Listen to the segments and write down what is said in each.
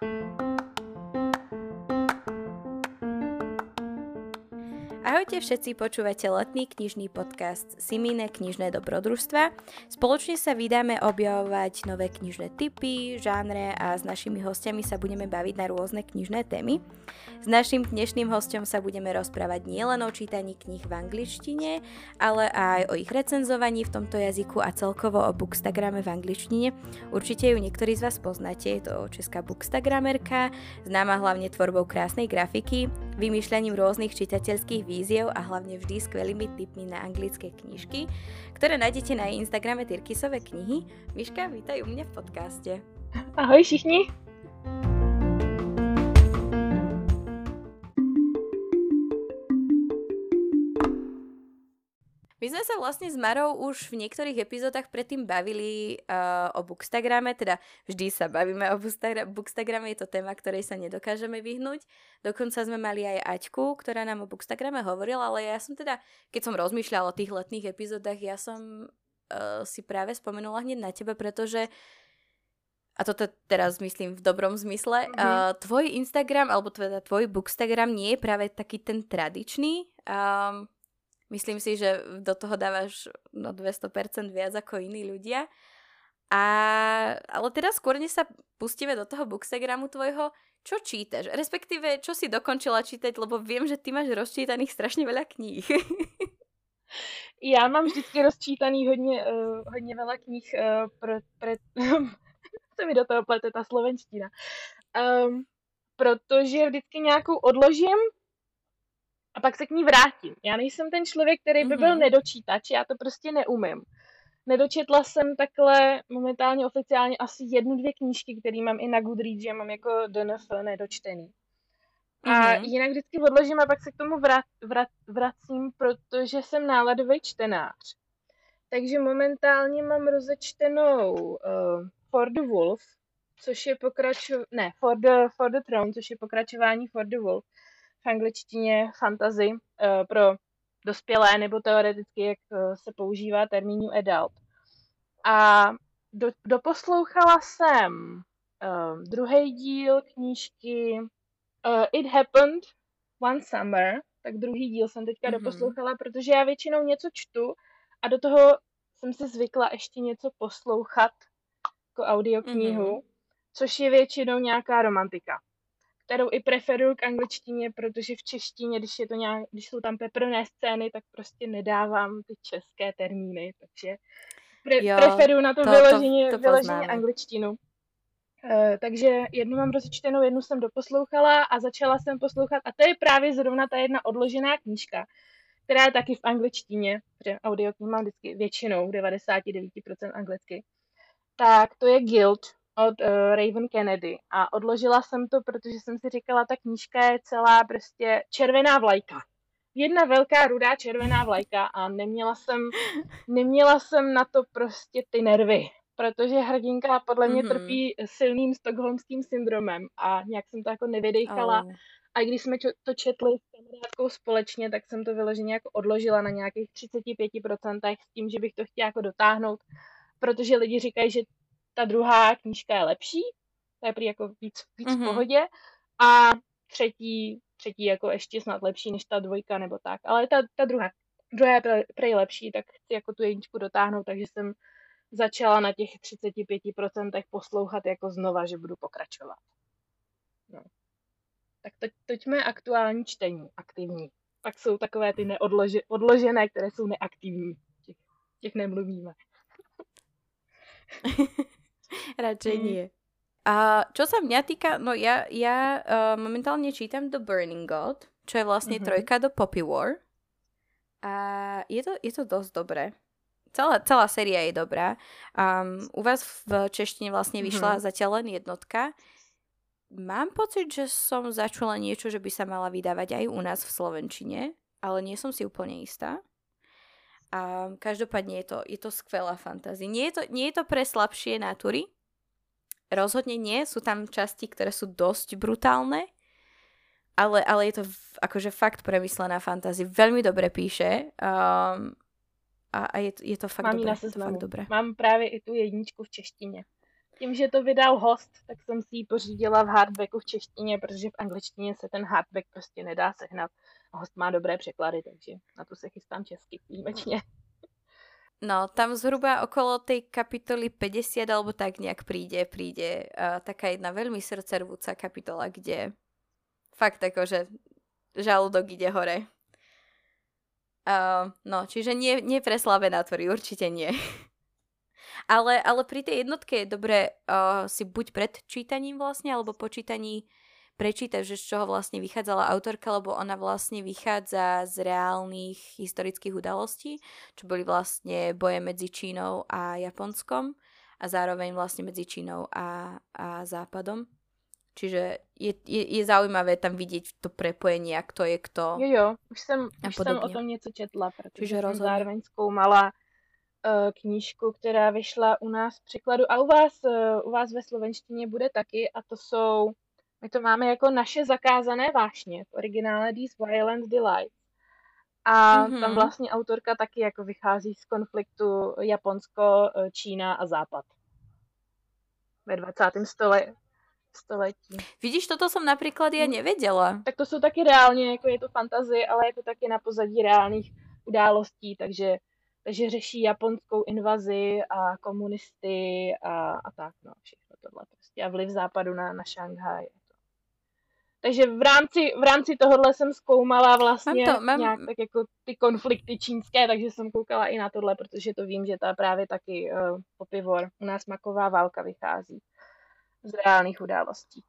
Thank you. Ahojte všetci, počúvate letný knižný podcast Simine knižné dobrodružstva. Spoločne sa vydáme objavovať nové knižné typy, žánre a s našimi hostiami sa budeme baviť na rôzne knižné témy. S našim dnešným hostom sa budeme rozprávať nielen o čítaní kníh v angličtine, ale aj o ich recenzovaní v tomto jazyku a celkovo o bookstagrame v angličtine. Určite ju niektorí z vás poznáte, je to česká bookstagramerka, známa hlavne tvorbou krásnej grafiky, vymýšľaním rôznych čitateľských víziev a hlavne vždy skvelými tipmi na anglické knižky, ktoré nájdete na jej Instagrame Tyrkisové knihy. Miška, vítaj u mňa v podcaste. Ahoj všichni. My sme sa vlastne s Marou už v niektorých epizódach predtým bavili uh, o Bookstagrame, teda vždy sa bavíme o Bookstagrame, je to téma, ktorej sa nedokážeme vyhnúť. Dokonca sme mali aj Aťku, ktorá nám o Bookstagrame hovorila, ale ja som teda, keď som rozmýšľala o tých letných epizódach, ja som uh, si práve spomenula hneď na teba, pretože a toto teraz myslím v dobrom zmysle, mm-hmm. uh, tvoj Instagram, alebo teda tvoj Bookstagram nie je práve taký ten tradičný. Um, Myslím si, že do toho dávaš no 200% viac ako iní ľudia. A, ale teraz skôr, než sa pustíme do toho Bookstagramu tvojho, čo čítaš? Respektíve, čo si dokončila čítať, lebo viem, že ty máš rozčítaných strašně veľa kníh. Já mám vždycky rozčítaný hodně, uh, hodně veľa knih, uh, pro, pre, se mi do toho plete ta slovenština. Um, protože vždycky nějakou odložím a pak se k ní vrátím. Já nejsem ten člověk, který by byl mm-hmm. nedočítač, já to prostě neumím. Nedočetla jsem takhle momentálně oficiálně asi jednu, dvě knížky, které mám i na Goodreads, že mám jako DNF nedočtený. A mm-hmm. jinak vždycky odložím a pak se k tomu vrat, vrat, vracím, protože jsem náladový čtenář. Takže momentálně mám rozečtenou uh, For the Wolf, což je pokračování, ne, For the, For the Throne, což je pokračování For the Wolf v angličtině fantasy uh, pro dospělé, nebo teoreticky, jak uh, se používá termín new adult. A do, doposlouchala jsem uh, druhý díl knížky uh, It Happened One Summer, tak druhý díl jsem teďka mm-hmm. doposlouchala, protože já většinou něco čtu a do toho jsem si zvykla ještě něco poslouchat jako audioknihu, mm-hmm. což je většinou nějaká romantika kterou i preferuju k angličtině, protože v češtině, když, je to nějak, když jsou tam peprné scény, tak prostě nedávám ty české termíny, takže pre, jo, preferuju na to, to vyloženě, to, to vyloženě angličtinu. Uh, takže jednu mám rozčtenou, jednu jsem doposlouchala a začala jsem poslouchat a to je právě zrovna ta jedna odložená knížka, která je taky v angličtině, protože audioknihy mám vždycky většinou 99% anglicky. Tak to je Guild od uh, Raven Kennedy a odložila jsem to, protože jsem si říkala, ta knížka je celá prostě červená vlajka. Jedna velká rudá červená vlajka a neměla jsem, neměla jsem na to prostě ty nervy, protože hrdinka podle mě mm-hmm. trpí silným stokholmským syndromem a nějak jsem to jako nevydejchala. Oh. A když jsme to četli s kamarádkou společně, tak jsem to vyloženě jako odložila na nějakých 35% s tím, že bych to chtěla jako dotáhnout, protože lidi říkají, že ta druhá knížka je lepší, to je prý jako víc, víc mm-hmm. v mhm. pohodě, a třetí, třetí jako ještě snad lepší než ta dvojka nebo tak, ale ta, ta druhá, druhá je prej lepší, tak chci jako tu jedničku dotáhnout, takže jsem začala na těch 35% poslouchat jako znova, že budu pokračovat. No. Tak teď, teď mé aktuální čtení, aktivní. Pak jsou takové ty neodložené, které jsou neaktivní. Těch, těch nemluvíme. Radšej mm. nie. A čo sa mňa týka, no ja, ja uh, momentálne čítam The Burning God, čo je vlastne mm-hmm. trojka do Poppy War. A je to, je to dosť dobré. Celá, celá séria je dobrá. Um, u vás v češtine vlastne vyšla mm-hmm. zatiaľ len jednotka. Mám pocit, že som začula niečo, že by sa mala vydávať aj u nás v Slovenčine, ale nie som si úplne istá. A každopádne je to, je to skvelá fantázia. Nie je to, nie je to pre slabšie natúry. Rozhodne nie. Sú tam časti, ktoré sú dosť brutálne. Ale, ale je to akože fakt premyslená fantázia. Veľmi dobre píše. Um, a, a je, je to fakt Mám dobré. To fakt dobré. Mám právě i tu jedničku v češtině. Tím, že to vydal host, tak jsem si ji pořídila v hardbacku v češtině, protože v angličtině se ten hardback prostě nedá sehnat. A host má dobré překlady, takže na to se chystám česky výjimečně. No, tam zhruba okolo tej kapitoly 50 alebo tak nejak príde, príde uh, taká jedna veľmi srdcervúca kapitola, kde fakt akože žalúdok ide hore. Uh, no, čiže nie, nie pre slabé nátvory, určite nie. Ale, ale pri tej jednotke je dobré uh, si buď pred čítaním vlastne, alebo po čítaní prečítať, že z čoho vlastne vychádzala autorka, lebo ona vlastne vychádza z reálnych historických udalostí, čo boli vlastne boje medzi Čínou a Japonskom a zároveň vlastne medzi Čínou a, a Západom. Čiže je, je, je zaujímavé tam vidieť to prepojenie, jak to je kto. Jo, jo, už jsem, už jsem o tom něco četla, protože Čiže jsem zároveň zkoumala uh, knížku, která vyšla u nás v překladu a u vás, uh, u vás ve slovenštině bude taky a to jsou my to máme jako naše zakázané vášně, v originále These Violent Delights. A mm-hmm. tam vlastně autorka taky jako vychází z konfliktu Japonsko, eh, Čína a Západ. Ve 20. Stole, století. Vidíš, toto jsem například já nevěděla. Tak to jsou taky reálně, jako je to fantazie, ale je to taky na pozadí reálných událostí, takže, takže řeší japonskou invazi a komunisty a, a tak, no, všechno tohle prostě. A vliv západu na, na Šanghaj. Takže v rámci, v rámci tohohle jsem zkoumala vlastně mám to, mám... nějak tak jako ty konflikty čínské, takže jsem koukala i na tohle, protože to vím, že ta právě taky uh, popivor, u nás maková válka vychází z reálných událostí.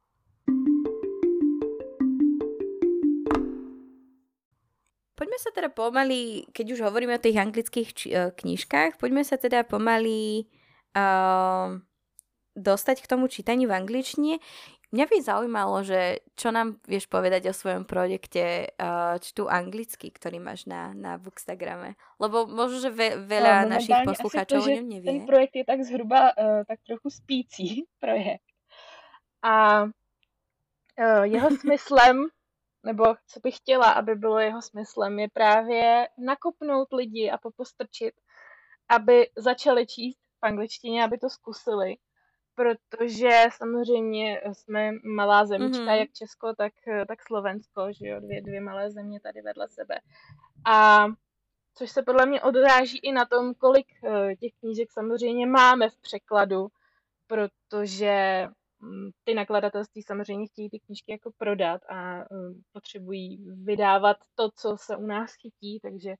Poďme sa teda pomaly, keď už hovoríme o tých anglických či, uh, knižkách, poďme sa teda pomaly uh, dostať k tomu čítaniu v angličtine. Mňa by zaujímalo, že čo nám vieš povedať o svojom projekte uh, čtu anglicky, ktorý máš na, na Bookstagrame. Lebo možno, že ve, veľa no, našich posluchačov to, o ňom nevie. Ten projekt je tak zhruba uh, tak trochu spící projekt. A uh, jeho smyslem, nebo co bych chtěla, aby bylo jeho smyslem, je právě nakopnout lidi a popostrčit, aby začali číst v angličtině, aby to zkusili protože samozřejmě jsme malá zemička, mm-hmm. jak Česko, tak, tak Slovensko, že jo, dvě, dvě malé země tady vedle sebe. A což se podle mě odráží i na tom, kolik eh, těch knížek samozřejmě máme v překladu, protože ty nakladatelství samozřejmě chtějí ty knížky jako prodat a eh, potřebují vydávat to, co se u nás chytí, takže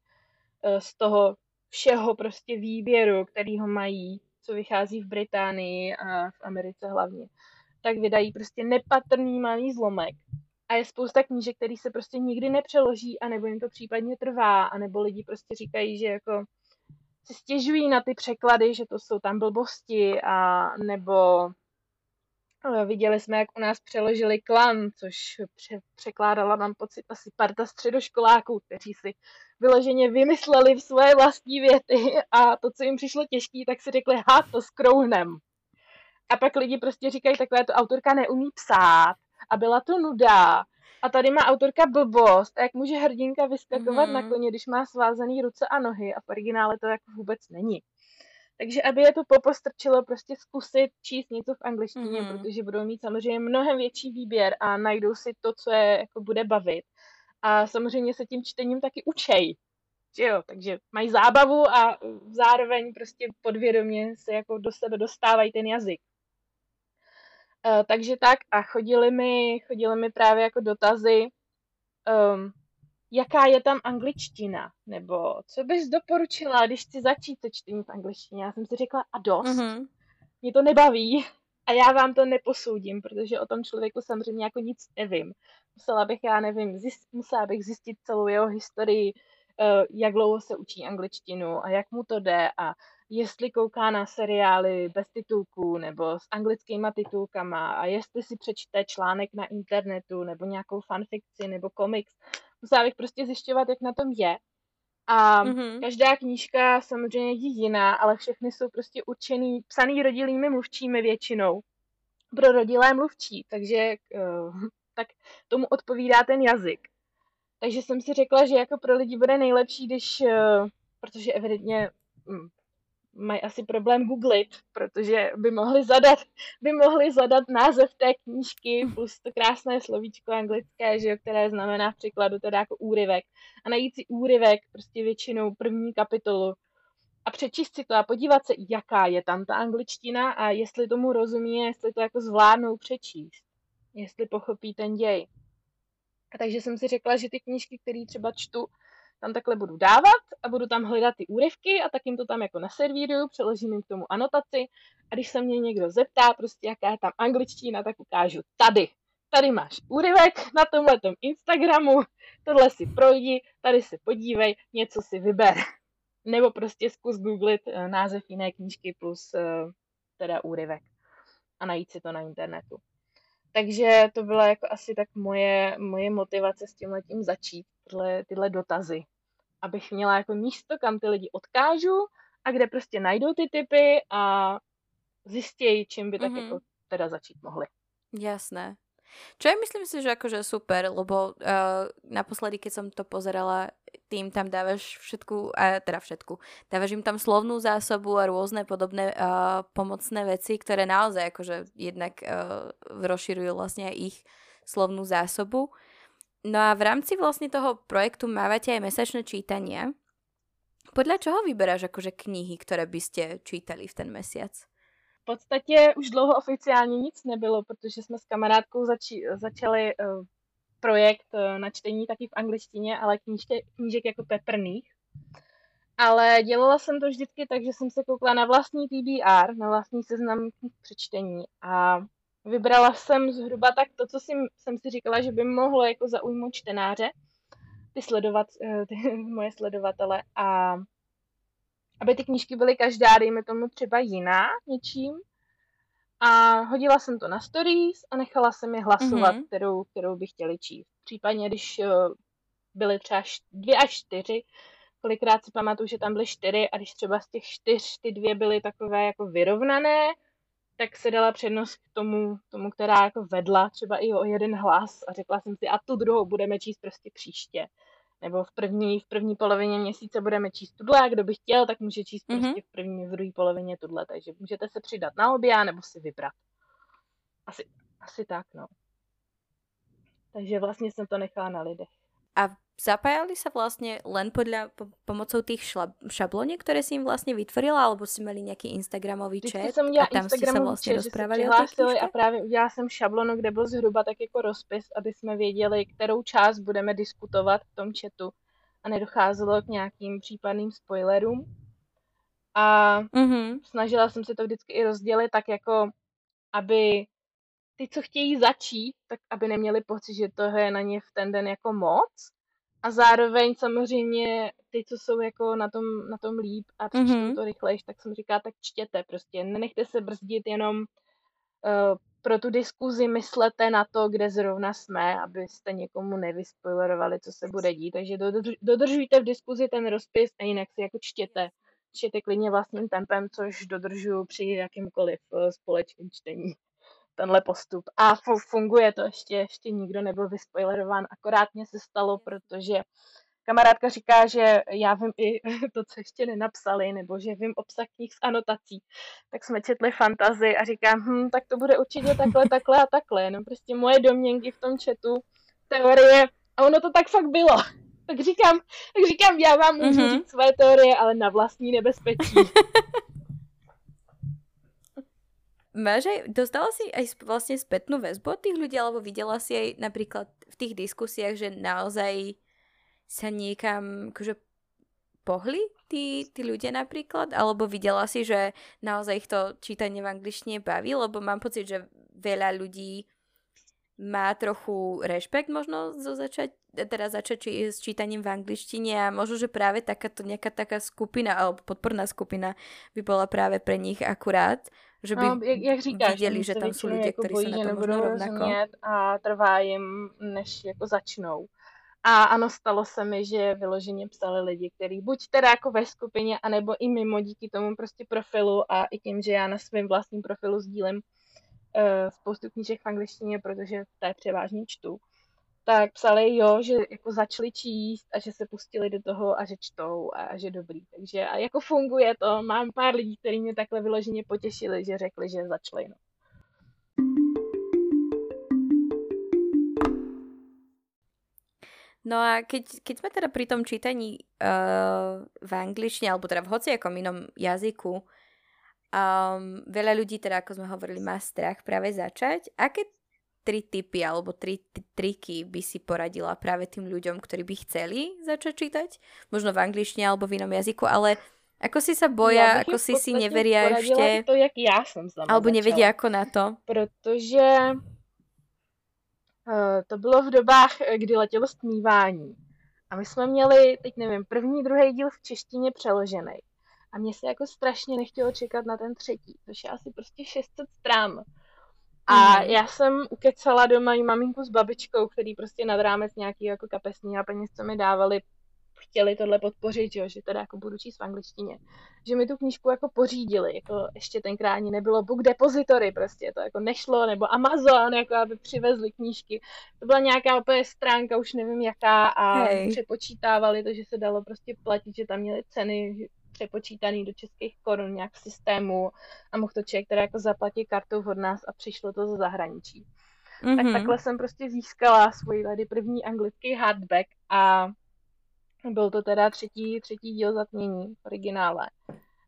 eh, z toho všeho prostě výběru, který ho mají, co vychází v Británii a v Americe hlavně, tak vydají prostě nepatrný malý zlomek. A je spousta knížek, které se prostě nikdy nepřeloží, anebo jim to případně trvá, anebo lidi prostě říkají, že jako si stěžují na ty překlady, že to jsou tam blbosti, a nebo Viděli jsme, jak u nás přeložili klan, což pře- překládala, mám pocit, asi parta středoškoláků, kteří si vyloženě vymysleli v svoje vlastní věty a to, co jim přišlo těžký, tak si řekli, ha, to skrouhnem. A pak lidi prostě říkají, takové to autorka neumí psát a byla to nuda. A tady má autorka blbost a jak může hrdinka vyskakovat mm. na koně, když má svázaný ruce a nohy a v originále to jako vůbec není. Takže aby je to popostrčilo, prostě zkusit číst něco v angličtině, mm. protože budou mít samozřejmě mnohem větší výběr a najdou si to, co je jako bude bavit a samozřejmě se tím čtením taky učej. Že jo, takže mají zábavu a zároveň prostě podvědomě se jako do sebe dostávají ten jazyk. Uh, takže tak a chodili mi, chodili mi právě jako dotazy, um, jaká je tam angličtina, nebo co bys doporučila, když chci začít se čtení v angličtině. Já jsem si řekla, a dost, mm-hmm. mě to nebaví a já vám to neposoudím, protože o tom člověku samozřejmě jako nic nevím. Musela bych, já nevím, zjist, musela bych zjistit celou jeho historii, uh, jak dlouho se učí angličtinu a jak mu to jde a jestli kouká na seriály bez titulků nebo s anglickýma titulkama a jestli si přečte článek na internetu nebo nějakou fanfikci nebo komiks. Musela bych prostě zjišťovat, jak na tom je. A mm-hmm. každá knížka samozřejmě je jiná, ale všechny jsou prostě určený, psaný rodilými mluvčími většinou pro rodilé mluvčí, takže uh, tak tomu odpovídá ten jazyk. Takže jsem si řekla, že jako pro lidi bude nejlepší, když, uh, protože evidentně um, mají asi problém googlit, protože by mohli zadat, by mohli zadat název té knížky plus to krásné slovíčko anglické, že jo, které znamená v překladu teda jako úryvek. A najít si úryvek, prostě většinou první kapitolu a přečíst si to a podívat se, jaká je tam ta angličtina a jestli tomu rozumí, jestli to jako zvládnou přečíst, jestli pochopí ten děj. A takže jsem si řekla, že ty knížky, které třeba čtu, tam takhle budu dávat a budu tam hledat ty úryvky a tak jim to tam jako naservíruju, přeložím jim k tomu anotaci a když se mě někdo zeptá, prostě jaká je tam angličtina, tak ukážu tady. Tady máš úryvek na tomhle Instagramu, tohle si projdi, tady se podívej, něco si vyber. Nebo prostě zkus googlit eh, název jiné knížky plus eh, teda úryvek a najít si to na internetu. Takže to byla jako asi tak moje, moje motivace s tím letím začít, tyhle, tyhle dotazy. Abych měla jako místo, kam ty lidi odkážu a kde prostě najdou ty typy a zjistějí, čím by tak mm-hmm. jako teda začít mohli. Jasné. Čo je myslím si, že akože super, lebo uh, naposledy, keď som to pozerala, tým tam dávaš všetku, a teda všetku, dávaš im tam slovnú zásobu a rôzne podobné uh, pomocné veci, ktoré naozaj akože jednak uh, rozširujú vlastne ich slovnú zásobu. No a v rámci vlastne toho projektu mávate aj mesačné čítanie. Podľa čoho vyberáš akože knihy, ktoré by ste čítali v ten mesiac? V podstatě už dlouho oficiálně nic nebylo, protože jsme s kamarádkou zači- začali uh, projekt uh, na čtení taky v angličtině, ale knížke, knížek jako peprných. Ale dělala jsem to vždycky tak, že jsem se koukla na vlastní TBR, na vlastní seznam přečtení a vybrala jsem zhruba tak to, co si, jsem si říkala, že by mohlo jako zaujmout čtenáře, ty, sledovat, uh, ty moje sledovatele a aby ty knížky byly každá, dejme tomu třeba jiná něčím. A hodila jsem to na stories a nechala jsem je hlasovat, mm-hmm. kterou, kterou by chtěli číst. Případně, když uh, byly třeba dvě až čtyři, kolikrát si pamatuju, že tam byly čtyři a když třeba z těch čtyř ty dvě byly takové jako vyrovnané, tak se dala přednost k tomu, tomu, která jako vedla třeba i o jeden hlas a řekla jsem si, a tu druhou budeme číst prostě příště nebo v první, v první polovině měsíce budeme číst tudle a kdo by chtěl, tak může číst mm-hmm. prostě v první, v druhé polovině tudle, takže můžete se přidat na obě nebo si vybrat. Asi, asi tak, no. Takže vlastně jsem to nechala na lidech. A zapájali sa vlastne len podľa, po, pomocou tých šlab, šabloniek, ktoré si im vlastne vytvorila, alebo si mali nejaký Instagramový chat jsem a tam ste sa vlastne chat, rozprávali o a právě udělala jsem šablonu, kde byl zhruba tak jako rozpis, aby jsme věděli, kterou část budeme diskutovat v tom chatu a nedocházelo k nějakým případným spoilerům. A mm-hmm. snažila jsem se to vždycky i rozdělit tak jako, aby ty, co chtějí začít, tak aby neměli pocit, že to je na ně v ten den jako moc. A zároveň samozřejmě ty, co jsou jako na tom, na tom líp a přečtou mm-hmm. to rychlejš, tak jsem říká, tak čtěte prostě. Nenechte se brzdit jenom uh, pro tu diskuzi myslete na to, kde zrovna jsme, abyste někomu nevyspoilerovali, co se bude dít. Takže dodrž, dodržujte v diskuzi ten rozpis a jinak si jako čtěte. Čtěte klidně vlastním tempem, což dodržuju při jakýmkoliv uh, společném čtení tenhle postup. A funguje to, ještě, ještě nikdo nebyl vyspoilerován, akorát mě se stalo, protože kamarádka říká, že já vím i to, co ještě nenapsali, nebo že vím obsah knih s anotací. Tak jsme četli fantazy a říkám, hm, tak to bude určitě takhle, takhle a takhle. No prostě moje domněnky v tom chatu, teorie, a ono to tak fakt bylo. Tak říkám, tak říkám, já vám můžu mm-hmm. říct své teorie, ale na vlastní nebezpečí. Máš aj, dostala si aj vlastne spätnú väzbu od tých ľudí, alebo videla si aj napríklad v tých diskusiách, že naozaj sa niekam akože pohli tí, tí ľudia napríklad, alebo videla si, že naozaj ich to čítanie v angličtine baví, lebo mám pocit, že veľa ľudí má trochu rešpekt možno zo začať, teda začať či, s čítaním v angličtine a možno, že práve takáto nejaká taká skupina alebo podporná skupina by bola práve pre nich akurát, že by no, jak, jak říkáš, viděli, že tam jsou lidé, kteří se na to možná rovnako. A trvá jim, než jako začnou. A ano, stalo se mi, že vyloženě psali lidi, kteří buď teda jako ve skupině, anebo i mimo díky tomu prostě profilu a i tím, že já na svém vlastním profilu sdílím uh, spoustu knížek v angličtině, protože to je převážně čtu, tak psali jo, že jako začali číst a že se pustili do toho a že čtou a že dobrý. Takže a jako funguje to. Mám pár lidí, kteří mě takhle vyloženě potěšili, že řekli, že začali. No. No a keď, keď sme teda pri tom čítaní uh, v angličtine, alebo teda v hociakom inom jazyku, um, veľa ľudí teda, ako sme hovorili, má strach práve začať. Aké tri typy alebo tri triky by si poradila práve tým ľuďom, ktorí by chceli začať čítať? Možno v angličtine alebo v inom jazyku, ale ako si sa boja, ako si si neveria ešte? to, jak já jsem sama Alebo nevedia ako na to? Protože Eh, to bylo v dobách, eh, kdy letělo stmívání. A my jsme měli, teď nevím, první, druhý díl v češtině přeložený. A mně se jako strašně nechtělo čekat na ten třetí, což je asi prostě 600 stran. A mm. já jsem ukecala doma i maminku s babičkou, který prostě nad rámec nějaký jako kapesní a peněz, co mi dávali, chtěli tohle podpořit, jo, že teda jako budu číst v angličtině, že mi tu knížku jako pořídili, jako ještě tenkrát ani nebylo Book Depository, prostě to jako nešlo, nebo Amazon, jako aby přivezli knížky. To byla nějaká úplně stránka, už nevím jaká a Hej. přepočítávali to, že se dalo prostě platit, že tam měli ceny přepočítaný do českých korun nějak v systému a mohl to člověk teda jako zaplatit kartou od nás a přišlo to ze zahraničí. Mm-hmm. Tak mhm. takhle jsem prostě získala svůj tady první anglický hardback a byl to teda třetí, třetí díl zatmění v originále.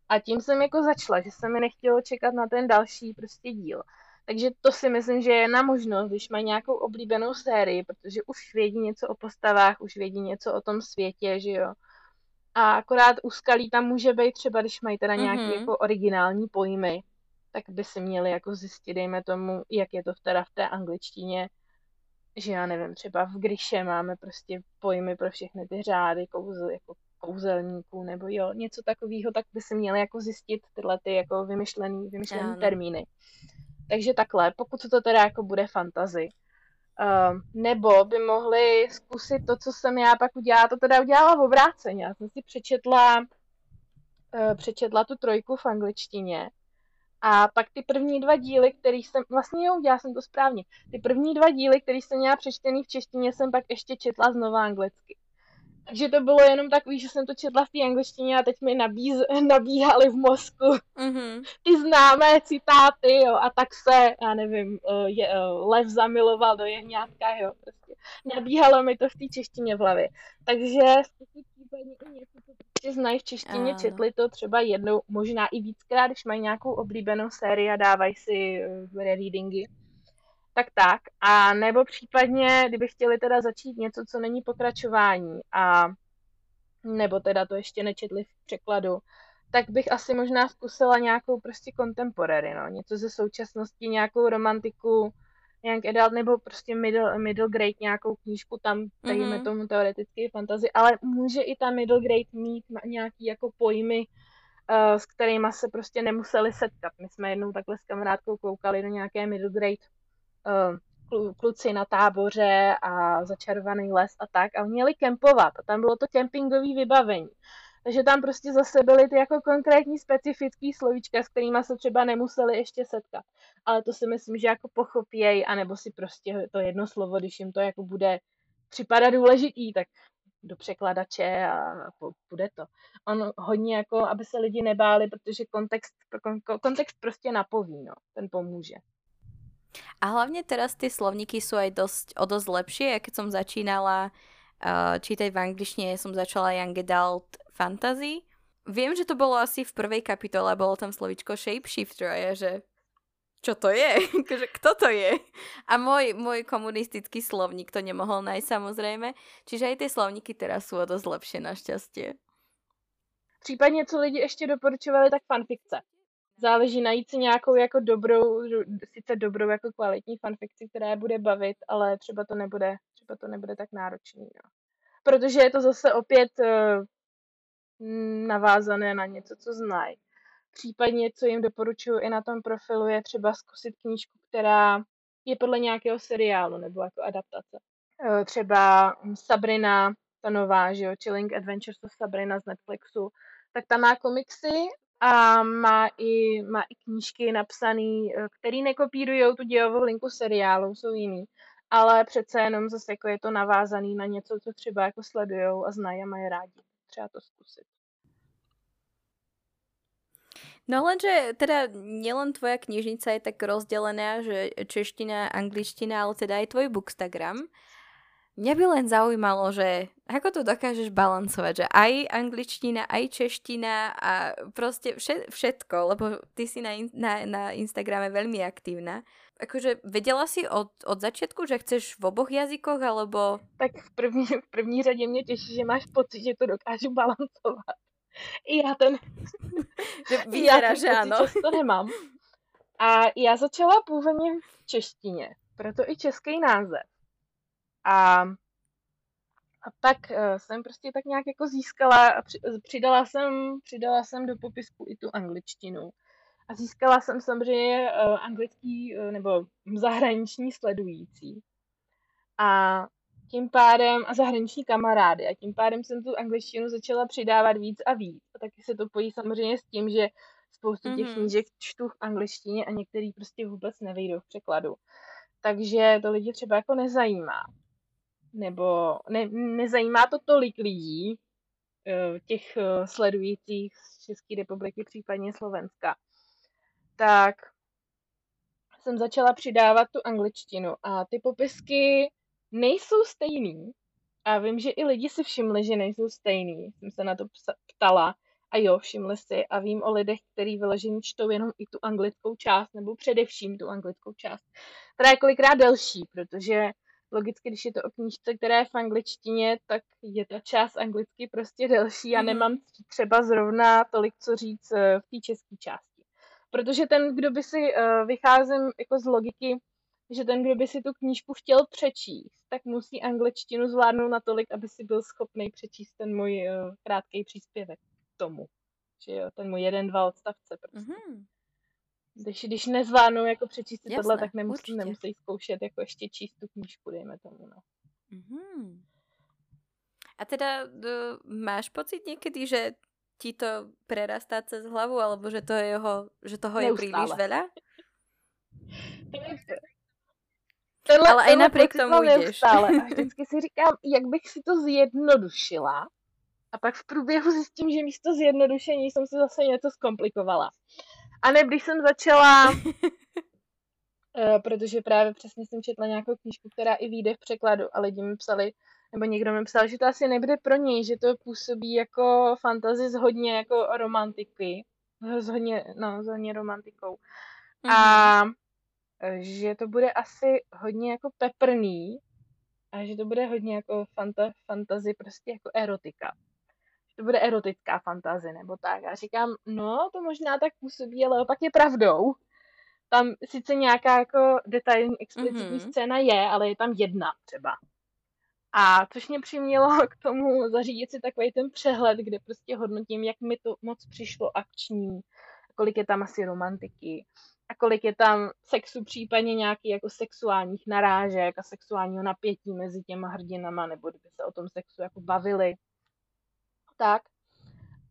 A tím jsem jako začala, že se mi nechtělo čekat na ten další prostě díl. Takže to si myslím, že je jedna možnost, když mají nějakou oblíbenou sérii, protože už vědí něco o postavách, už vědí něco o tom světě, že jo. A akorát úskalí tam může být třeba, když mají teda nějaké mm-hmm. jako originální pojmy, tak by si měli jako zjistit, dejme tomu, jak je to teda v té angličtině, že já nevím, třeba v Gryše máme prostě pojmy pro všechny ty řády kouzel, jako kouzelníků nebo jo, něco takového, tak by si měli jako zjistit tyhle ty jako vymyšlený, vymyšlený ano. termíny. Takže takhle, pokud to teda jako bude fantazy. Uh, nebo by mohli zkusit to, co jsem já pak udělala, to teda udělala v obráceně. Já jsem si přečetla, uh, přečetla tu trojku v angličtině a pak ty první dva díly, který jsem, vlastně jo, udělala jsem to správně, ty první dva díly, který jsem měla přečtený v češtině, jsem pak ještě četla znova anglicky. Takže to bylo jenom takový, že jsem to četla v té angličtině a teď mi nabíz, nabíhaly v mozku mm-hmm. ty známé citáty, jo, a tak se, já nevím, eh, je, eh, lev zamiloval do jehňátka, jo, prostě. Nabíhalo mi to v té češtině v hlavě. Takže zkusit případně i něco, co prostě znají v češtině, ano. četli to třeba jednou, možná i víckrát, když mají nějakou oblíbenou sérii a dávají si uh, readingy. Tak tak. A nebo případně, kdyby chtěli teda začít něco, co není pokračování a nebo teda to ještě nečetli v překladu, tak bych asi možná zkusila nějakou prostě contemporary, no. Něco ze současnosti, nějakou romantiku, young adult nebo prostě middle, middle grade nějakou knížku tam, dejme mm-hmm. tomu teoreticky fantasy, ale může i ta middle grade mít nějaký jako pojmy, uh, s kterými se prostě nemuseli setkat. My jsme jednou takhle s kamarádkou koukali do nějaké middle grade kluci na táboře a začarovaný les a tak a měli kempovat a tam bylo to kempingové vybavení. Takže tam prostě zase byly ty jako konkrétní specifický slovíčka, s kterými se třeba nemuseli ještě setkat. Ale to si myslím, že jako pochopěj, anebo si prostě to jedno slovo, když jim to jako bude připadat důležitý, tak do překladače a bude to. On hodně jako, aby se lidi nebáli, protože kontext, kontext prostě napoví, no, ten pomůže. A hlavně teraz ty slovníky jsou aj dosť, o dosť lepšie, keď som začínala uh, čítať v angličtine, som začala Young Adult fantasy. Viem, že to bolo asi v prvej kapitole, bolo tam slovičko shapeshifter a ja, že čo to je? Kto to je? A môj, môj komunistický slovník to nemohol nájsť samozrejme. Čiže aj tie slovníky teraz sú o dosť lepšie našťastie. Případně, co lidi ještě doporučovali, tak fanfikce. Záleží najít si nějakou jako dobrou, sice dobrou jako kvalitní fanfikci, která je bude bavit, ale třeba to nebude, třeba to nebude tak náročný. No. Protože je to zase opět uh, navázané na něco, co znají. Případně, co jim doporučuji i na tom profilu, je třeba zkusit knížku, která je podle nějakého seriálu nebo jako adaptace. E, třeba Sabrina, ta nová, že jo, Chilling Adventures of Sabrina z Netflixu, tak ta má komiksy a má i, má i knížky napsané, e, které nekopírují tu dějovou linku seriálu, jsou jiný, ale přece jenom zase jako je to navázaný na něco, co třeba jako sledujou a znají a mají rádi. Třeba to zkusit. No lenže teda nielen tvoja knižnica je tak rozdelená, že čeština, angličtina, ale teda aj tvoj bookstagram. Mňa by len zaujímalo, že ako to dokážeš balancovať, že aj angličtina, aj čeština a proste všetko, lebo ty si na, na, na Instagrame veľmi aktívna. Akože vedela si od, od začiatku, že chceš v oboch jazykoch, alebo... Tak v první, v první řadě mě těší, že máš pocit, že to dokážu balancovat. I já ten... že vyzerá, že ano. to nemám. A já začala původně v češtině, proto i český název. A, a tak uh, jsem prostě tak nějak jako získala a při, přidala jsem, přidala jsem do popisku i tu angličtinu. A získala jsem samozřejmě uh, anglický nebo zahraniční sledující. A tím pádem, a zahraniční kamarády, a tím pádem jsem tu angličtinu začala přidávat víc a víc. A taky se to pojí samozřejmě s tím, že spoustu těch mm-hmm. knížek čtu v angličtině a některý prostě vůbec nevejdou v překladu. Takže to lidi třeba jako nezajímá. Nebo ne, nezajímá to tolik lidí, eh, těch eh, sledujících z České republiky, případně Slovenska. Tak jsem začala přidávat tu angličtinu a ty popisky nejsou stejný. A vím, že i lidi si všimli, že nejsou stejný. Jsem se na to ptala a jo, všimli si a vím o lidech, kteří vyloženě čtou jenom i tu anglickou část, nebo především tu anglickou část, která je kolikrát delší, protože logicky, když je to o knížce, která je v angličtině, tak je ta část anglicky prostě delší a mhm. nemám třeba zrovna tolik co říct eh, v té české části. Protože ten, kdo by si, uh, vycházím jako z logiky, že ten, kdo by si tu knížku chtěl přečíst, tak musí angličtinu zvládnout natolik, aby si byl schopný přečíst ten můj uh, krátký příspěvek k tomu. Že jo, ten můj jeden, dva odstavce prostě. Mm-hmm. Když, když nezvládnou jako přečíst tohle, tak nemusí, nemusí zkoušet jako ještě číst tu knížku, dejme tomu, no. Mm-hmm. A teda máš pocit někdy, že ti to prerastá cez hlavu, alebo že to je jeho, že toho Neustále. je príliš veľa? Tenhle, Ale i napriek tomu jdeš. A vždycky si říkám, jak bych si to zjednodušila. A pak v průběhu zjistím, že místo zjednodušení jsem si zase něco zkomplikovala. A ne, když jsem začala, uh, protože právě přesně jsem četla nějakou knížku, která i vyjde v překladu a lidi mi psali, nebo někdo mi psal, že to asi nebude pro něj, že to působí jako fantazi s hodně jako romantiky, s hodně, no, s hodně romantikou. Mm-hmm. A že to bude asi hodně jako peprný a že to bude hodně jako fanta, fantazy, prostě jako erotika. To bude erotická fantazy nebo tak. A říkám, no, to možná tak působí, ale opak je pravdou. Tam sice nějaká jako detailní, explicitní mm-hmm. scéna je, ale je tam jedna třeba. A což mě přimělo k tomu zařídit si takový ten přehled, kde prostě hodnotím, jak mi to moc přišlo akční, kolik je tam asi romantiky, a kolik je tam sexu, případně nějaký jako sexuálních narážek a sexuálního napětí mezi těma hrdinama, nebo kdyby se o tom sexu jako bavili. Tak.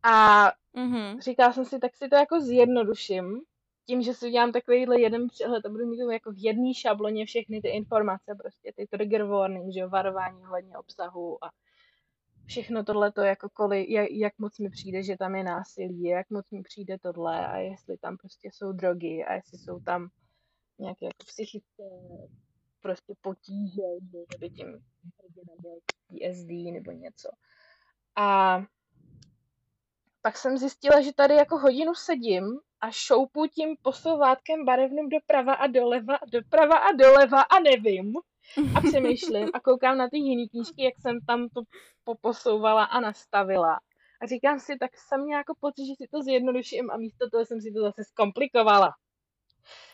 A mm-hmm. říkala jsem si, tak si to jako zjednoduším, tím, že si udělám takovýhle jeden přehled a budu mít jako v jedné šabloně všechny ty informace, prostě ty trigger warning, že jo, varování ohledně obsahu a všechno tohle to jako koli, jak, jak moc mi přijde, že tam je násilí, jak moc mi přijde tohle a jestli tam prostě jsou drogy a jestli jsou tam nějaké jako psychické prostě potíže, že by tím byl PSD nebo něco. A pak jsem zjistila, že tady jako hodinu sedím a šoupu tím posouvátkem barevným doprava a doleva, doprava a doleva a nevím a přemýšlím a koukám na ty jiné knížky, jak jsem tam to poposouvala a nastavila. A říkám si, tak jsem jako pocit, že si to zjednoduším a místo toho jsem si to zase zkomplikovala.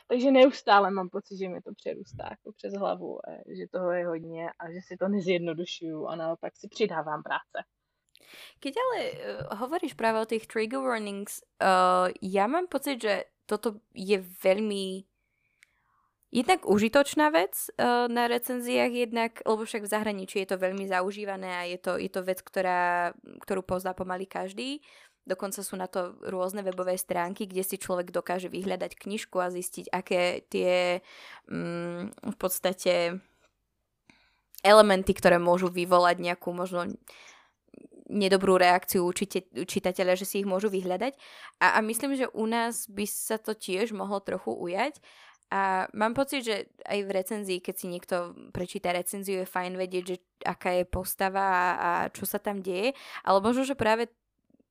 Takže neustále mám pocit, že mi to přerůstá jako přes hlavu, že toho je hodně a že si to nezjednodušuju a naopak si přidávám práce. Keď ale uh, hovoríš práve o tých trigger warnings, uh, ja mám pocit, že toto je veľmi Jednak užitočná vec uh, na recenziách, jednak, lebo však v zahraničí je to veľmi zaužívané a je to, je to vec, ktorá, ktorú pozná pomaly každý. Dokonca sú na to rôzne webové stránky, kde si človek dokáže vyhľadať knižku a zistiť, aké tie um, v podstate elementy, ktoré môžu vyvolať nejakú možno nedobrú reakciu učite, čitateľa, že si ich môžu vyhľadať. A, a myslím, že u nás by sa to tiež mohlo trochu ujať. A mám pocit, že aj v recenzii, keď si niekto prečíta recenziu, je fajn vedieť, že aká je postava a, a čo sa tam deje. Ale možno, že práve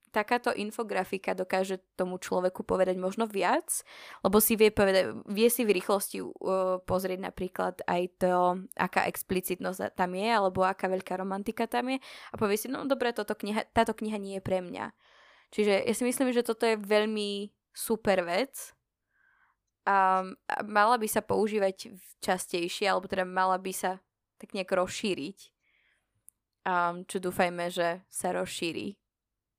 takáto infografika dokáže tomu človeku povedať možno viac, lebo si vie, povedať, vie si v rýchlosti uh, pozrieť napríklad aj to, aká explicitnosť tam je, alebo aká veľká romantika tam je a povie si, no dobre, toto kniha, táto kniha nie je pre mňa. Čiže ja si myslím, že toto je veľmi super vec a mala by sa používať častejšie, alebo teda mala by sa tak nejak rozšíriť. Um, čo dúfajme, že sa rozšíri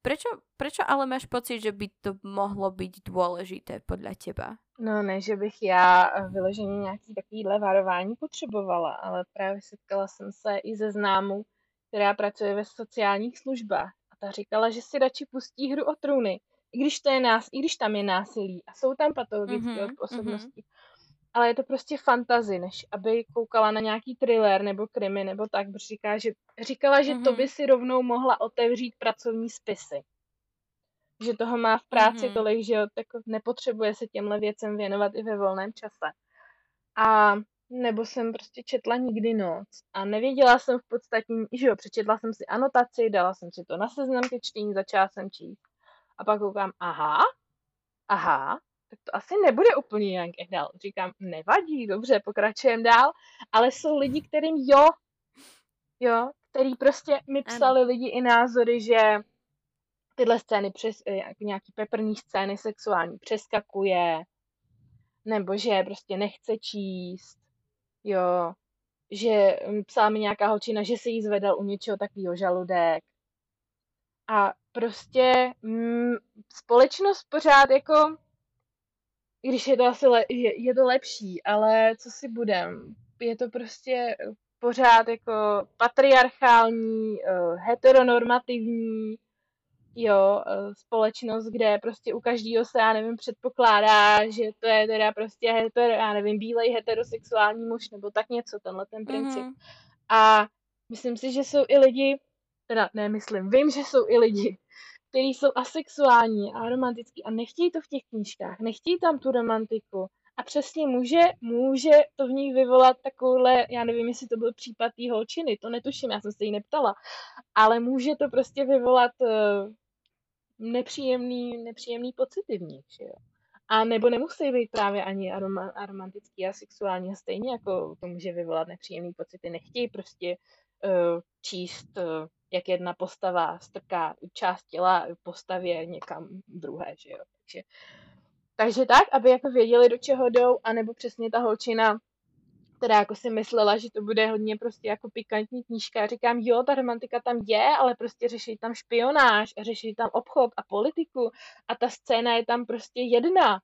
Prečo, prečo ale máš pocit, že by to mohlo být důležité podle teba? No ne, že bych já vyloženě nějaký takovýhle varování potřebovala, ale právě setkala jsem se i ze známou, která pracuje ve sociálních službách. A ta říkala, že si radši pustí hru o trůny, i když, to je nás, i když tam je násilí a jsou tam patologické mm-hmm, osobnosti. Mm-hmm ale je to prostě fantazy, než aby koukala na nějaký thriller nebo krimi nebo tak, protože říká, že, říkala, že mm-hmm. to by si rovnou mohla otevřít pracovní spisy. Že toho má v práci mm-hmm. tolik, že tak nepotřebuje se těmhle věcem věnovat i ve volném čase. A nebo jsem prostě četla nikdy noc a nevěděla jsem v podstatě, že jo, přečetla jsem si anotaci, dala jsem si to na seznam ke čtení, začala jsem číst. A pak koukám, aha, aha, tak to asi nebude úplně young adult. Říkám, nevadí, dobře, pokračujeme dál, ale jsou lidi, kterým jo, jo, který prostě mi psali ano. lidi i názory, že tyhle scény přes, eh, nějaký peprný scény sexuální přeskakuje, nebo že prostě nechce číst, jo, že hm, psala mi nějaká holčina, že se jí zvedal u něčeho takového žaludek. A prostě mm, společnost pořád jako i když je to asi le, je, je to lepší, ale co si budem, je to prostě pořád jako patriarchální, uh, heteronormativní, jo, uh, společnost, kde prostě u každého se, já nevím, předpokládá, že to je teda prostě hetero, já nevím, bílej heterosexuální muž, nebo tak něco, tenhle ten princip. Mm-hmm. A myslím si, že jsou i lidi, teda ne, myslím, vím, že jsou i lidi, který jsou asexuální a romantický a nechtějí to v těch knížkách, nechtějí tam tu romantiku. A přesně může, může to v nich vyvolat takovouhle, já nevím, jestli to byl případ té holčiny, to netuším, já jsem se jí neptala, ale může to prostě vyvolat uh, nepříjemný, nepříjemný pocity v nich, že jo. A nebo nemusí být právě ani aroma, aromantický a sexuální, a stejně jako to může vyvolat nepříjemný pocity. Nechtějí prostě uh, číst uh, jak jedna postava strká část těla postavě někam druhé, že jo. Takže, takže tak, aby jako věděli, do čeho jdou, anebo přesně ta holčina, která jako si myslela, že to bude hodně prostě jako pikantní knížka. Říkám, jo, ta romantika tam je, ale prostě řeší tam špionáž a řeší tam obchod a politiku a ta scéna je tam prostě jedna.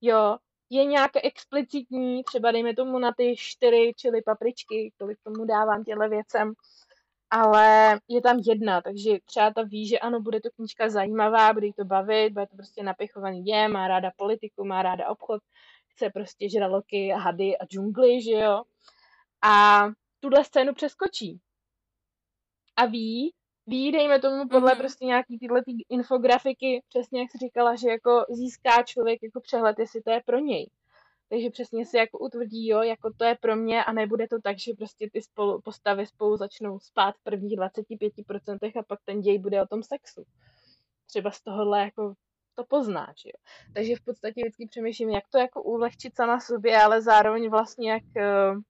Jo, je nějaké explicitní, třeba dejme tomu na ty čtyři čili papričky, kolik tomu dávám těhle věcem, ale je tam jedna, takže třeba ta ví, že ano, bude to knížka zajímavá, bude jí to bavit, bude to prostě napichovaný je, má ráda politiku, má ráda obchod, chce prostě žraloky, hady a džungly, že jo. A tuhle scénu přeskočí. A ví, ví, dejme tomu podle mm-hmm. prostě nějaký tyhle ty infografiky, přesně jak jsi říkala, že jako získá člověk jako přehled, jestli to je pro něj. Takže přesně si jako utvrdí, jo, jako to je pro mě a nebude to tak, že prostě ty spolu, postavy spolu začnou spát v prvních 25% a pak ten děj bude o tom sexu. Třeba z tohohle jako to poznáš, jo. Takže v podstatě vždycky přemýšlím, jak to jako ulehčit sama sobě, ale zároveň vlastně jak uh,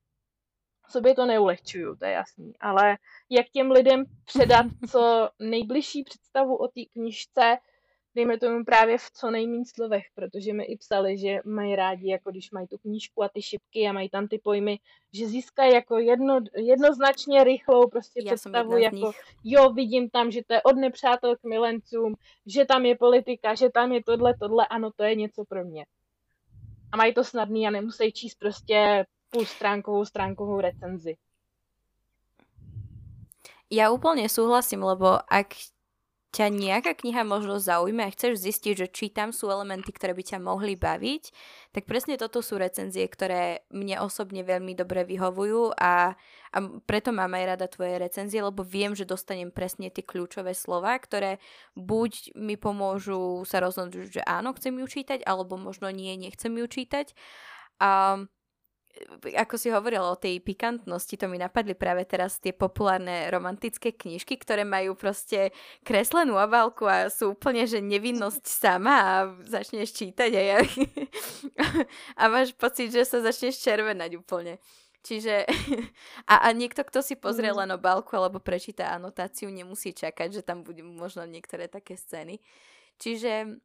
sobě to neulehčuju, to je jasný, ale jak těm lidem předat co nejbližší představu o té knižce, dejme tomu právě v co nejméně slovech, protože mi i psali, že mají rádi, jako když mají tu knížku a ty šipky a mají tam ty pojmy, že získají jako jedno, jednoznačně rychlou prostě Já představu, jako jo, vidím tam, že to je od nepřátel k milencům, že tam je politika, že tam je tohle, tohle, ano, to je něco pro mě. A mají to snadný a nemusí číst prostě půlstránkovou stránkovou recenzi. Ja úplne súhlasím, lebo ak ťa nejaká kniha možno zaujme a chceš zistiť, že či tam sú elementy, ktoré by ťa mohli baviť, tak presne toto sú recenzie, ktoré mne osobne veľmi dobre vyhovujú a, a preto mám aj rada tvoje recenzie, lebo viem, že dostanem presne tie kľúčové slova, ktoré buď mi pomôžu sa rozhodnúť, že áno, chcem ju čítať, alebo možno nie, nechcem ju čítať. A ako si hovorila o tej pikantnosti, to mi napadli práve teraz tie populárne romantické knižky, ktoré majú proste kreslenú obálku a sú úplne, že nevinnosť sama a začneš čítať a, ja, a máš pocit, že sa začneš červenať úplne. Čiže a, a niekto, kto si pozrie mm. len obálku alebo prečíta anotáciu, nemusí čakať, že tam budú možno niektoré také scény. Čiže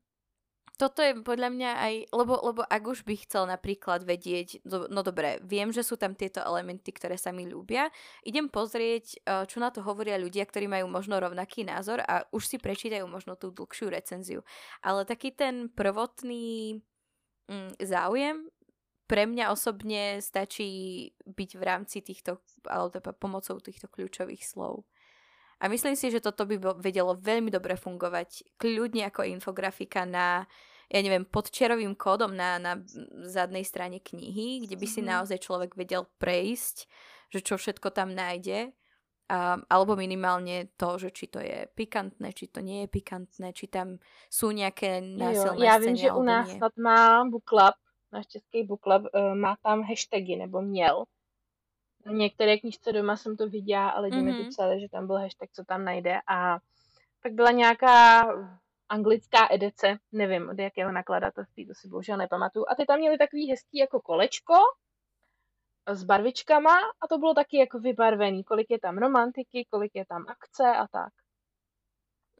toto je podľa mňa aj, lebo, lebo ak už by chcel napríklad vedieť, no, dobre, viem, že sú tam tieto elementy, ktoré sa mi ľúbia, idem pozrieť, eh, čo na to hovoria ľudia, ktorí majú možno rovnaký názor a už si prečítajú možno tú dlhšiu recenziu. Ale taký ten prvotný mm, záujem pre mňa osobne stačí byť v rámci týchto, alebo pomocou týchto kľúčových slov. A myslím si, že toto by vedelo veľmi dobre fungovať kľudne ako infografika na, ja neviem, pod čerovým kódom na, na zadnej strane knihy, kde by si mm-hmm. naozaj človek vedel prejsť, že čo všetko tam nájde. A, alebo minimálne to, že či to je pikantné, či to nie je pikantné, či tam sú nejaké násilné Já vím, že u nás snad má Book Club, náš český Book Club, uh, má tam hashtagy, nebo měl některé knižce doma jsem to viděla a lidi mm-hmm. mi to psali, že tam byl hashtag, co tam najde a pak byla nějaká anglická edice, nevím od jakého nakladatelství, to si bohužel nepamatuju. A ty tam měli takový hezký jako kolečko s barvičkama a to bylo taky jako vybarvený, kolik je tam romantiky, kolik je tam akce a tak.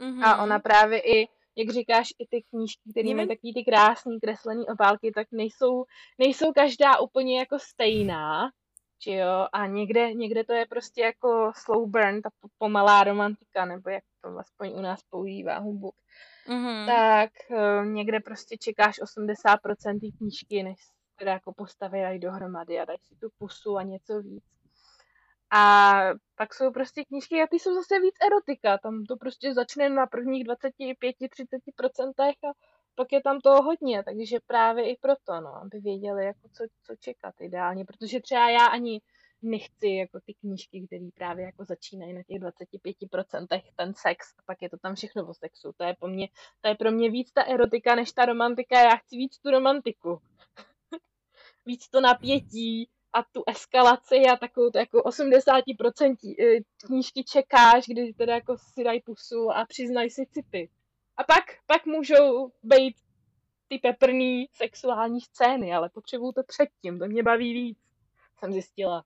Mm-hmm. A ona právě i, jak říkáš, i ty knížky, které mají takový ty krásný kreslený obálky, tak nejsou, nejsou každá úplně jako stejná, že jo, a někde, někde to je prostě jako slow burn, ta pomalá romantika, nebo jak to aspoň u nás používá humbuk, mm-hmm. tak uh, někde prostě čekáš 80% té knížky, než teda jako postaví dají dohromady a dají si tu pusu a něco víc. A pak jsou prostě knížky a ty jsou zase víc erotika, tam to prostě začne na prvních 25-30% a pak je tam toho hodně, takže právě i proto, no, aby věděli, jako co, co čekat ideálně, protože třeba já ani nechci jako ty knížky, které právě jako začínají na těch 25% ten sex a pak je to tam všechno o sexu. To je, po mně, to je pro mě víc ta erotika než ta romantika. Já chci víc tu romantiku. víc to napětí a tu eskalaci a takovou to jako 80% eh, knížky čekáš, kdy teda jako si dají pusu a přiznají si city. A pak, pak můžou být ty peprný sexuální scény, ale potřebuju to předtím, to mě baví víc, jsem zjistila.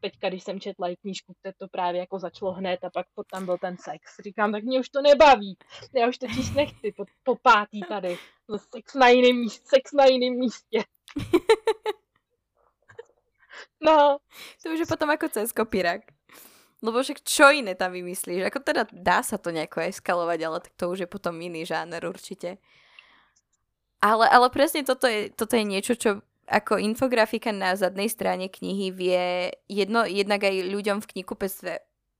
Teďka, když jsem četla i knížku, kde to právě jako začalo hned a pak tam byl ten sex. Říkám, tak mě už to nebaví. Já už to číst nechci po, po pátý tady. No, sex na jiném místě. Sex na jiném místě. No. To už je potom jako cez kopírak. Lebo však čo iné tam vymyslíš? Ako teda dá sa to nejako eskalovať, ale tak to už je potom iný žáner určite. Ale, ale presne toto je, toto je niečo, čo ako infografika na zadnej strane knihy vie jedno, jednak aj ľuďom v knihkupectve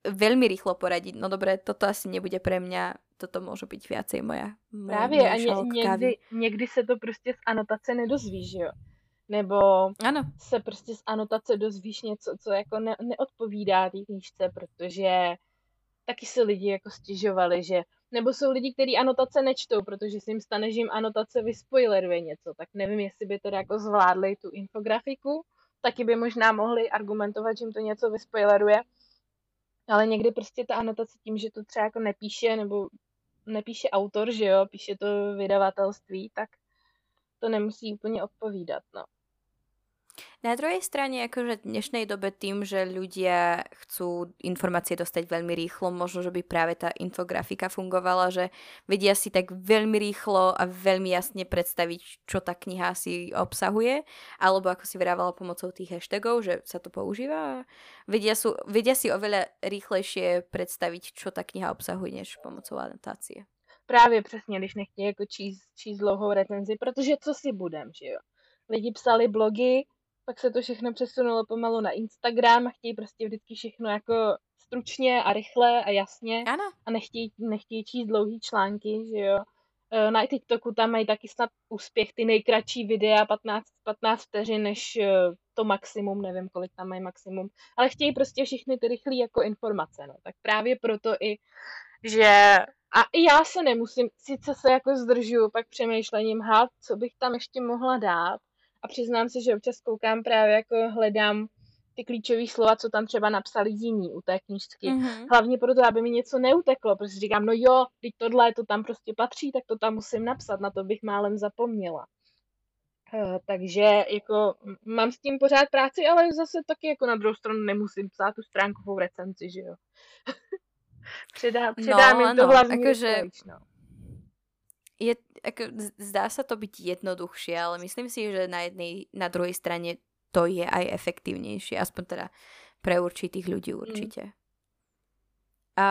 veľmi rýchlo poradiť. No dobre, toto asi nebude pre mňa, toto môže byť viacej moja. Právě a ně, někdy, někdy se to prostě z anotace nedozví, že jo? Nebo ano. se prostě z anotace dozvíš něco, co jako ne, neodpovídá té knížce, protože taky se lidi jako stěžovali, že nebo jsou lidi, kteří anotace nečtou, protože si jim stane, že jim anotace vyspoileruje něco, tak nevím, jestli by teda jako zvládli tu infografiku, taky by možná mohli argumentovat, že jim to něco vyspoileruje, ale někdy prostě ta anotace tím, že to třeba jako nepíše, nebo nepíše autor, že jo, píše to vydavatelství, tak to nemusí úplně odpovídat, no. Na druhej strane, akože v dnešnej dobe tým, že ľudia chcú informácie dostať veľmi rýchlo, možno, že by práve tá infografika fungovala, že vedia si tak veľmi rýchlo a veľmi jasne predstaviť, čo tá kniha si obsahuje, alebo ako si vyrávala pomocou tých hashtagov, že sa to používa. Vedia si oveľa rýchlejšie predstaviť, čo tá kniha obsahuje, než pomocou anotácie. Právě přesně, když nechtějí jako číst, číst dlouhou recenzi, protože co si budem, že jo. Lidi psali blogy, pak se to všechno přesunulo pomalu na Instagram a chtějí prostě vždycky všechno jako stručně a rychle a jasně. Ano. A nechtějí, nechtějí číst dlouhý články, že jo. E, na TikToku tam mají taky snad úspěch ty nejkratší videa, 15, 15 vteřin, než e, to maximum, nevím, kolik tam mají maximum, ale chtějí prostě všechny ty rychlé jako informace, no. Tak právě proto i, že a i já se nemusím, sice se jako zdržuju pak přemýšlením, ha, co bych tam ještě mohla dát, a přiznám se, že občas koukám právě jako hledám ty klíčové slova, co tam třeba napsali jiní u té knížky. Mm-hmm. Hlavně proto, aby mi něco neuteklo, protože říkám, no jo, teď tohle to tam prostě patří, tak to tam musím napsat, na to bych málem zapomněla. Uh, takže jako mám s tím pořád práci, ale zase taky jako na druhou stranu nemusím psát tu stránkovou recenzi, že jo. Předá, předám no, jim to hlavní akože... no je, ako, zdá sa to byť jednoduchšie, ale myslím si, že na jednej, na druhej strane to je aj efektívnejšie, aspoň teda pre určitých ľudí mm. určite. Mm. A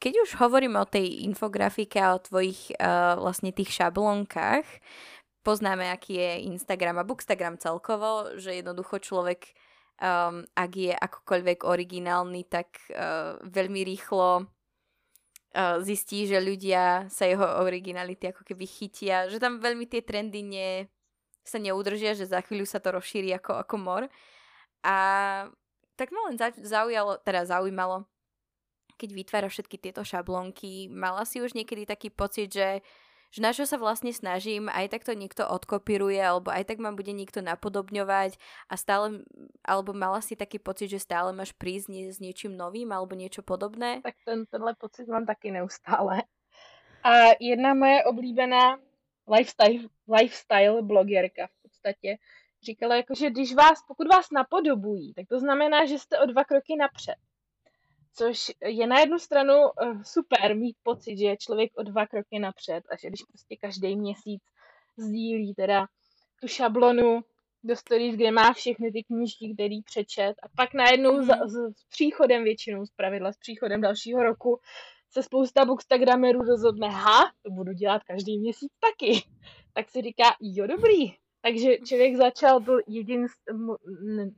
keď už hovoríme o tej infografike a o tvojich uh, vlastne tých šablónkach, poznáme, aký je Instagram a Bookstagram celkovo, že jednoducho človek, um, ak je akokoľvek originálny, tak uh, veľmi rýchlo zistí, že ľudia sa jeho originality ako keby chytia, že tam veľmi tie trendy nie, sa neudržia, že za chvíľu sa to rozšíri ako, ako mor. A tak ma len zaujalo, teda zaujímalo, keď vytvára všetky tieto šablónky, mala si už niekedy taký pocit, že že na čo sa vlastne snažím, aj tak to niekto odkopíruje, alebo aj tak ma bude niekto napodobňovať a stále, alebo mala si taký pocit, že stále máš prísť nie, s niečím novým alebo niečo podobné? Tak ten, tenhle pocit mám taky neustále. A jedna moje oblíbená lifestyle, lifestyle blogerka v podstatě říkala, jako, že když vás, pokud vás napodobují, tak to znamená, že jste o dva kroky napřed. Což je na jednu stranu eh, super mít pocit, že je člověk o dva kroky napřed a že když prostě každý měsíc sdílí teda tu šablonu do stories, kde má všechny ty knížky, který přečet a pak najednou za, s, s příchodem většinou, z pravidla s příchodem dalšího roku se spousta bookstagramerů rozhodne, ha, to budu dělat každý měsíc taky. Tak si říká, jo dobrý, takže člověk začal, byl jedin,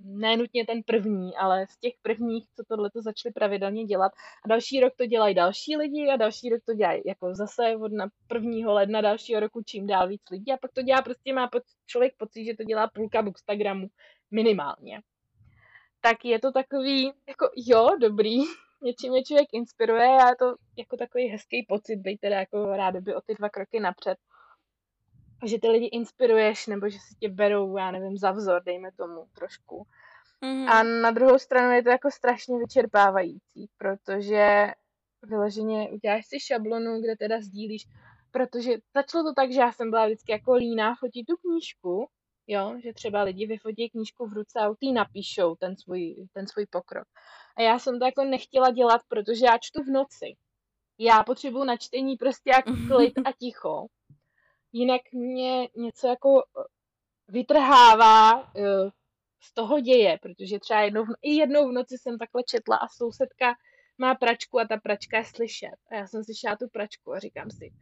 ne nutně ten první, ale z těch prvních, co tohle to začali pravidelně dělat. A další rok to dělají další lidi a další rok to dělají jako zase od na 1. ledna dalšího roku čím dál víc lidí a pak to dělá prostě, má člověk pocit, že to dělá půlka Bookstagramu minimálně. Tak je to takový, jako jo, dobrý, něčím mě člověk inspiruje a je to jako takový hezký pocit být teda jako rád by o ty dva kroky napřed že ty lidi inspiruješ, nebo že si tě berou, já nevím, za vzor, dejme tomu trošku. Mm-hmm. A na druhou stranu je to jako strašně vyčerpávající, protože vyloženě uděláš si šablonu, kde teda sdílíš, protože začalo to tak, že já jsem byla vždycky jako líná fotit tu knížku, jo, že třeba lidi vyfotí knížku v ruce a ty napíšou ten svůj, ten svůj pokrok. A já jsem to jako nechtěla dělat, protože já čtu v noci. Já potřebuji na čtení prostě jako klid a ticho jinak mě něco jako eh, vytrhává uh, z toho děje, protože třeba jednou, i jednou v noci jsem takhle četla a sousedka má pračku a ta pračka je slyšet. A já jsem slyšela tu pračku a říkám si,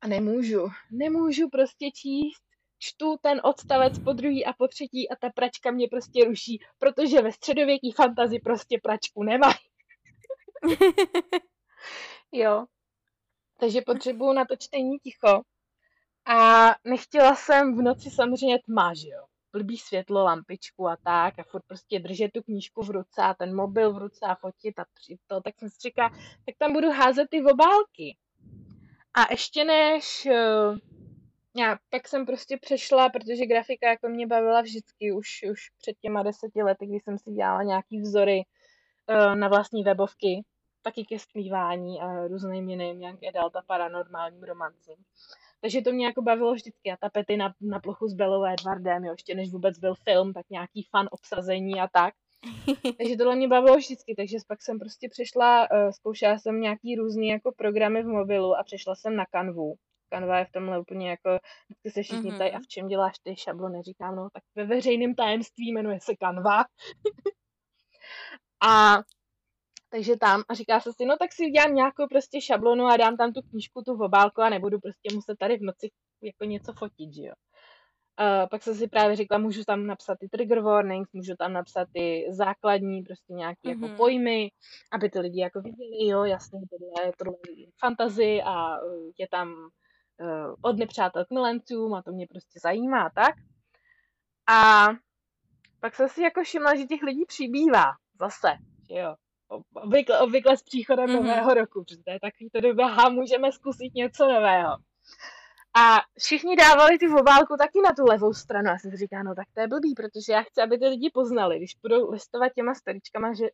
a nemůžu, nemůžu prostě číst, čtu ten odstavec po druhý a po třetí a ta pračka mě prostě ruší, protože ve středověký fantazi prostě pračku nemá. jo. Takže potřebuju na to čtení ticho. A nechtěla jsem v noci samozřejmě tma, že jo. Blbý světlo, lampičku a tak a furt prostě držet tu knížku v ruce a ten mobil v ruce a fotit a to, tak jsem si říkala, tak tam budu házet ty obálky. A ještě než uh, já pak jsem prostě přešla, protože grafika jako mě bavila vždycky, už, už před těma deseti lety, kdy jsem si dělala nějaký vzory uh, na vlastní webovky, taky ke splývání a různým jiným, nějaké delta paranormálním romancím. Takže to mě jako bavilo vždycky a tapety na, na plochu s Belou Edwardem, jo, ještě než vůbec byl film, tak nějaký fan obsazení a tak. takže tohle mě bavilo vždycky, takže pak jsem prostě přešla, uh, zkoušela jsem nějaký různý jako programy v mobilu a přešla jsem na Canvu. Canva je v tomhle úplně jako, vždycky se všichni mm-hmm. a v čem děláš ty šablony, říkám, no tak ve veřejném tajemství jmenuje se Canva. a takže tam a říká se si, no tak si udělám nějakou prostě šablonu a dám tam tu knížku, tu obálku a nebudu prostě muset tady v noci jako něco fotit, že jo. Uh, pak jsem si právě řekla, můžu tam napsat ty trigger warnings, můžu tam napsat ty základní prostě nějaké mm-hmm. jako mhm. pojmy, aby ty lidi jako viděli, jo, jasně, tohle, tohle je fantazy a je tam uh, od nepřátel k milencům a to mě prostě zajímá, tak. A pak jsem si jako všimla, že těch lidí přibývá zase, že jo. Obvykle, obvykle s příchodem mm-hmm. nového roku, protože to je takový to doba, ha, můžeme zkusit něco nového. A všichni dávali ty obálku taky na tu levou stranu. Já jsem si říkala, no tak to je blbý, protože já chci, aby ty lidi poznali, když budou listovat těma storičkama, že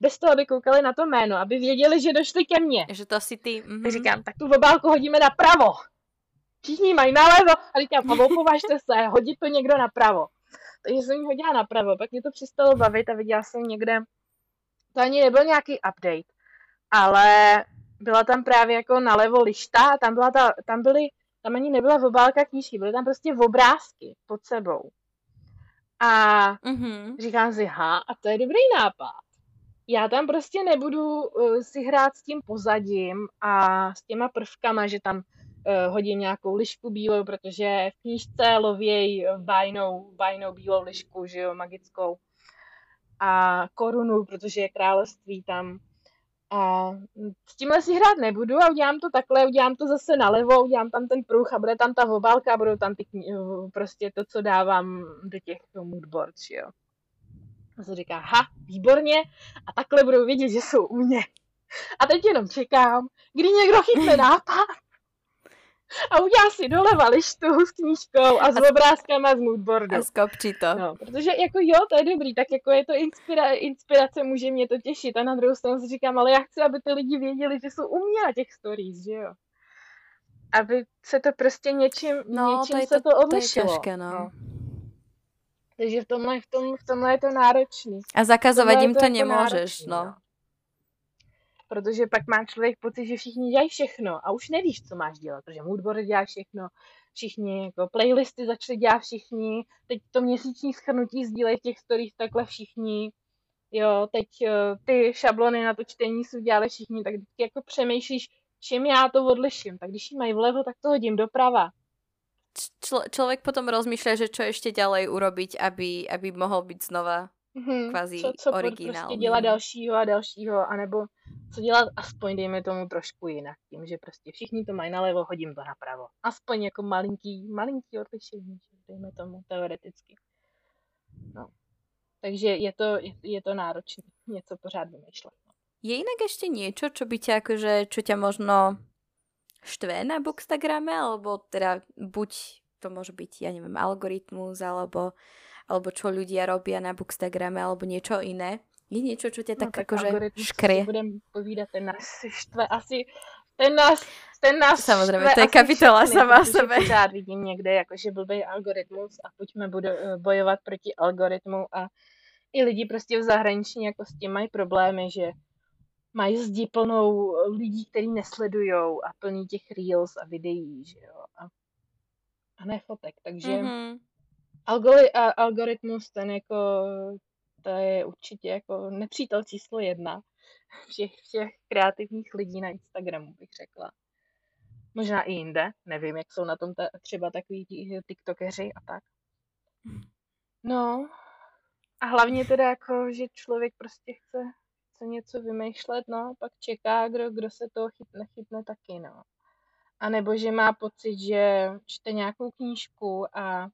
bez toho, aby koukali na to jméno, aby věděli, že došli ke mně. Že to asi ty. Mm-hmm. říkám, tak tu obálku hodíme napravo. Všichni mají nalevo a říkám, Pavel, považte se, hodit to někdo napravo. Takže jsem ji hodila napravo, pak mě to přestalo bavit a viděla jsem někde, to ani nebyl nějaký update, ale byla tam právě jako nalevo lišta, tam, byla ta, tam byly tam ani nebyla obálka knížky, byly tam prostě obrázky pod sebou. A mm-hmm. říkám si, ha, a to je dobrý nápad. Já tam prostě nebudu uh, si hrát s tím pozadím a s těma prvkama, že tam uh, hodím nějakou lišku bílou, protože v knížce lověj bajnou, bajnou bílou lišku, že jo, magickou. A korunu, protože je království tam a s tímhle si hrát nebudu a udělám to takhle, udělám to zase nalevo, udělám tam ten pruh a bude tam ta obálka a budou tam ty, prostě to, co dávám do těch moodboards, jo. A se říká, ha, výborně, a takhle budou vědět, že jsou u mě. A teď jenom čekám, kdy někdo chytne nápad a udělá si doleva lištu s knížkou a s a obrázkama z moodboardu. A skopčí to. No, protože jako jo, to je dobrý, tak jako je to inspira- inspirace, může mě to těšit a na druhou stranu si říkám, ale já chci, aby ty lidi věděli, že jsou u mě na těch stories, že jo. Aby se to prostě něčím, no, něčím to se to, to odlišilo. To je těžké, no. no. Takže v tomhle, v, tom, v tomhle je to náročný. A zakazovat jim to, to jako nemůžeš, no. no protože pak má člověk pocit, že všichni dělají všechno a už nevíš, co máš dělat, protože moodboard dělá všechno, všichni, jako playlisty začali dělat všichni, teď to měsíční schrnutí sdílejí v těch stories takhle všichni, jo, teď uh, ty šablony na to čtení jsou dělali všichni, tak vždycky jako přemýšlíš, čím já to odliším, tak když ji mají vlevo, tak to hodím doprava. Čl- člověk potom rozmýšlí, že čo ještě ďalej urobiť, aby, aby mohl být znova mm-hmm. kvazi co, co originální. prostě dělat dalšího a dalšího, anebo co dělat aspoň, dejme tomu, trošku jinak. Tím, že prostě všichni to mají nalevo, hodím to napravo. Aspoň jako malinký, malinký odlišení, dejme tomu, teoreticky. No. Takže je to, je, je to náročné něco pořád vymýšlet. No. Je jinak ještě něco, co by tě jakože, čo tě možno štve na Bookstagrame, alebo teda buď to může být, ja nevím, algoritmus, alebo, alebo čo ľudia robia na Bookstagrame, alebo niečo iné, je něco, co tě no, tak, tak jakože škrie? Budem povídat, ten nás štve asi, ten nás, ten nás Samozřejmě, to je kapitola sama sebe. Pořád vidím někde jakože blbý algoritmus a pojďme budu, eh, bojovat proti algoritmu a i lidi prostě v zahraničí jako s tím mají problémy, že mají zdi plnou lidí, kteří nesledujou a plný těch reels a videí, že jo. A, a ne fotek, takže mm-hmm. Algori, a, algoritmus ten jako to je určitě jako nepřítel číslo jedna všech, všech kreativních lidí na Instagramu, bych řekla. Možná i jinde, nevím, jak jsou na tom ta, třeba takový tiktokeři a tak. No, a hlavně teda jako, že člověk prostě chce, chce něco vymýšlet, no, pak čeká, kdo, kdo se toho chytne, chytne taky, no. A nebo že má pocit, že čte nějakou knížku a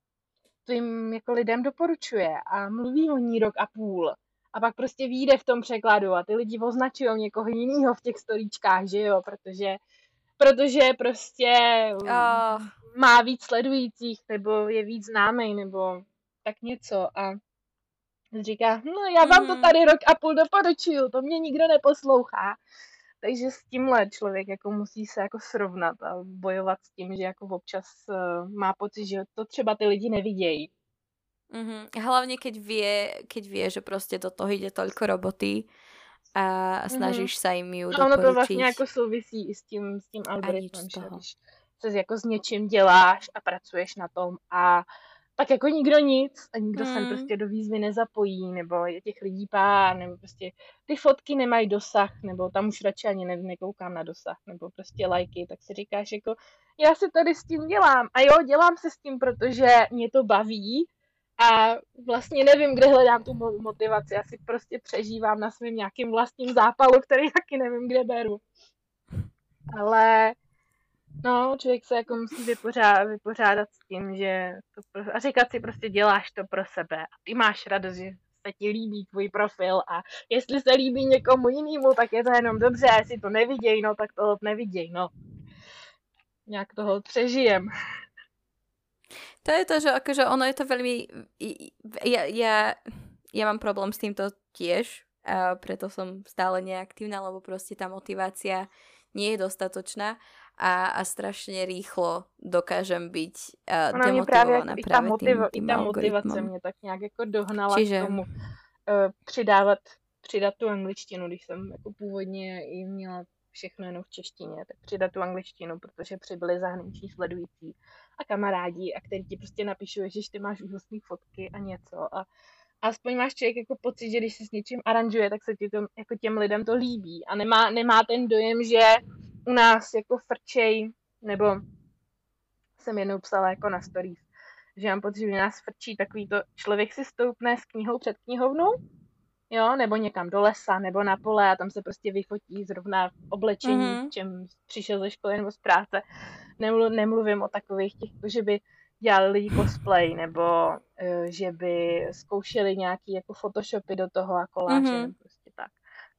to jim jako lidem doporučuje a mluví o ní rok a půl. A pak prostě vyjde v tom překladu a ty lidi označují někoho jiného v těch storíčkách, že jo, protože, protože prostě oh. má víc sledujících, nebo je víc známý, nebo tak něco a říká, no já vám to mhm. tady rok a půl doporučuju, to mě nikdo neposlouchá. Takže s tímhle člověk jako musí se jako srovnat a bojovat s tím, že jako občas uh, má pocit, že to třeba ty lidi nevidějí. Mm-hmm. Hlavně keď vie, keď vie, že prostě do toho jde toliko roboty a mhm. snažíš mm-hmm. se jim ju doporučit. Ono to vlastně jako souvisí i s tím, s tím algoritmem, že když se jako s něčím děláš a pracuješ na tom a tak jako nikdo nic a nikdo mm. se Hmm. prostě do výzvy nezapojí, nebo je těch lidí pár, nebo prostě ty fotky nemají dosah, nebo tam už radši ani ne, nekoukám na dosah, nebo prostě lajky, tak si říkáš jako, já si tady s tím dělám a jo, dělám se s tím, protože mě to baví a vlastně nevím, kde hledám tu mo- motivaci, já si prostě přežívám na svém nějakým vlastním zápalu, který taky nevím, kde beru. Ale No, člověk se jako musí vypořádat, vypořádat s tím, že to pro, a říkat si prostě děláš to pro sebe a ty máš radost, že se ti líbí tvůj profil a jestli se líbí někomu jinému, tak je to jenom dobře, jestli to neviděj, no tak toho neviděj, no. Nějak toho přežijem. To je to, že akože ono je to veľmi... Ja, ja, ja mám problém s týmto tiež, a preto som stále neaktívna, lebo proste tá motivácia nie je dostatočná a, a strašne rýchlo dokážem byť uh, Ona mě právě, demotivovaná i ta, motiva, tým, i ta motivace mě tak nějak jako dohnala Čiže- k tomu uh, přidávat, přidat tu angličtinu, když jsem jako původně i měla všechno jenom v češtině, tak přidat tu angličtinu, protože přibyly zahraniční sledující a kamarádi, a který ti prostě napíšou, že ty máš úžasné fotky a něco. A aspoň máš člověk jako pocit, že když si s něčím aranžuje, tak se ti to, jako těm lidem to líbí a nemá, nemá ten dojem, že u nás jako frčej, nebo jsem jednou psala jako na stories, že mám pocit, že u nás frčí takový to, člověk si stoupne s knihou před knihovnou, jo, nebo někam do lesa, nebo na pole a tam se prostě vyfotí zrovna v oblečení, Mhm. mm-hmm. čem přišel ze školy nebo z práce. Nemlu, nemluvím o takových těch, jako že by dělali cosplay, nebo uh, že by zkoušeli nějaký jako photoshopy do toho a koláče, Mhm. mm-hmm. prostě tak.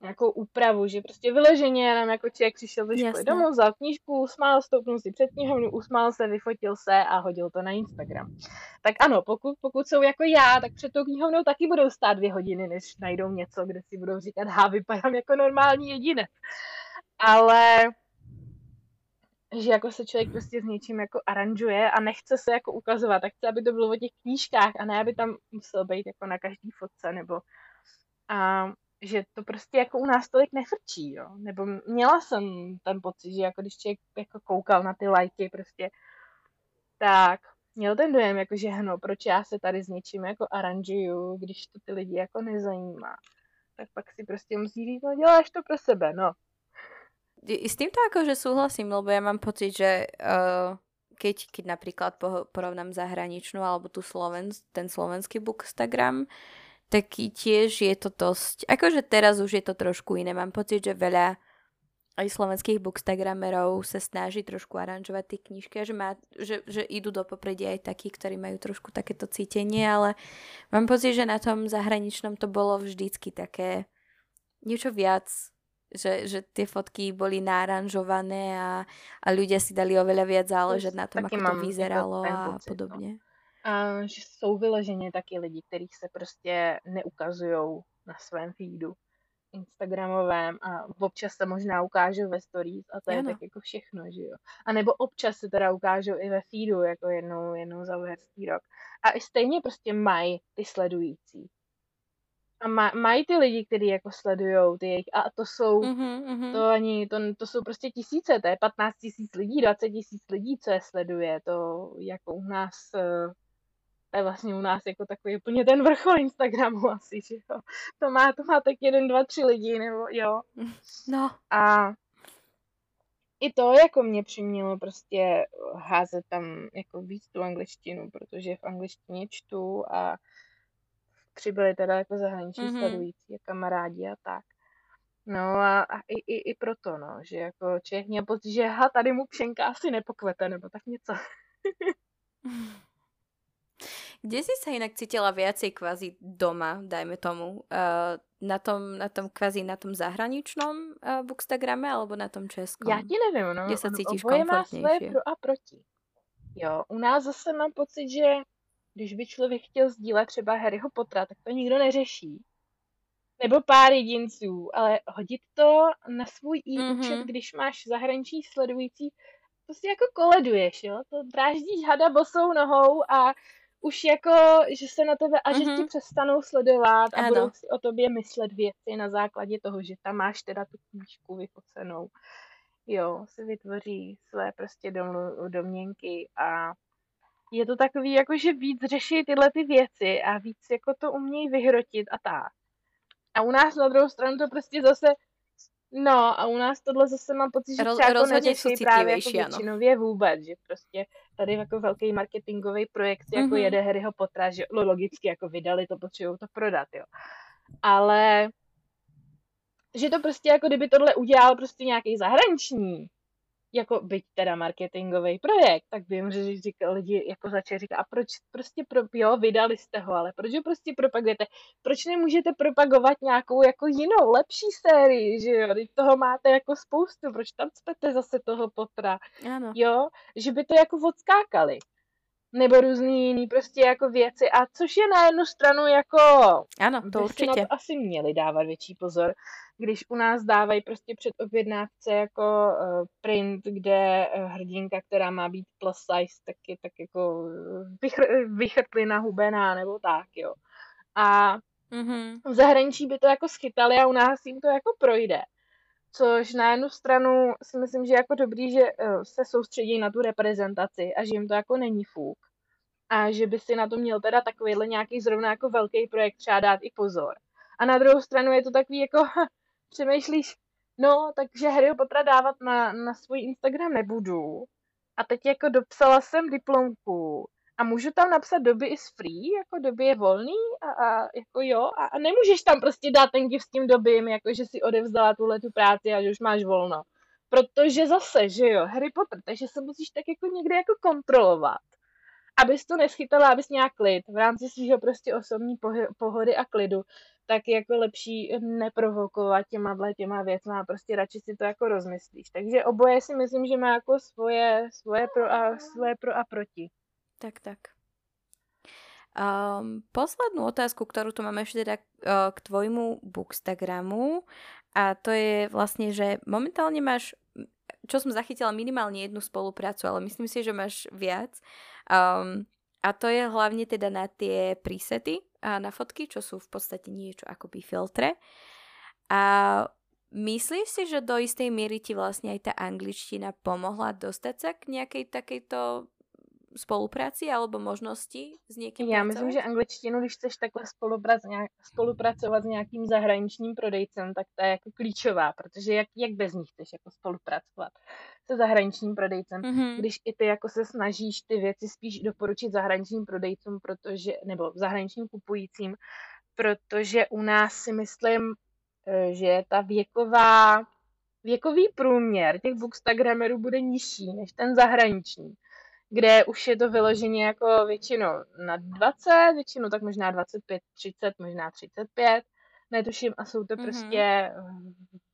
Nějakou úpravu, že prostě vyloženě jenom jako člověk přišel ze školy domů, vzal knížku, usmál, stoupnul si před knihovnu, usmál se, vyfotil se a hodil to na Instagram. Tak ano, pokud, pokud jsou jako já, tak před tou knihovnou taky budou stát dvě hodiny, než najdou něco, kde si budou říkat, ha, vypadám jako normální jedinec. Ale že jako se člověk prostě s něčím jako aranžuje a nechce se jako ukazovat, tak chce, aby to bylo o těch knížkách a ne, aby tam musel být jako na každý fotce, nebo a že to prostě jako u nás tolik nefrčí, jo. Nebo měla jsem ten pocit, že jako když člověk jako koukal na ty lajky prostě, tak měl ten dojem, jako že hno, proč já se tady s něčím jako aranžuju, když to ty lidi jako nezajímá. Tak pak si prostě musí říct, no děláš to pro sebe, no. S týmto akože súhlasím, lebo ja mám pocit, že uh, keď, keď napríklad po, porovnám zahraničnú alebo tu Sloven, ten slovenský bookstagram, tak tiež je to dosť, akože teraz už je to trošku iné. Mám pocit, že veľa aj slovenských bookstagramerov sa snaží trošku aranžovať tie knižky a že, má, že, že idú do popredia aj takí, ktorí majú trošku takéto cítenie, ale mám pocit, že na tom zahraničnom to bolo vždycky také niečo viac že, že tie fotky boli náranžované a, a ľudia si dali oveľa viac záležet na tom, ako to vyzeralo ten a pocit, no. podobně. A že jsou vyloženě taky lidi, kterých se prostě neukazují na svém feedu Instagramovém a občas se možná ukážou ve stories a to je Ano. tak jako všechno, že jo. A nebo občas se teda ukážou i ve feedu, jako jednou, jednou za uherský rok. A i stejně prostě mají ty sledující. A ma, mají ty lidi, kteří jako sledujou ty jejich, a to jsou, Mm-hmm, mm-hmm. to ani, to, to jsou prostě tisíce, to je 15 tisíc lidí, 20 tisíc lidí, co je sleduje, to jako u nás, eh, to je vlastně u nás jako takový úplně ten vrchol Instagramu asi, že jo. To má, to má tak jeden, dva, tři lidi, nebo jo. No, A i to jako mě přimělo prostě házet tam jako víc tu angličtinu, protože v angličtině čtu a přibyli teda jako zahraniční Mhm. mm-hmm. sledující a kamarádi a tak. No a, a i, i, i proto, no, že jako člověk měl pocit, že ha, tady mu pšenka asi nepokvete, nebo tak něco. Kde si sa inak cítila viacej kvázi doma, dajme tomu? Uh, na, tom, na tom kvázi na tom zahraničnom uh, bookstagrame alebo na tom českom? Já ti nevím, no. Kde se cítíš oboje má komfortnější? pro a proti. Jo, u nás zase mám pocit, že když by člověk chtěl sdílet třeba Harryho Pottera, tak to nikdo neřeší. Nebo pár jedinců, ale hodit to na svůj e-účet, Mhm. když máš zahraniční sledující, to si jako koleduješ, jo? To dráždíš hada bosou nohou a už jako, že se na tebe a že Mhm. ti přestanou sledovat a Ano. budou si o tobě myslet věci na základě toho, že tam máš teda tu knížku vyfocenou. Jo, si vytvoří své prostě domlu, domněnky a je to takový, jako že víc řeší tyhle ty věci a víc jako to umějí vyhrotit a tak. A u nás na druhou stranu to prostě zase No a u nás tohle zase mám pocit, že třeba to neřeší právě jako většinově vůbec, že prostě tady jako velký marketingový projekt jako mm-hmm. jede Harryho Pottera, že no, logicky jako vydali to, potřebují to prodat, jo. Ale že to prostě jako kdyby tohle udělal prostě nějaký zahraniční jako byť teda marketingový projekt, tak vím, že říkal, lidi jako začali říkat, a proč prostě, pro, jo, vydali jste ho, ale proč ho prostě propagujete? Proč nemůžete propagovat nějakou jako jinou, lepší sérii, že jo? Teď toho máte jako spoustu, proč tam cpete zase toho potra? Ano. Jo, že by to jako odskákali nebo různý jiný prostě jako věci a což je na jednu stranu jako ano, to určitě. na to asi měli dávat větší pozor, když u nás dávají prostě před objednávce jako uh, print, kde uh, hrdinka, která má být plus size, tak je tak jako vychr- vychrtlina hubená nebo tak, jo. A mm-hmm. v zahraničí by to jako schytali a u nás jim to jako projde. Což na jednu stranu si myslím, že je jako dobrý, že uh, se soustředí na tu reprezentaci a že jim to jako není fuk. A že by si na to měl teda takovýhle nějaký zrovna jako velký projekt třeba dát i pozor. A na druhou stranu je to takový jako, přemýšlíš, no, takže Harry Pottera dávat na, na svůj Instagram nebudu. A teď jako dopsala jsem diplomku a můžu tam napsat doby is free, jako doby je volný a, a jako jo, a, a nemůžeš tam prostě dát ten gift s tím dobím, jako že si odevzdala tuhle tu práci a že už máš volno. Protože zase, že jo, Harry Potter, takže se musíš tak jako někde jako kontrolovat abys to neschytala, abys nějak klid v rámci svého prostě osobní pohody a klidu, tak jako lepší neprovokovat těma těma věcma a prostě radši si to jako rozmyslíš. Takže oboje si myslím, že má jako svoje, svoje pro a, svoje pro a proti. Tak, tak. Um, poslednú otázku, ktorú tu máme ešte teda uh, k tvojmu Bookstagramu a to je vlastne, že momentálne máš čo som zachytila minimálne jednu spoluprácu, ale myslím si, že máš viac. Um, a to je hlavne teda na tie presety a na fotky, čo sú v podstate niečo akoby filtre. A myslíš si, že do istej miery ti vlastne aj tá angličtina pomohla dostať sa k nejakej takejto spolupráci alebo možnosti s někým Já myslím, že angličtinu, když chceš takhle spolupracovat s nějakým zahraničním prodejcem, tak to je jako klíčová, protože jak, jak bez nich chceš jako spolupracovat se zahraničním prodejcem, mm-hmm. když i ty jako se snažíš ty věci spíš doporučit zahraničním prodejcům, protože, nebo zahraničním kupujícím, protože u nás si myslím, eh, že ta věková, věkový průměr těch bookstagramerů bude nižší než ten zahraniční kde už je to vyloženě jako většinou na 20, většinou tak možná 25, 30, možná 35, netuším a jsou to mm-hmm. prostě eh,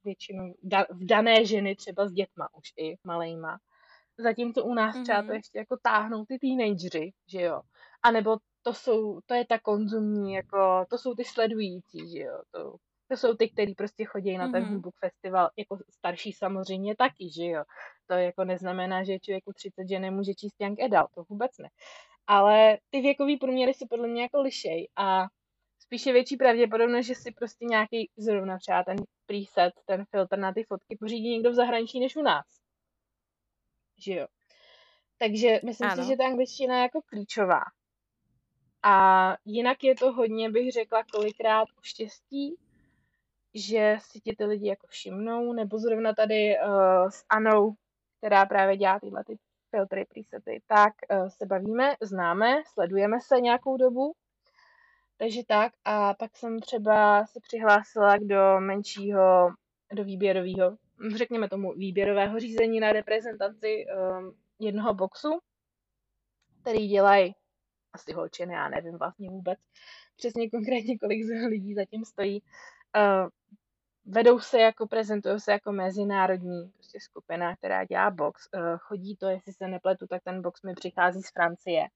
většinou da, dané ženy třeba s dětma už i malejma. Zatímco u nás mm-hmm. třeba to mhm. ještě jako táhnou ty teenagery, že jo. A nebo to jsou, to je ta konzumní, jako, to jsou ty sledující, že jo. To, to jsou ty, kteří prostě chodí na ten mm-hmm. book festival, jako starší samozřejmě taky, že jo. To jako neznamená, že člověku 30, že nemůže číst Young Adult, to vůbec ne. Ale ty věkové průměry si podle mě jako lišej a spíše větší pravděpodobnost, že si prostě nějaký zrovna třeba ten preset, ten filtr na ty fotky pořídí někdo v zahraničí než u nás. Že jo. Takže myslím ano. si, že ta angličtina je jako klíčová. A jinak je to hodně, bych řekla, kolikrát o štěstí, že si ti ty lidi jako všimnou, nebo zrovna tady uh, s Anou, která právě dělá tyhle ty filtry, presety, tak uh, se bavíme, známe, sledujeme se nějakou dobu, takže tak a pak jsem třeba se přihlásila do menšího, do výběrového, řekněme tomu výběrového řízení na reprezentaci um, jednoho boxu, který dělají asi holčiny, já nevím vlastně vůbec přesně konkrétně, kolik lidí zatím stojí. Uh, vedou se jako, prezentují se jako mezinárodní prostě skupina, která dělá box. Uh, chodí to, jestli se nepletu, tak ten box mi přichází z Francie.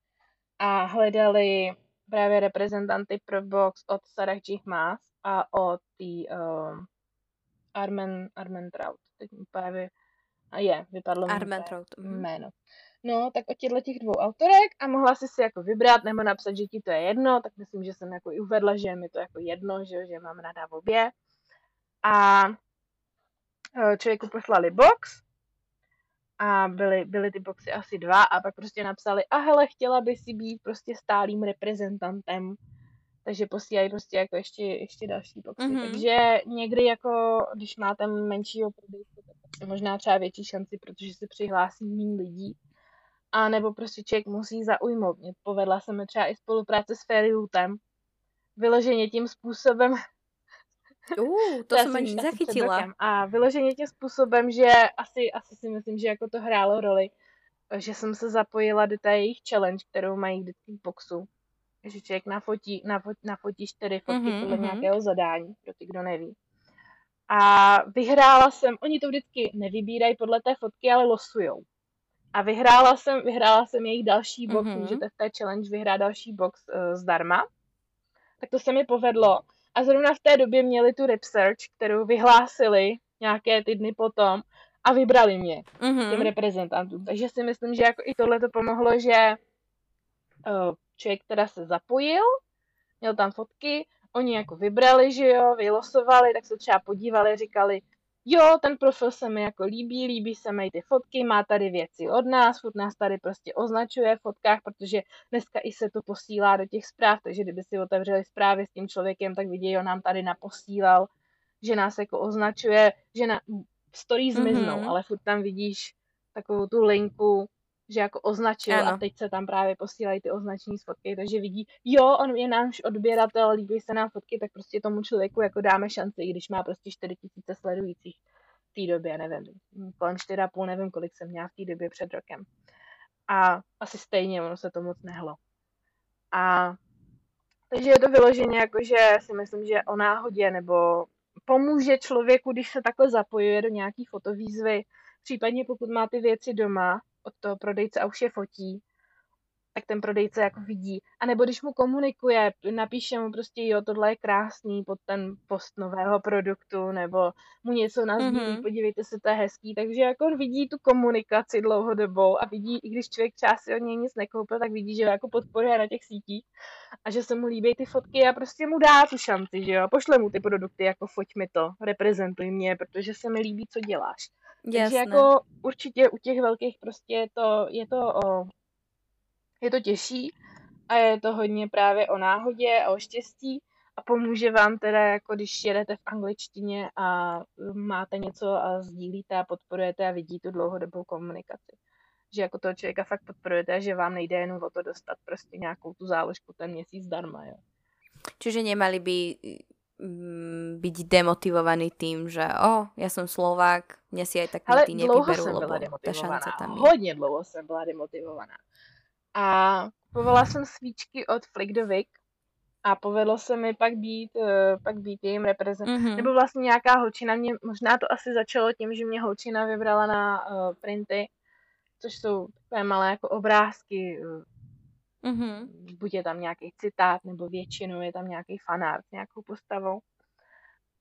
A hledali právě reprezentanty pro box od Sarah G. Maas a od tý, uh, Armen, Armen Trout. Teď právě a je, vypadlo Armen Trout. Mhm. jméno. No, tak od těchto těch dvou autorek a mohla si si jako vybrat nebo napsat, že ti to je jedno, tak myslím, že jsem jako i uvedla, že je mi to jako jedno, že, že mám ráda v obě. A e, člověku poslali box a byly, byly ty boxy asi dva a pak prostě napsali, a hele, chtěla by si být prostě stálým reprezentantem, takže posílají prostě jako ještě, ještě další boxy. Mm-hmm. Takže někdy jako, když máte menšího prodejce, tak možná třeba větší šanci, protože se přihlásí méně lidí. A nebo prostě člověk musí zaujmout. Mě povedla se mi třeba i spolupráce s Fairylootem. Vyloženě tím způsobem, Uh, to jsem ani zachytila. A vyloženě tím způsobem, že asi, asi si myslím, že jako to hrálo roli, že jsem se zapojila do té jejich challenge, kterou mají vždycky v boxu. Že člověk nafotí, nafotí, nafotí čtyři fotky mm-hmm, podle mm-hmm. nějakého zadání, pro ty, kdo neví. A vyhrála jsem, oni to vždycky nevybírají podle té fotky, ale losujou. A vyhrála jsem, vyhrála jsem jejich další box, mm-hmm. můžete v té challenge vyhrát další box uh, zdarma. Tak to se mi povedlo. A zrovna v té době měli tu research, kterou vyhlásili nějaké ty dny potom a vybrali mě mm-hmm. těm reprezentantům. Takže si myslím, že jako i tohle to pomohlo, že uh, člověk teda se zapojil, měl tam fotky, oni jako vybrali, že jo, vylosovali, tak se třeba podívali, říkali, jo, ten profil se mi jako líbí, líbí se mi ty fotky, má tady věci od nás, furt nás tady prostě označuje v fotkách, protože dneska i se to posílá do těch zpráv, takže kdyby si otevřeli zprávy s tím člověkem, tak vidí, on nám tady naposílal, že nás jako označuje, že na story zmiznou, mm-hmm. ale furt tam vidíš takovou tu linku, že jako označil ano. a teď se tam právě posílají ty označení z fotky, takže vidí, jo, on je náš odběratel, líbí se nám fotky, tak prostě tomu člověku jako dáme šanci, i když má prostě 4000 sledujících v té době, nevím, kolem 4,5, nevím, kolik jsem měla v té době před rokem. A asi stejně, ono se to moc nehlo. A takže je to vyloženě jako, že si myslím, že o náhodě nebo pomůže člověku, když se takhle zapojuje do nějaký fotovýzvy, případně pokud má ty věci doma, od toho prodejce a už je fotí, tak ten prodejce jako vidí. A nebo když mu komunikuje, napíše mu prostě, jo, tohle je krásný pod ten post nového produktu, nebo mu něco nazdílí, mm-hmm. podívejte se, to je hezký. Takže jako on vidí tu komunikaci dlouhodobou a vidí, i když člověk třeba si od něj nic nekoupil, tak vidí, že ho jako podporuje na těch sítích a že se mu líbí ty fotky a prostě mu dá tu šanci, že jo. Pošle mu ty produkty, jako foť mi to, reprezentuj mě, protože se mi líbí, co děláš. Jasne. Takže jako určitě u těch velkých prostě je to, je to, o, je to těžší a je to hodně právě o náhodě a o štěstí a pomůže vám teda, jako když jedete v angličtině a máte něco a sdílíte a podporujete a vidí tu dlouhodobou komunikaci. Že jako toho člověka fakt podporujete a že vám nejde jenom o to dostat prostě nějakou tu záložku ten měsíc zdarma, jo. Čiže nemali by Mm, byť demotivovaný tým, že o, oh, ja som Slovák, mňa si aj tak Ale ty jsem lebo ta šance tam je. Hodně dlouho jsem byla demotivovaná. A kupovala jsem svíčky od Flickdovic a povedlo se mi pak být, uh, pak být jejím reprezentantem. Mm-hmm. Nebo vlastně nějaká holčina mě, možná to asi začalo tím, že mě holčina vybrala na uh, printy, což jsou takové malé jako obrázky Mm-hmm. Buď je tam nějaký citát, nebo většinou je tam nějaký fanart s nějakou postavou.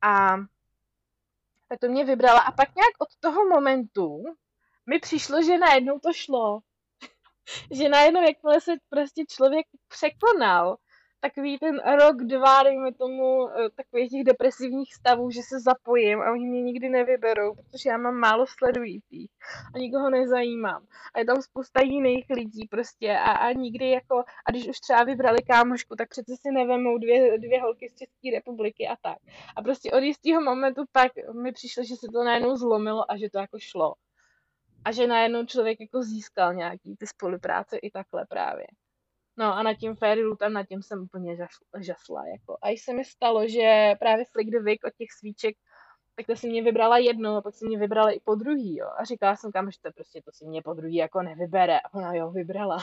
A tak to mě vybrala. A pak nějak od toho momentu mi přišlo, že najednou to šlo. Že najednou, jakmile se prostě člověk překonal takový ten rok, dva, dejme tomu, eh, takových těch depresivních stavů, že se zapojím a oni mě nikdy nevyberou, protože já mám málo sledujících a nikoho nezajímám. A je tam spousta jiných lidí prostě a, a nikdy jako, a když už třeba vybrali kámošku, tak přece si nevemou dvě, dvě holky z České republiky a tak. A prostě od jistého momentu pak mi přišlo, že se to najednou zlomilo a že to jako šlo. A že najednou člověk jako získal nějaký ty spolupráce i takhle právě. No a nad tím Fairy Lootem, nad tím jsem úplně žasla. Jako. A se mi stalo, že právě Flick the Vic od těch svíček, tak to si mě vybrala jedno, a pak si mě vybrala i po druhý, jo. A říkala jsem kam, že to prostě to si mě po druhý jako nevybere. A ona jo, vybrala.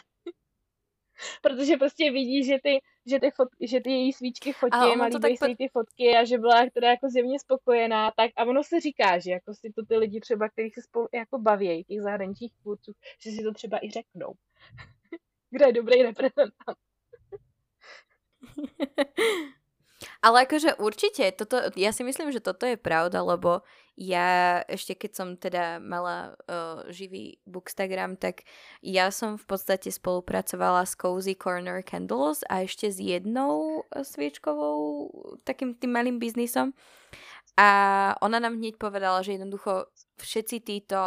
Protože prostě vidí, že ty, že ty, fot, že ty její svíčky fotím a líbí se ty fotky a že byla teda jako zjevně spokojená, tak a ono se říká, že jako si to ty lidi třeba, kteří se spolu jako baví, těch zahraničních tvůrců, že si to třeba i řeknou kdo je dobrý reprezentant. Ale akože určite, toto, ja si myslím, že toto je pravda, lebo ja ešte keď som teda mala uh, živý bookstagram, tak ja som v podstate spolupracovala s Cozy Corner Candles a ešte s jednou sviečkovou takým tým malým biznisom. A ona nám hneď povedala, že jednoducho všetci títo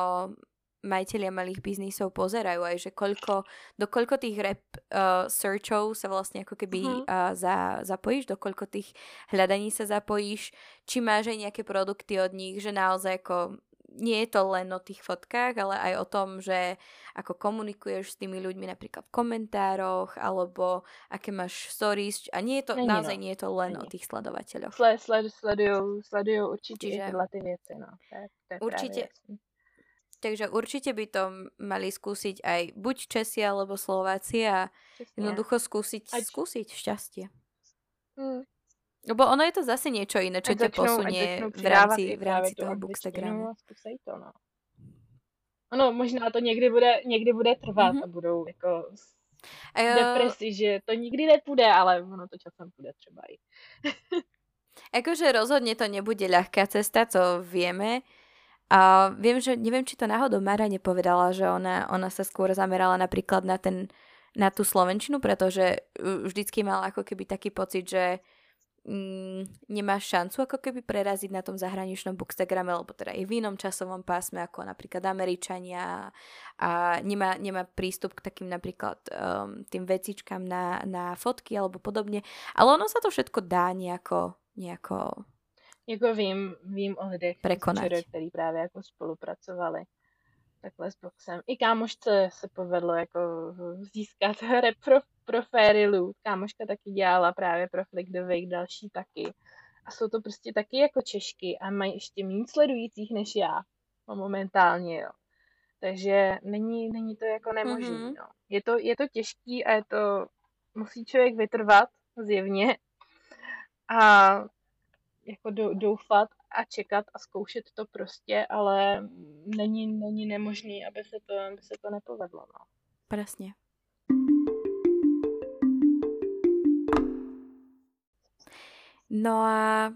majiteľia malých biznisov pozerajú aj, že koľko, do koľko tých rep uh, searchov sa vlastne ako keby uh-huh. uh, za, zapojíš, do koľko tých hľadaní sa zapojíš, či máš aj nejaké produkty od nich, že naozaj ako nie je to len o tých fotkách, ale aj o tom, že ako komunikuješ s tými ľuďmi napríklad v komentároch, alebo aké máš stories. A nie je to, Není, naozaj no. nie je to len Není. o tých sledovateľoch. Sled, sled, sledujú, sledujú určite Čiže, tyhle ty věci, no. To je, to je určite, takže určite by to mali skúsiť aj buď Česi alebo Slováci a Česne. jednoducho skúsiť, Ať... skúsiť šťastie. Hmm. Lebo ono je to zase niečo iné, čo ťa posunie v rámci, v rámci toho Bookstagramu. To, no. Ono možná to někdy bude, někdy bude trvat mm-hmm. a budou jako uh, depresi, že to nikdy nepůjde, ale ono to časem půjde třeba i. akože rozhodne to nebude ľahká cesta, to vieme. A viem, že neviem, či to náhodou Mara nepovedala, že ona, ona sa skôr zamerala napríklad na ten na tú Slovenčinu, pretože vždycky mala ako keby taký pocit, že mm, nemáš šancu ako keby preraziť na tom zahraničnom bookstagrame, alebo teda je v inom časovom pásme ako napríklad Američania a nemá, nemá prístup k takým napríklad um, tým vecičkám na, na fotky alebo podobne. Ale ono sa to všetko dá nejako, nejako jako vím, vím o lidech, prekonať. který právě jako spolupracovali takhle s boxem. I kámošce se povedlo jako získat hry pro, pro Fairylu. Kámoška taky dělala právě pro Flick the Wake, další taky. A jsou to prostě taky jako Češky a mají ještě méně sledujících než já. No, momentálně, jo. Takže není, není to jako nemožné. Mm-hmm. No. Je, to, je to těžký a je to, musí člověk vytrvat zjevně. A jako doufat a čekat a zkoušet to prostě, ale není, není nemožný, aby se to, aby se to nepovedlo. No. Presně. No a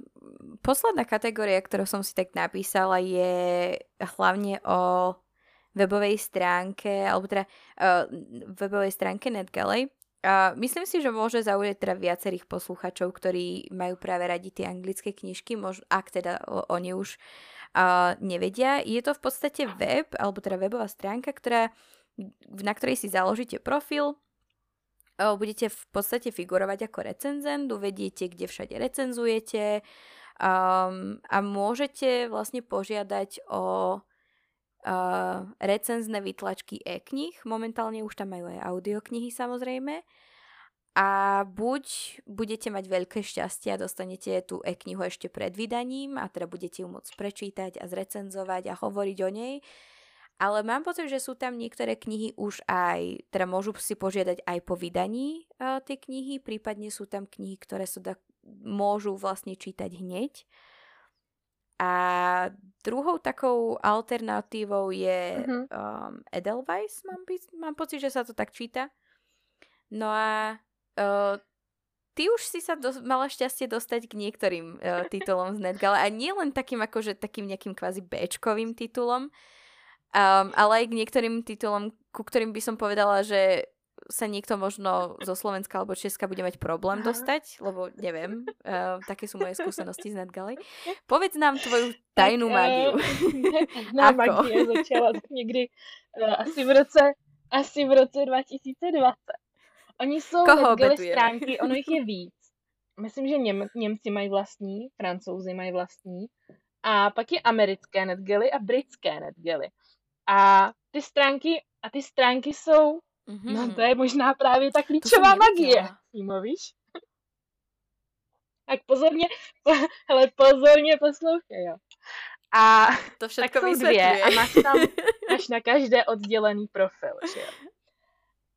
posledná kategória, ktorú som si tak napísala, je hlavne o webovej stránke, alebo teda uh, webovej stránke NetGalley. Myslím si, že môže zaujať teda viacerých posluchačov, ktorí majú práve radi tie anglické knižky, mož, ak teda oni už uh, nevedia. Je to v podstate web, alebo teda webová stránka, ktorá, na ktorej si založíte profil, uh, budete v podstate figurovať ako recenzent, uvediete, kde všade recenzujete um, a môžete vlastne požiadať o uh, recenzné vytlačky e-knih. Momentálne už tam majú aj audioknihy samozrejme. A buď budete mať veľké šťastie a dostanete tú e-knihu ešte pred vydaním a teda budete ju môcť prečítať a zrecenzovať a hovoriť o nej. Ale mám pocit, že sú tam niektoré knihy už aj, teda môžu si požiadať aj po vydaní uh, tej knihy, prípadne sú tam knihy, ktoré sa da, môžu vlastne čítať hneď. A druhou takou alternatívou je uh-huh. um, Edelweiss, mám, mám pocit, že sa to tak číta. No a uh, ty už si sa do, mala šťastie dostať k niektorým uh, titulom z Netgala a nie len takým akože takým nejakým kvázi Bčkovým titulom, um, ale aj k niektorým titulom, ku ktorým by som povedala, že sa niekto možno zo Slovenska alebo Česka bude mať problém dostať, lebo neviem, uh, také sú moje skúsenosti z Netgaly. Povedz nám tvoju tajnú tak, mágiu. Na magie začala někdy uh, asi v roce asi v roce 2020. Oni jsou Koho stránky, ono jich je víc. Myslím, že Něm, Němci mají vlastní, Francouzi mají vlastní. A pak je americké netgely a britské netgely. A ty stránky, a ty stránky jsou Mm-hmm. No to je možná právě ta klíčová magie. Timo, víš? Tak pozorně, po, hele, pozorně poslouchej, jo. A to všechno tak jsou dvě a máš tam máš na každé oddělený profil, že jo.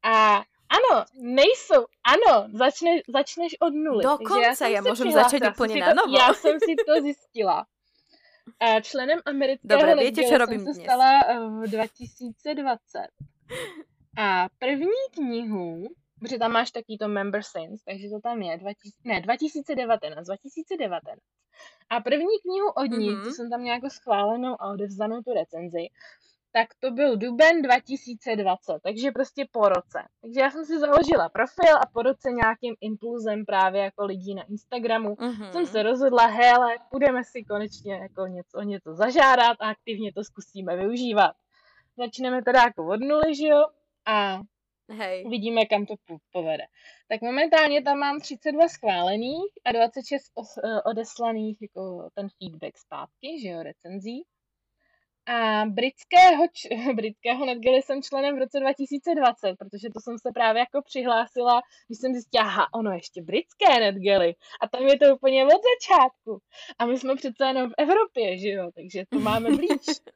A ano, nejsou, ano, začne, začneš od nuly. Dokonce, já, já můžem začít úplně na novo. Já jsem si to zjistila. A členem amerického Dobre, viete, čo robím jsem se stala v 2020. A první knihu, protože tam máš taky to Member Sense, takže to tam je, 2000, ne, 2019, 2019. A první knihu od ní, mm-hmm. co jsem tam nějakou schválenou a odevzdanou tu recenzi, tak to byl duben 2020, takže prostě po roce. Takže já jsem si založila profil a po roce nějakým impulzem právě jako lidí na Instagramu mm-hmm. jsem se rozhodla, hele, budeme si konečně jako něco, něco zažádat a aktivně to zkusíme využívat. začneme teda jako od nuly, že jo, a Hej. uvidíme, kam to povede. Tak momentálně tam mám 32 schválených a 26 os, eh, odeslaných jako ten feedback zpátky, že jo, recenzí. A britského, britského NetGalley jsem členem v roce 2020, protože to jsem se právě jako přihlásila, když jsem zjistila, aha, ono ještě britské NetGalley. A tam je to úplně od začátku. A my jsme přece jenom v Evropě, že jo, takže to máme blíž.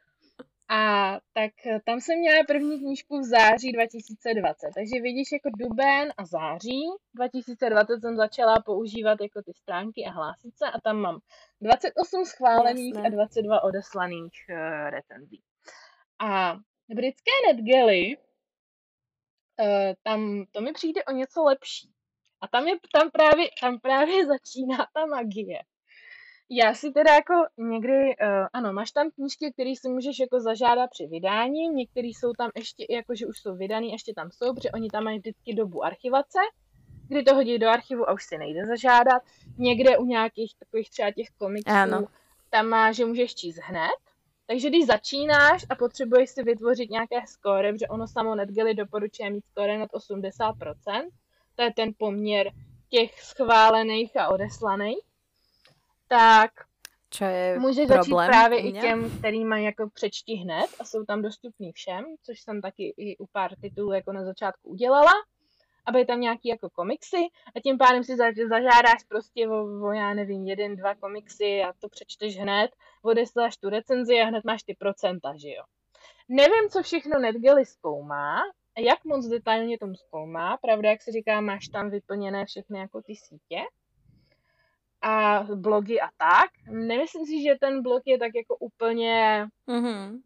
A tak eh, tam jsem měla první knížku v září 2020. Takže vidíš jako duben a září 2020 jsem začala používat jako ty stránky a hlásit se a tam mám 28 schválených Jasné. a 22 odeslaných uh, recenzí. A britské NetGalley, uh, tam to mi přijde o něco lepší. A tam, je, tam, právě, tam právě začíná ta magie. Já si teda jako někdy, uh, ano, máš tam knížky, které si můžeš jako zažádat při vydání, některé jsou tam ještě, jako že už jsou vydaný, ještě tam jsou, protože oni tam mají vždycky dobu archivace, kdy to hodí do archivu a už si nejde zažádat. Někde u nějakých takových třeba těch komiksů, ano. tam má, že můžeš číst hned, takže když začínáš a potřebuješ si vytvořit nějaké skóre, protože ono samo NetGalley doporučuje mít skóre nad 80%, to je ten poměr těch schválených a odeslaných, tak Čo je může problém začít právě i těm, který mají jako přečti hned a jsou tam dostupný všem, což jsem taky i u pár titulů jako na začátku udělala, aby tam nějaký jako komiksy a tím pádem si zažádáš prostě o, o, já nevím, jeden, dva komiksy a to přečteš hned, odesláš tu recenzi a hned máš ty procenta, že jo. Nevím, co všechno NetGalley zkoumá, jak moc detailně tom zkoumá, pravda, jak se říká, máš tam vyplněné všechny jako ty sítě, a blogy a tak. Nemyslím si, že ten blog je tak jako úplně, mm-hmm.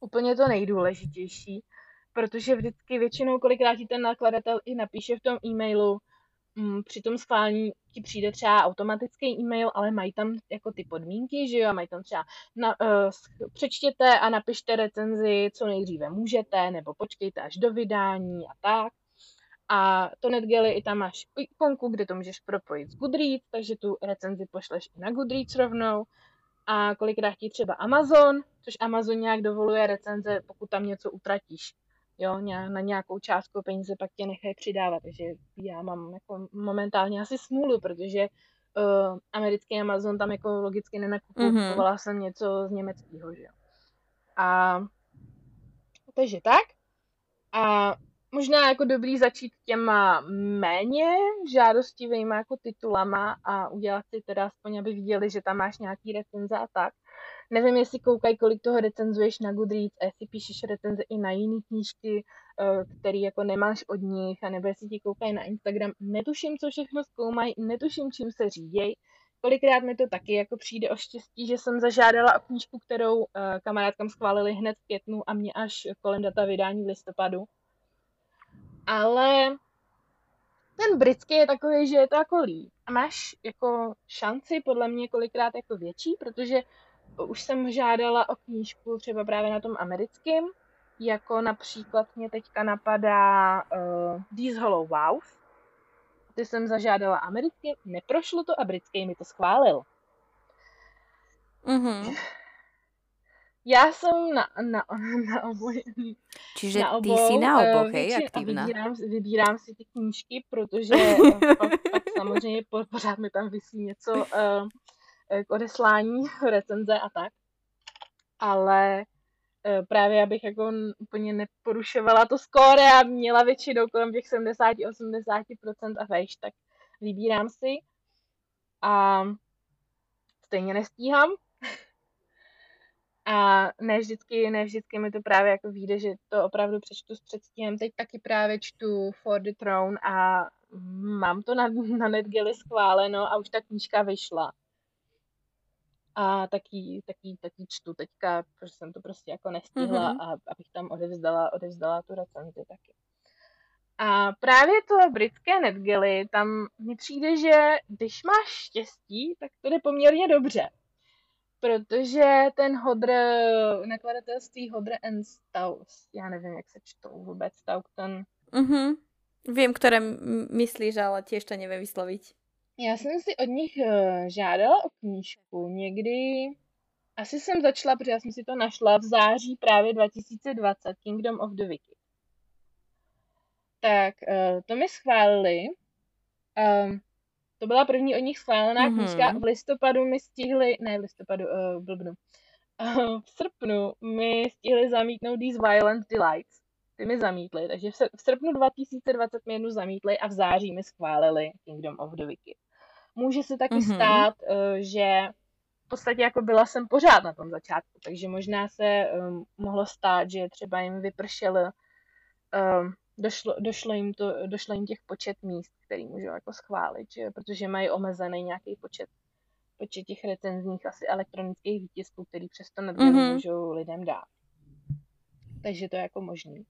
úplně to nejdůležitější, protože vždycky většinou kolikrát ti ten nakladatel i napíše v tom e-mailu, mm, při tom schválení ti přijde třeba automatický e-mail, ale mají tam jako ty podmínky, že jo, mají tam třeba na, uh, přečtěte a napište recenzi, co nejdříve můžete, nebo počkejte až do vydání a tak. A to NetGalley i tam máš ikonku, kde to můžeš propojit s Goodreads, takže tu recenzi pošleš i na Goodreads rovnou. A kolikrát ti třeba Amazon, což Amazon nějak dovoluje recenze, pokud tam něco utratíš. Jo, na nějakou částku peníze pak tě nechají přidávat, takže já mám jako momentálně asi smůlu, protože uh, americký Amazon tam jako logicky nenakupovala mm-hmm. jsem něco z německého, že jo. A takže tak. A možná jako dobrý začít těma méně žádostivými jako titulama a udělat si teda aspoň, aby viděli, že tam máš nějaký recenze a tak. Nevím, jestli koukají, kolik toho recenzuješ na Goodreads a jestli píšeš recenze i na jiné knížky, eh, který jako nemáš od nich, a nebo jestli ti koukají na Instagram. Netuším, co všechno zkoumají, netuším, čím se řídějí. Kolikrát mi to taky jako přijde o štěstí, že jsem zažádala o knížku, kterou uh, kamarádkám schválili hned v květnu a mě až kolem data vydání v listopadu ale ten britský je takový, že je to jako líp. A máš jako šanci podle mě kolikrát jako větší, protože už jsem žádala o knížku třeba právě na tom americkém, jako například mě teďka napadá uh, These Hollow Wows. Ty jsem zažádala americký, neprošlo to a britský mi to schválil. Mm-hmm. Já jsem na, na, na oboj. Čiže na obou, ty jsi na eh, oboch, hej, aktivná. Vybírám, vybírám si ty knížky, protože eh, pak, pak samozřejmě pořád mi tam vysí něco uh, k odeslání, recenze a tak. Ale uh, právě abych jako úplně neporušovala to skóre a měla většinou kolem těch 70-80% a vejš, tak vybírám si. A stejně nestíhám, a ne vždycky, ne vždycky mi to právě jako vyjde, že to opravdu přečtu s předstihem. Teď taky právě čtu For the Throne a mám to na, na NetGalley schváleno a už ta knížka vyšla. A taky, taky, taky čtu teďka, protože jsem to prostě jako nestihla mm-hmm. a abych tam odevzdala, odevzdala tu recenzi taky. A právě to britské NetGalley, tam mi přijde, že když máš štěstí, tak to jde poměrně dobře protože ten Hodr, nakladatelství Hodr and Staus, já nevím, jak se čtou vůbec Staukton. Mhm. Vím, které myslíš, ale těž to nevím vyslovit. Já jsem si od nich uh, žádala o knížku někdy asi jsem začala, protože já jsem si to našla v září právě 2020, Kingdom of the Wicked. Tak uh, to mi schválili. Um, to byla první od nich schválená mm-hmm. knížka. V listopadu mi stihli, ne v listopadu, uh, blbnu. Uh, v srpnu mi stihli zamítnout These Violent Delights. Ty mi zamítli, takže v srpnu 2020 mi jednu zamítli a v září mi schválili Kingdom of the Wicked. Může se taky mm-hmm. stát, uh, že v podstatě jako byla jsem pořád na tom začátku, takže možná se um, mohlo stát, že třeba jim vypršel, um, došlo, došlo, jim to, došlo jim těch počet míst, který můžou jako schválit, že? protože mají omezený nějaký počet, počet těch recenzních asi elektronických výtisků, který přesto mm-hmm. můžou lidem dát. Takže to je jako možný.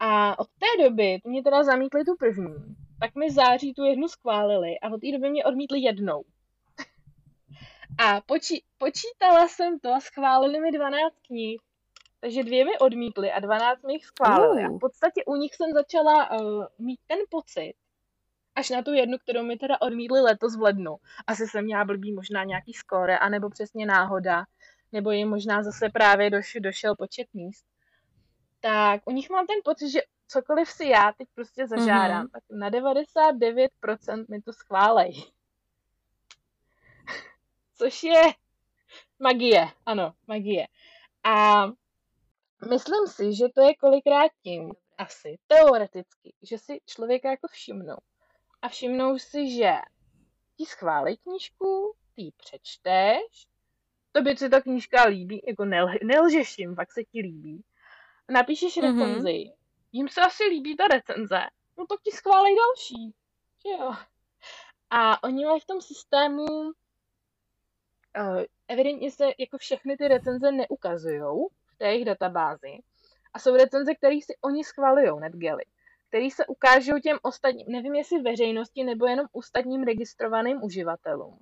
A od té doby, mě teda zamítli tu první, tak mi září tu jednu schválili a od té doby mě odmítli jednou. A poči- počítala jsem to, schválili mi 12 knih, takže dvě mi odmítli a 12 mi jich schválili. Uh. A v podstatě u nich jsem začala uh, mít ten pocit, až na tu jednu, kterou mi teda odmítli letos v lednu. Asi jsem měla blbý možná nějaký skóre, anebo přesně náhoda, nebo jim možná zase právě doš, došel počet míst. Tak u nich mám ten pocit, že cokoliv si já teď prostě zažádám, mm-hmm. tak na 99% mi to schválej což je magie, ano, magie. A myslím si, že to je kolikrát tím, asi teoreticky, že si člověka jako všimnou. A všimnou si, že ti schválí knížku, ty ji přečteš, tobě se ta knížka líbí, jako nel, nelžeš jim, fakt se ti líbí. Napíšeš mm-hmm. recenzi, jim se asi líbí ta recenze, no tak ti schválej další, že jo. A oni mají v tom systému uh, evidentně se jako všechny ty recenze neukazují v té jejich databázi. A jsou recenze, které si oni schvalují, NetGalley, které se ukážou těm ostatním, nevím jestli veřejnosti nebo jenom ostatním registrovaným uživatelům.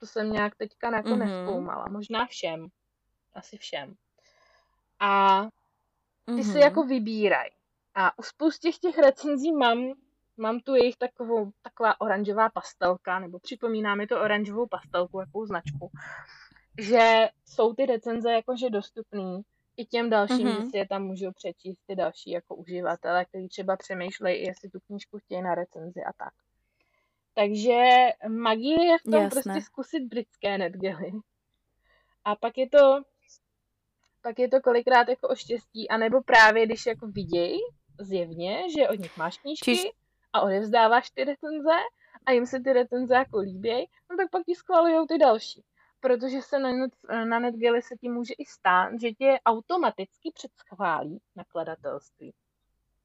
To jsem nějak teďka jako mm-hmm. možná všem. Asi všem. A ty mm-hmm. si jako vybírají. A u spoustě těch recenzí mám mám tu jejich takovou, taková oranžová pastelka, nebo připomíná mi to oranžovou pastelku, jakou značku, že jsou ty recenze jakože dostupný i těm dalším, mm-hmm. si je tam můžou přečíst ty další jako uživatelé, kteří třeba přemýšlejí, jestli tu knížku chtějí na recenzi a tak. Takže magie je v tom Jasné. prostě zkusit britské netgely. A pak je to pak je to kolikrát jako o štěstí, anebo právě když jako vidějí zjevně, že od nich máš knížky, Čiž a odevzdáváš ty recenze a jim se ty recenze jako líbějí, no tak pak ti schvalujou ty další. Protože se na, net, na NetGalley se ti může i stát, že tě automaticky předschválí nakladatelství.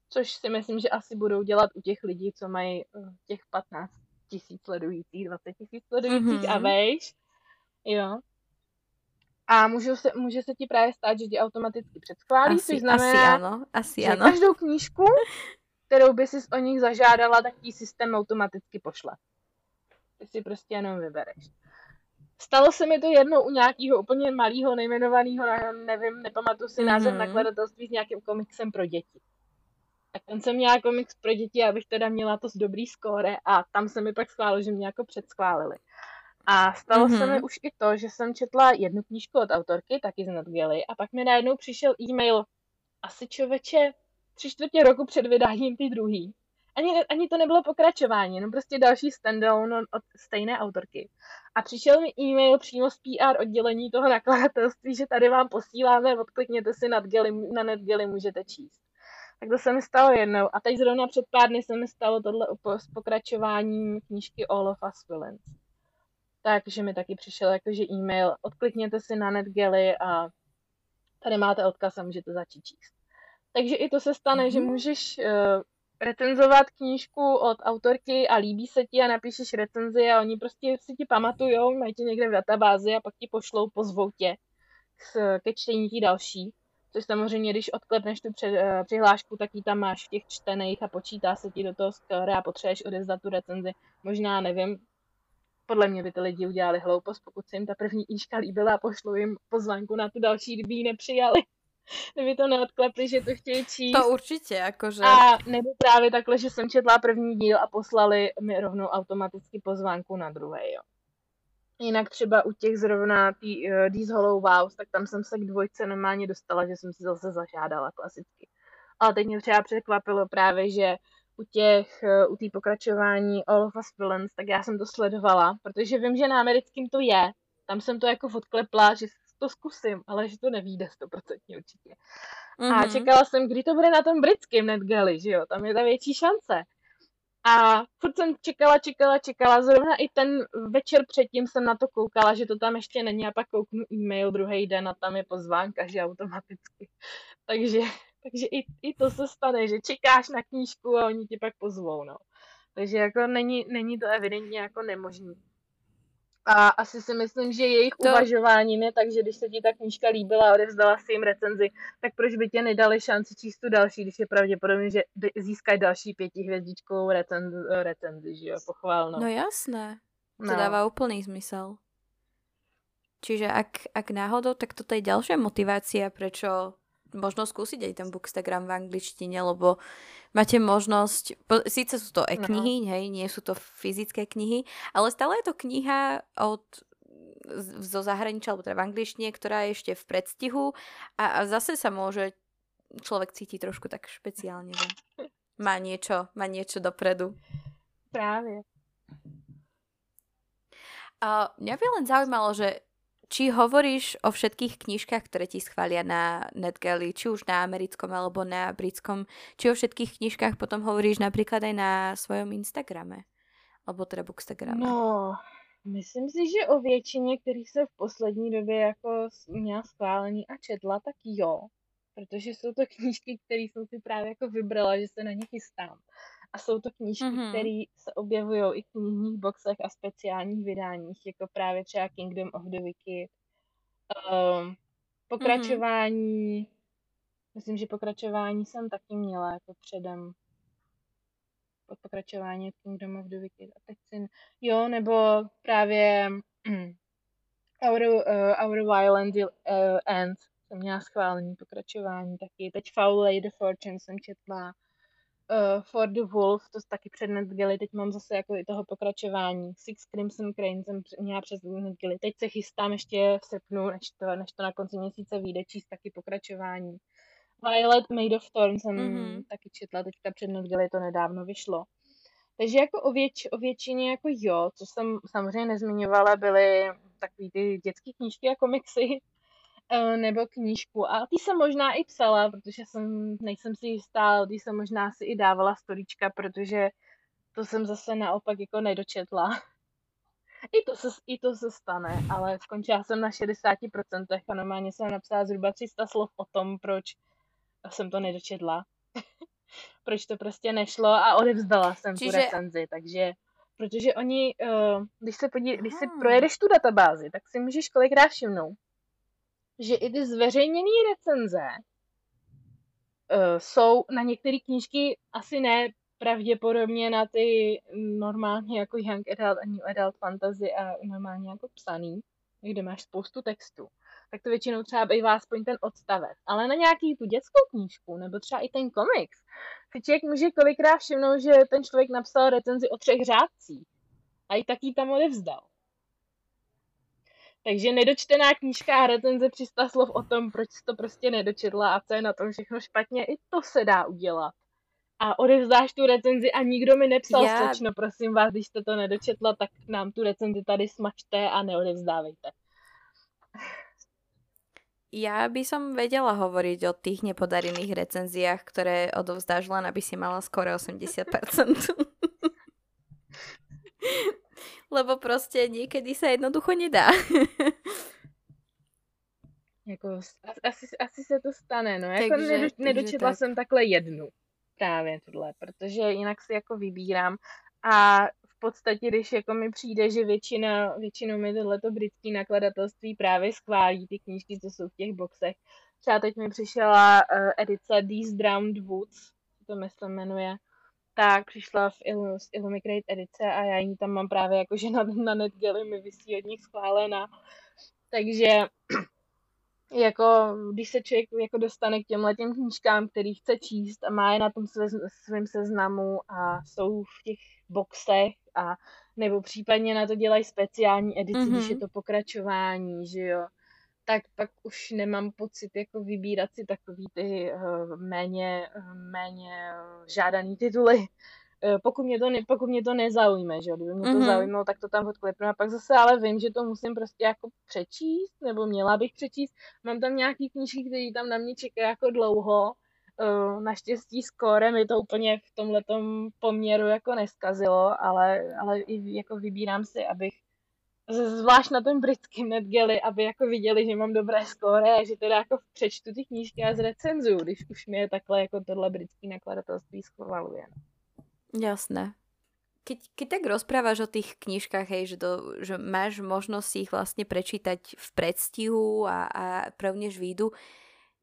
Což si myslím, že asi budou dělat u těch lidí, co mají eh, těch 15 tisíc sledujících, 20 tisíc sledujících mm-hmm. a vejš. Jo. A může se, může se ti právě stát, že tě automaticky předschválí, asi, což znamená, asi ano, asi že ano. každou knížku kterou by si o nich zažádala, tak ti systém automaticky pošle. Ty si prostě jenom vybereš. Stalo se mi to jednou u nějakého úplně malého, nejmenovaného, nevím, nepamatuju si název mm-hmm. nakladatelství s nějakým komiksem pro děti. Tak ten jsem měla komiks pro děti, abych teda měla to z dobrý skóre a tam se mi pak schválilo, že mě jako předschválili. A stalo mm-hmm. se mi už i to, že jsem četla jednu knížku od autorky, taky z Notgely, a pak mi najednou přišel e-mail, asi člověče, tři čtvrtě roku před vydáním ty druhý. Ani, ani to nebylo pokračování, jenom prostě další standalone od stejné autorky. A přišel mi e-mail přímo z PR oddělení toho nakladatelství, že tady vám posíláme, odklikněte si nad Geli, na NetGeli, můžete číst. Tak to se mi stalo jednou. A teď zrovna před pár dny se mi stalo tohle s pokračováním knížky All of Us Villains. Takže mi taky přišel jakože e-mail, odklikněte si na NetGeli a tady máte odkaz a můžete začít číst. Takže i to se stane, mm-hmm. že mhm. můžeš uh, recenzovat knížku od autorky a líbí se ti a napíšeš recenzi a oni prostě si ti pamatujou, mají tě někde v databázi a pak ti pošlou, pozvou tě ke čtení tí další. Což samozřejmě, když odklepneš tu uh, přihlášku, tak ji tam máš v těch čtených a počítá se ti do toho skóre a potřebuješ odezdat tu recenzi. Možná, nevím, podle mě by ty lidi udělali hloupost, pokud se jim ta první knížka líbila a pošlou jim pozvánku na tu další, kdyby ji nepřijali. Kdyby to neodklepli, že to chtějí číst. To určitě, jakože. A nebo právě takhle, že jsem četla první díl a poslali mi rovnou automaticky pozvánku na druhý, jo. Jinak třeba u těch zrovna tý, uh, These Hollow Vows, tak tam jsem se k dvojce normálně dostala, že jsem si zase zažádala klasicky. Ale teď mě třeba překvapilo právě, že u těch, uh, u té pokračování All of Us Villains, tak já jsem to sledovala, protože vím, že na americkým to je. Tam jsem to jako odklepla, že to zkusím, ale že to nevíde stoprocentně určitě. Mm-hmm. A mhm. čekala jsem, kdy to bude na tom britském NetGalley, že jo, tam je ta větší šance. A furt jsem čekala, čekala, čekala. Zrovna i ten večer předtím jsem na to koukala, že to tam ještě není a pak kouknu e-mail druhý den a tam je pozvánka, že automaticky. Takže, takže i, i to se stane, že čekáš na knížku a oni ti pak pozvou, no. Takže jako není, není to evidentně jako nemožný. A asi si myslím, že jejich to... uvažováním je tak, že když se ti ta knížka líbila a odevzdala si jim recenzi, tak proč by tě nedali šanci číst tu další, když je pravděpodobně, že získají další pětihvězdičkovou recenzi, recenzi, že jo, pochválnou. No jasné, to no. dává úplný zmysel. Čiže ak, ak náhodou, tak toto je ďalšia motivácia, prečo možno skúsiť aj ten Bookstagram v angličtine, lebo máte možnosť, po, síce sú to e-knihy, no. hej, nie sú to fyzické knihy, ale stále je to kniha od zo zahraničia, alebo teda v angličtine, ktorá je ešte v predstihu a, a zase sa môže človek cítiť trošku tak špeciálne, že má niečo, má niečo dopredu. Práve. A mňa by len zaujímalo, že či hovoríš o všetkých knižkách, ktoré ti schvália na NetGalley, či už na americkom alebo na britskom, či o všetkých knižkách potom hovoríš napríklad aj na svojom Instagrame? Alebo teda Bookstagrame? No, myslím si, že o většině, který se v poslední době jako měla schválení a četla, tak jo. Protože jsou to knížky, které jsem si právě jako vybrala, že se na ně chystám. A jsou to knížky, mm-hmm. které se objevují i v knižních boxech a speciálních vydáních, jako právě třeba Kingdom of the Wicked. Um, pokračování, mm-hmm. myslím, že pokračování jsem taky měla jako předem pod pokračování Kingdom of the Wicked. A teď si, jo, nebo právě um, Our, uh, Our Violent uh, End jsem měla schválení pokračování taky. Teď Foul Lady Fortune jsem četla uh, For the Wolf, to taky před NetGalley, teď mám zase jako i toho pokračování. Six Crimson Crane jsem měla přes NetGalley. Teď se chystám ještě v srpnu, než to, než to na konci měsíce vyjde, číst taky pokračování. Violet Made of Thorn jsem mm-hmm. taky četla, teďka před NetGalley to nedávno vyšlo. Takže jako o, věč, o většině jako jo, co jsem samozřejmě nezmiňovala, byly takový ty dětské knížky a komiksy, Eh, nebo knížku. A ty jsem možná i psala, protože jsem, nejsem si jistá, ty jsem možná si i dávala storička, protože to jsem zase naopak jako nedočetla. I to se, i to se stane, ale skončila jsem na 60% a normálně jsem napsala zhruba 300 slov o tom, proč jsem to nedočetla. proč to prostě nešlo a odevzdala jsem Čiže... tu recenzi, takže protože oni, uh, když se podí, když si projedeš tu databázi, tak si můžeš kolikrát všimnout, že i ty zveřejněné recenze uh, jsou na některé knížky asi ne pravděpodobně na ty normálně jako young adult a new adult fantasy a normálně jako psaný, kde máš spoustu textu, tak to většinou třeba bývá aspoň ten odstavec. Ale na nějaký tu dětskou knížku, nebo třeba i ten komiks, si člověk může kolikrát všimnout, že ten člověk napsal recenzi o třech řádcích a i taky tam odevzdal. Takže nedočtená knížka a recenze 300 slov o tom, proč jsi to prostě nedočetla a co je na tom všechno špatně, i to se dá udělat. A odevzdáš tu recenzi a nikdo mi nepsal, Já... slečno, prosím vás, když jste to nedočetla, tak nám tu recenzi tady smačte a neodevzdávejte. Ja by som vedela hovoriť o tých nepodarených recenziách, ktoré odovzdáš len, aby si mala skoro 80%. lebo prostě niekedy sa jednoducho nedá. jako, asi, asi se to stane, no. Jako takže, nedo, nedočetla tak. jsem takhle jednu právě tohle, protože jinak si jako vybírám a v podstatě, když jako mi přijde, že většina, většinou mi tohleto britské nakladatelství právě schválí ty knížky, co jsou v těch boxech. Třeba teď mi přišla uh, edice These Drowned Woods, to myslím jmenuje, tak přišla v Il, z Illumigrate edice a já ji tam mám právě jakože na, na NetGalley mi vysí od nich schválená. Takže jako když se člověk jako dostane k těmhle těm knížkám, který chce číst a má je na tom svém seznamu a jsou v těch boxech a nebo případně na to dělají speciální edici, mm-hmm. když je to pokračování, že jo tak pak už nemám pocit jako vybírat si takový ty uh, méně, uh, méně žádaný tituly. Pokud mě to, ne, pokud mě to nezaujme, že jo, kdyby mě to mm-hmm. zaujalo, tak to tam odklepnu a pak zase ale vím, že to musím prostě jako přečíst, nebo měla bych přečíst. Mám tam nějaký knížky, které tam na mě čekají jako dlouho, Uh, naštěstí skóre mi to úplně v tomhletom poměru jako neskazilo, ale, ale i jako vybírám si, abych zvlášť na tom britském NetGalley, aby jako viděli, že mám dobré skóre a že teda jako přečtu ty knížky a zrecenzuju, když už mi je takhle jako tohle britský nakladatelství schvaluje. No. Jasné. Keď, keď tak rozprávaš o tých knižkách, hej, že, do, že máš možnosť ich vlastne prečítať v predstihu a, a prvnež výjdu,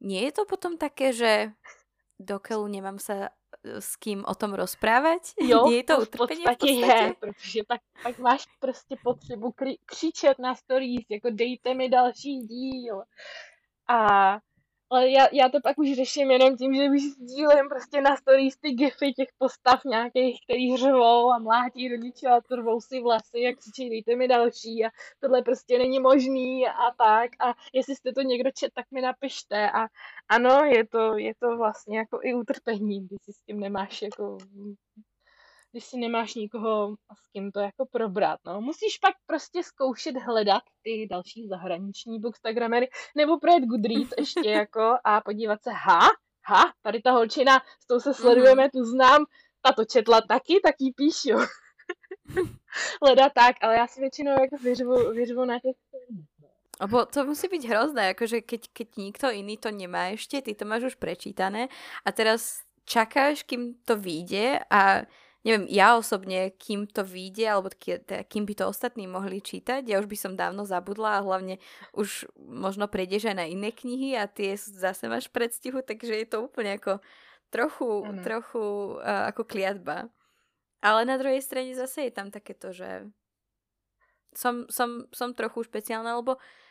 nie je to potom také, že dokeľu nemám sa s kým o tom rozprávat? Jo, je to, to v podstatě je, protože pak, pak máš prostě potřebu křičet na stories, jako dejte mi další díl. A ale já, já to pak už řeším jenom tím, že už sdílím prostě na stories ty gify těch postav nějakých, který hřvou a mlátí rodiče a trvou si vlasy a křičí, dejte mi další a tohle prostě není možný a tak. A jestli jste to někdo čet, tak mi napište. A ano, je to, je to vlastně jako i utrpení, když si s tím nemáš jako když si nemáš nikoho, s kým to jako probrat. No. Musíš pak prostě zkoušet hledat ty další zahraniční bookstagramery, nebo projet Goodreads ještě jako a podívat se, ha, ha, tady ta holčina, s tou se sledujeme, tu znám, ta to četla taky, tak jí píšu. Leda tak, ale já si většinou jako vyřvu, vyřvu na těch Lebo to musí byť hrozné, akože keď, keď nikto iný to nemá ešte, ty to máš už prečítané a teraz čakáš, kým to vyjde a neviem, ja osobne, kým to vyjde, alebo kým by to ostatní mohli čítať, ja už by som dávno zabudla a hlavne už možno prejdeš aj na iné knihy a tie zase máš predstihu, takže je to úplne ako trochu, ano. trochu uh, ako kliatba. Ale na druhej strane zase je tam takéto, že som, som, som trochu špeciálna, lebo Uh,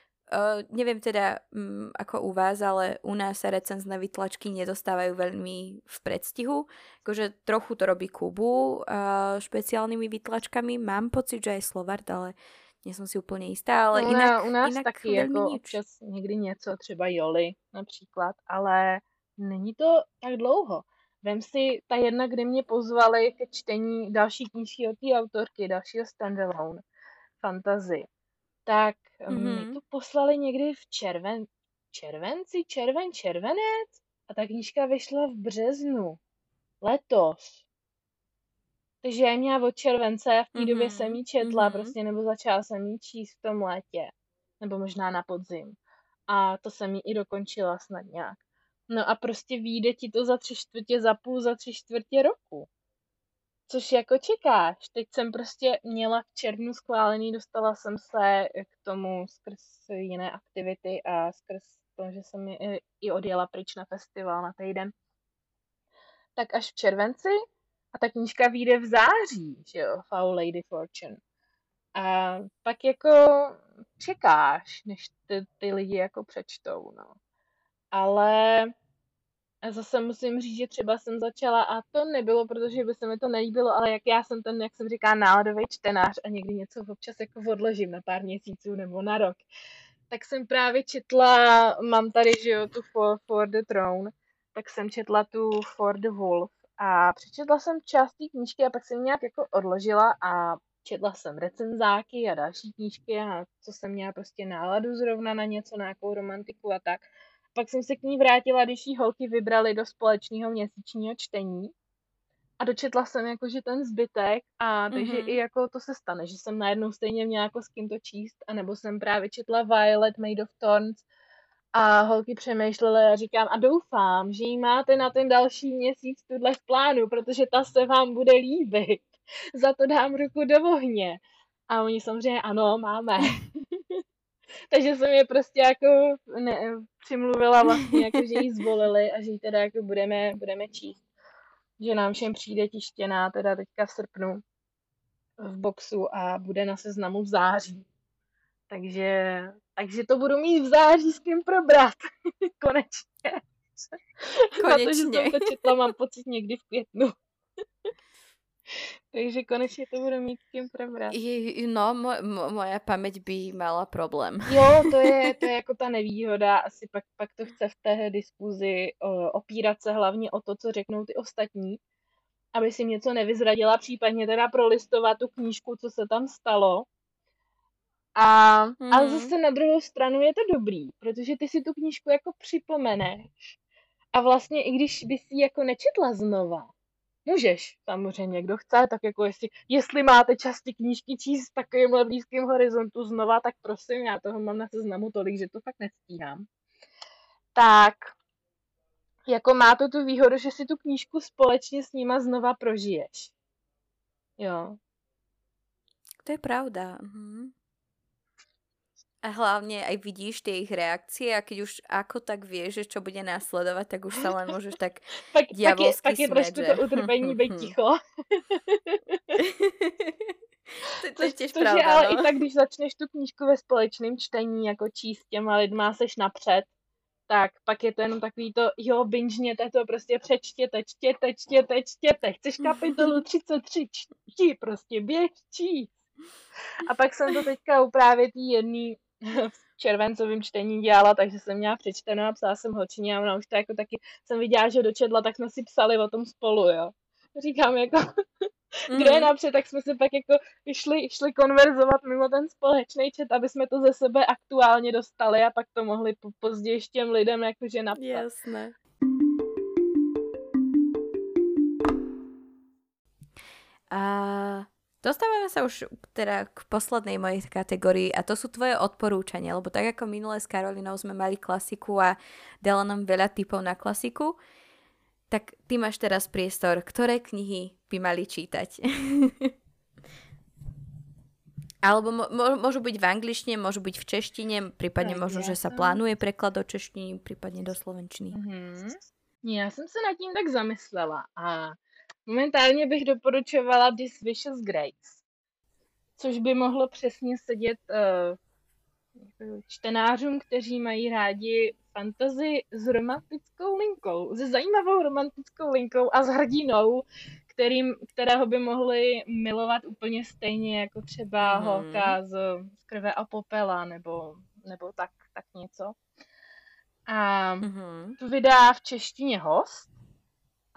neviem teda um, ako u vás, ale u nás sa recenzné vytlačky nedostávajú veľmi v predstihu. Akože trochu to robí Kubu uh, špeciálnymi vytlačkami. Mám pocit, že aj Slovart, ale nie som si úplně jistá, ale no, inak, u nás inak taky jako nič. občas někdy něco, třeba Joli například, ale není to tak dlouho. Vem si ta jedna, kde mě pozvali ke čtení další knížky od té autorky, dalšího standalone, fantasy tak mm-hmm. mi to poslali někdy v červen, červenci, červen, červenec a ta knížka vyšla v březnu letos. Takže já měla od července a v té mm-hmm. době jsem ji četla mm-hmm. prostě, nebo začala jsem ji číst v tom létě, nebo možná na podzim. A to jsem ji i dokončila snad nějak. No a prostě vyjde ti to za tři čtvrtě, za půl, za tři čtvrtě roku. Což jako čekáš. Teď jsem prostě měla v červnu schválený, dostala jsem se k tomu skrz jiné aktivity a skrz to, že jsem i odjela pryč na festival na týden. Tak až v červenci a ta knížka vyjde v září, že jo, Foul Lady Fortune. A pak jako čekáš, než ty, ty lidi jako přečtou, no. Ale zase musím říct, že třeba jsem začala, a to nebylo, protože by se mi to nelíbilo, ale jak já jsem ten, jak jsem říká, náladový čtenář a někdy něco občas jako odložím na pár měsíců nebo na rok, tak jsem právě četla, mám tady, že jo, tu For, For the Throne, tak jsem četla tu For the Wolf a přečetla jsem část té knížky a pak jsem nějak jako odložila a četla jsem recenzáky a další knížky a co jsem měla prostě náladu zrovna na něco, na nějakou romantiku a tak pak jsem se k ní vrátila, když jí holky vybrali do společného měsíčního čtení. A dočetla jsem jako, že ten zbytek a takže mm-hmm. i jako to se stane, že jsem najednou stejně měla jako s kým to číst, anebo jsem právě četla Violet Made of Thorns a holky přemýšlely a říkám a doufám, že jí máte na ten další měsíc tuhle v plánu, protože ta se vám bude líbit. Za to dám ruku do ohně. A oni samozřejmě ano, máme. Takže jsem je prostě jako ne, přimluvila vlastně, jako, že ji zvolili a že ji teda jako budeme, budeme číst. Že nám všem přijde tištěná teda teďka v srpnu v boxu a bude na seznamu v září. Takže, takže to budu mít v září s kým probrat. Konečně. Konečně. Na to, že jsem to četla, mám pocit někdy v květnu. Takže konečně to budu mít kým probrat. No, mo, mo, moja paměť by mala problém. Jo, to je, to je jako ta nevýhoda. Asi pak, pak to chce v té diskuzi opírat se hlavně o to, co řeknou ty ostatní, aby si něco nevyzradila, případně teda prolistovat tu knížku, co se tam stalo. A, mm. Ale zase na druhou stranu je to dobrý, protože ty si tu knížku jako připomeneš. A vlastně i když by si ji jako nečetla znova, Můžeš, samozřejmě, kdo chce, tak jako jestli, jestli máte čas ty knížky číst v takovémhle blízkém horizontu znova, tak prosím, já toho mám na seznamu tolik, že to fakt nestíhám. Tak, jako má to tu výhodu, že si tu knížku společně s nima znova prožiješ. Jo. To je pravda. Mhm. A hlavne aj vidíš tie ich reakcie a keď už ako tak vieš, že čo bude následovať, tak už sa len môžeš tak pak, diabolsky pak je, pak je trošku to utrpení být ticho. to, to je těž pravda, ale no? i tak, když začneš tu knížku ve společném čtení, jako číst těma lidma, seš napřed, tak pak je to jenom takový to, jo, binžněte to, prostě přečtěte, čtěte, čtěte, čtěte, chceš kapitolu 33, čti, prostě běž, číst. A pak jsem to teďka u právě tý jedný v červencovém čtení dělala, takže jsem měla přečteno a psala jsem holčině a ona už to jako taky jsem viděla, že dočetla, tak jsme si psali o tom spolu, jo. Říkám jako, mm. kdo je mhm. napřed, tak jsme se pak jako šli, šli konverzovat mimo ten společný čet, aby jsme to ze sebe aktuálně dostali a pak to mohli později těm lidem jakože napsat. Jasné. A Dostávame sa už teda k poslednej mojej kategórii a to sú tvoje odporúčania, lebo tak ako minulé s Karolinou sme mali klasiku a dala nám veľa typov na klasiku, tak ty máš teraz priestor, ktoré knihy by mali čítať. Alebo mo- môžu byť v angličtine, môžu byť v češtine, prípadne tak, možno, že sa plánuje preklad do češtiny, prípadne do slovenčiny. Mm-hmm. Já jsem se nad tím tak zamyslela a Momentálně bych doporučovala This Vicious Grace, což by mohlo přesně sedět uh, čtenářům, kteří mají rádi fantazy s romantickou linkou, se zajímavou romantickou linkou a s hrdinou, kterým, kterého by mohli milovat úplně stejně jako třeba mm. holka z, z krve a popela nebo, nebo tak, tak něco. A mm-hmm. to vydá v češtině host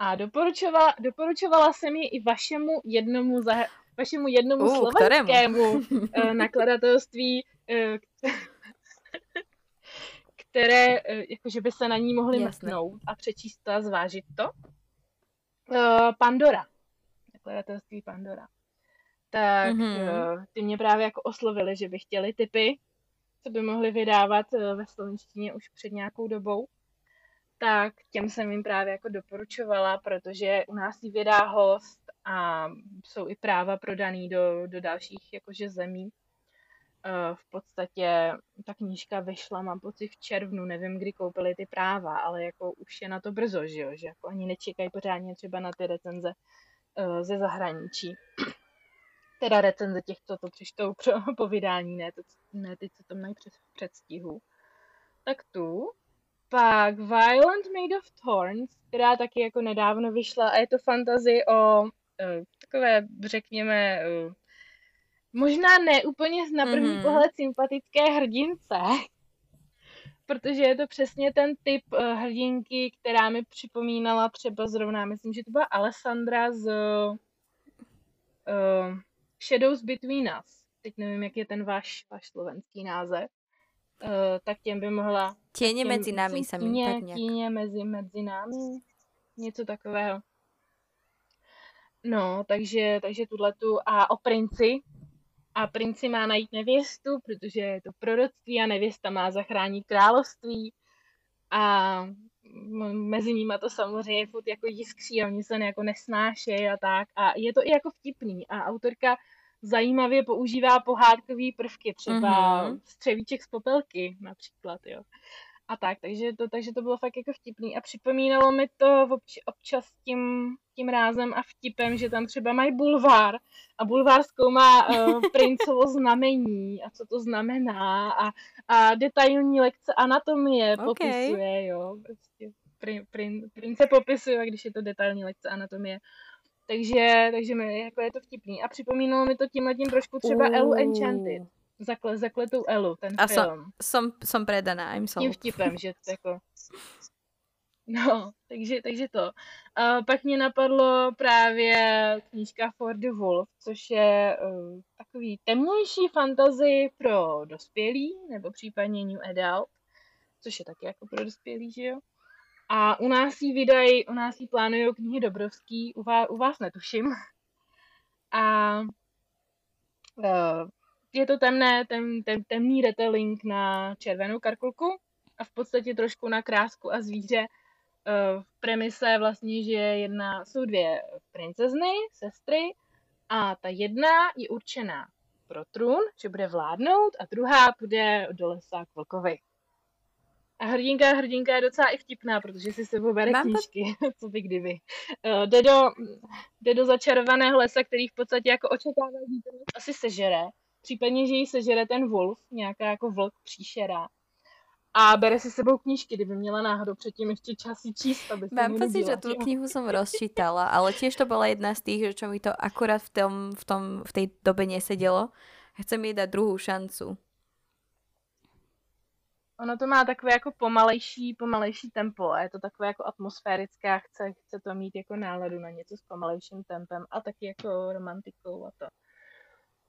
a doporučovala, doporučovala jsem ji i vašemu jednomu, zah- vašemu jednomu uh, slovenskému uh, nakladatelství, uh, které uh, jakože by se na ní mohli mrknout a přečíst to a zvážit to. Pandora. Nakladatelství Pandora. Tak mm-hmm. ty mě právě jako oslovili, že by chtěli typy, co by mohli vydávat ve slovenštině už před nějakou dobou tak těm jsem jim právě jako doporučovala, protože u nás ji vydá host a jsou i práva prodaný do, do dalších jakože zemí. Eh, v podstatě ta knížka vyšla, mám pocit, v červnu, nevím, kdy koupili ty práva, ale jako už je na to brzo, že jo, že jako ani nečekají pořádně třeba na ty recenze eh, ze zahraničí. Teda recenze těch, co to přečtou pro, po vydání, ne, to, ne ty, co to mají před, předstihu. Tak tu pak Violent Made of Thorns, která taky jako nedávno vyšla a je to fantazy o uh, takové, řekněme, uh, možná ne úplně na první mm-hmm. pohled sympatické hrdince, protože je to přesně ten typ uh, hrdinky, která mi připomínala třeba zrovna, myslím, že to byla Alessandra z uh, Shadows Between Us. Teď nevím, jak je ten váš, váš slovenský název. Uh, tak těm by mohla Těně mezi námi se mi tak nějak. Těně mezi, mezi námi, něco takového. No, takže, takže tu a o princi. A princi má najít nevěstu, protože je to proroctví a nevěsta má zachránit království. A mezi nimi to samozřejmě furt jako jiskří a oni se jako nesnášejí a tak. A je to i jako vtipný. A autorka zajímavě používá pohádkové prvky, třeba mm-hmm. střevíček z popelky například, jo. A tak, takže to, takže to bylo fakt jako vtipný a připomínalo mi to obč, občas tím, tím rázem a vtipem, že tam třeba mají bulvár a bulvár zkoumá uh, princovo znamení a co to znamená a, a detailní lekce anatomie okay. popisuje, jo, prostě prin, prin, prince popisuje, když je to detailní lekce anatomie. Takže, takže mi, jako je to vtipný. A připomínalo mi to tímhle tím trošku třeba uh. Elu Enchanted. Zakle, zakletou Elu, ten a film. Som, som, som predaná, I'm Tím vtipem, že to jako... No, takže, takže to. A pak mě napadlo právě knížka For the Wolf, což je uh, takový temnější fantasy pro dospělí, nebo případně New Adult, což je taky jako pro dospělí, že jo? A u nás jí vydají, u nás jí plánují knihy Dobrovský, u vás, u vás netuším. A uh, je to temné, tem, tem, temný retelling na červenou karkulku a v podstatě trošku na krásku a zvíře. Uh, v premise vlastně, že jedna, jsou dvě princezny, sestry a ta jedna je určená pro trůn, že bude vládnout a druhá půjde do lesa k vlkovi. A hrdinka, hrdinka je docela i vtipná, protože si sebou bere Mám knížky, to... co by kdyby. Uh, jde, do, jde do začarovaného lesa, který v podstatě jako očekává, že ten asi sežere. Případně, že ji sežere ten wolf, nějaká jako vlk příšera. A bere si sebou knížky, kdyby měla náhodou předtím ještě čas si číst, aby Mám pocit, že tu knihu jsem rozčítala, ale tiež to byla jedna z těch, že čo mi to akurát v, tom, v, tom, v tej dobe nesedelo. Chcem jej dať druhou šancu. Ono to má takové jako pomalejší, pomalejší tempo a je to takové jako atmosférické a chce, chce to mít jako náladu na něco s pomalejším tempem a taky jako romantikou a to.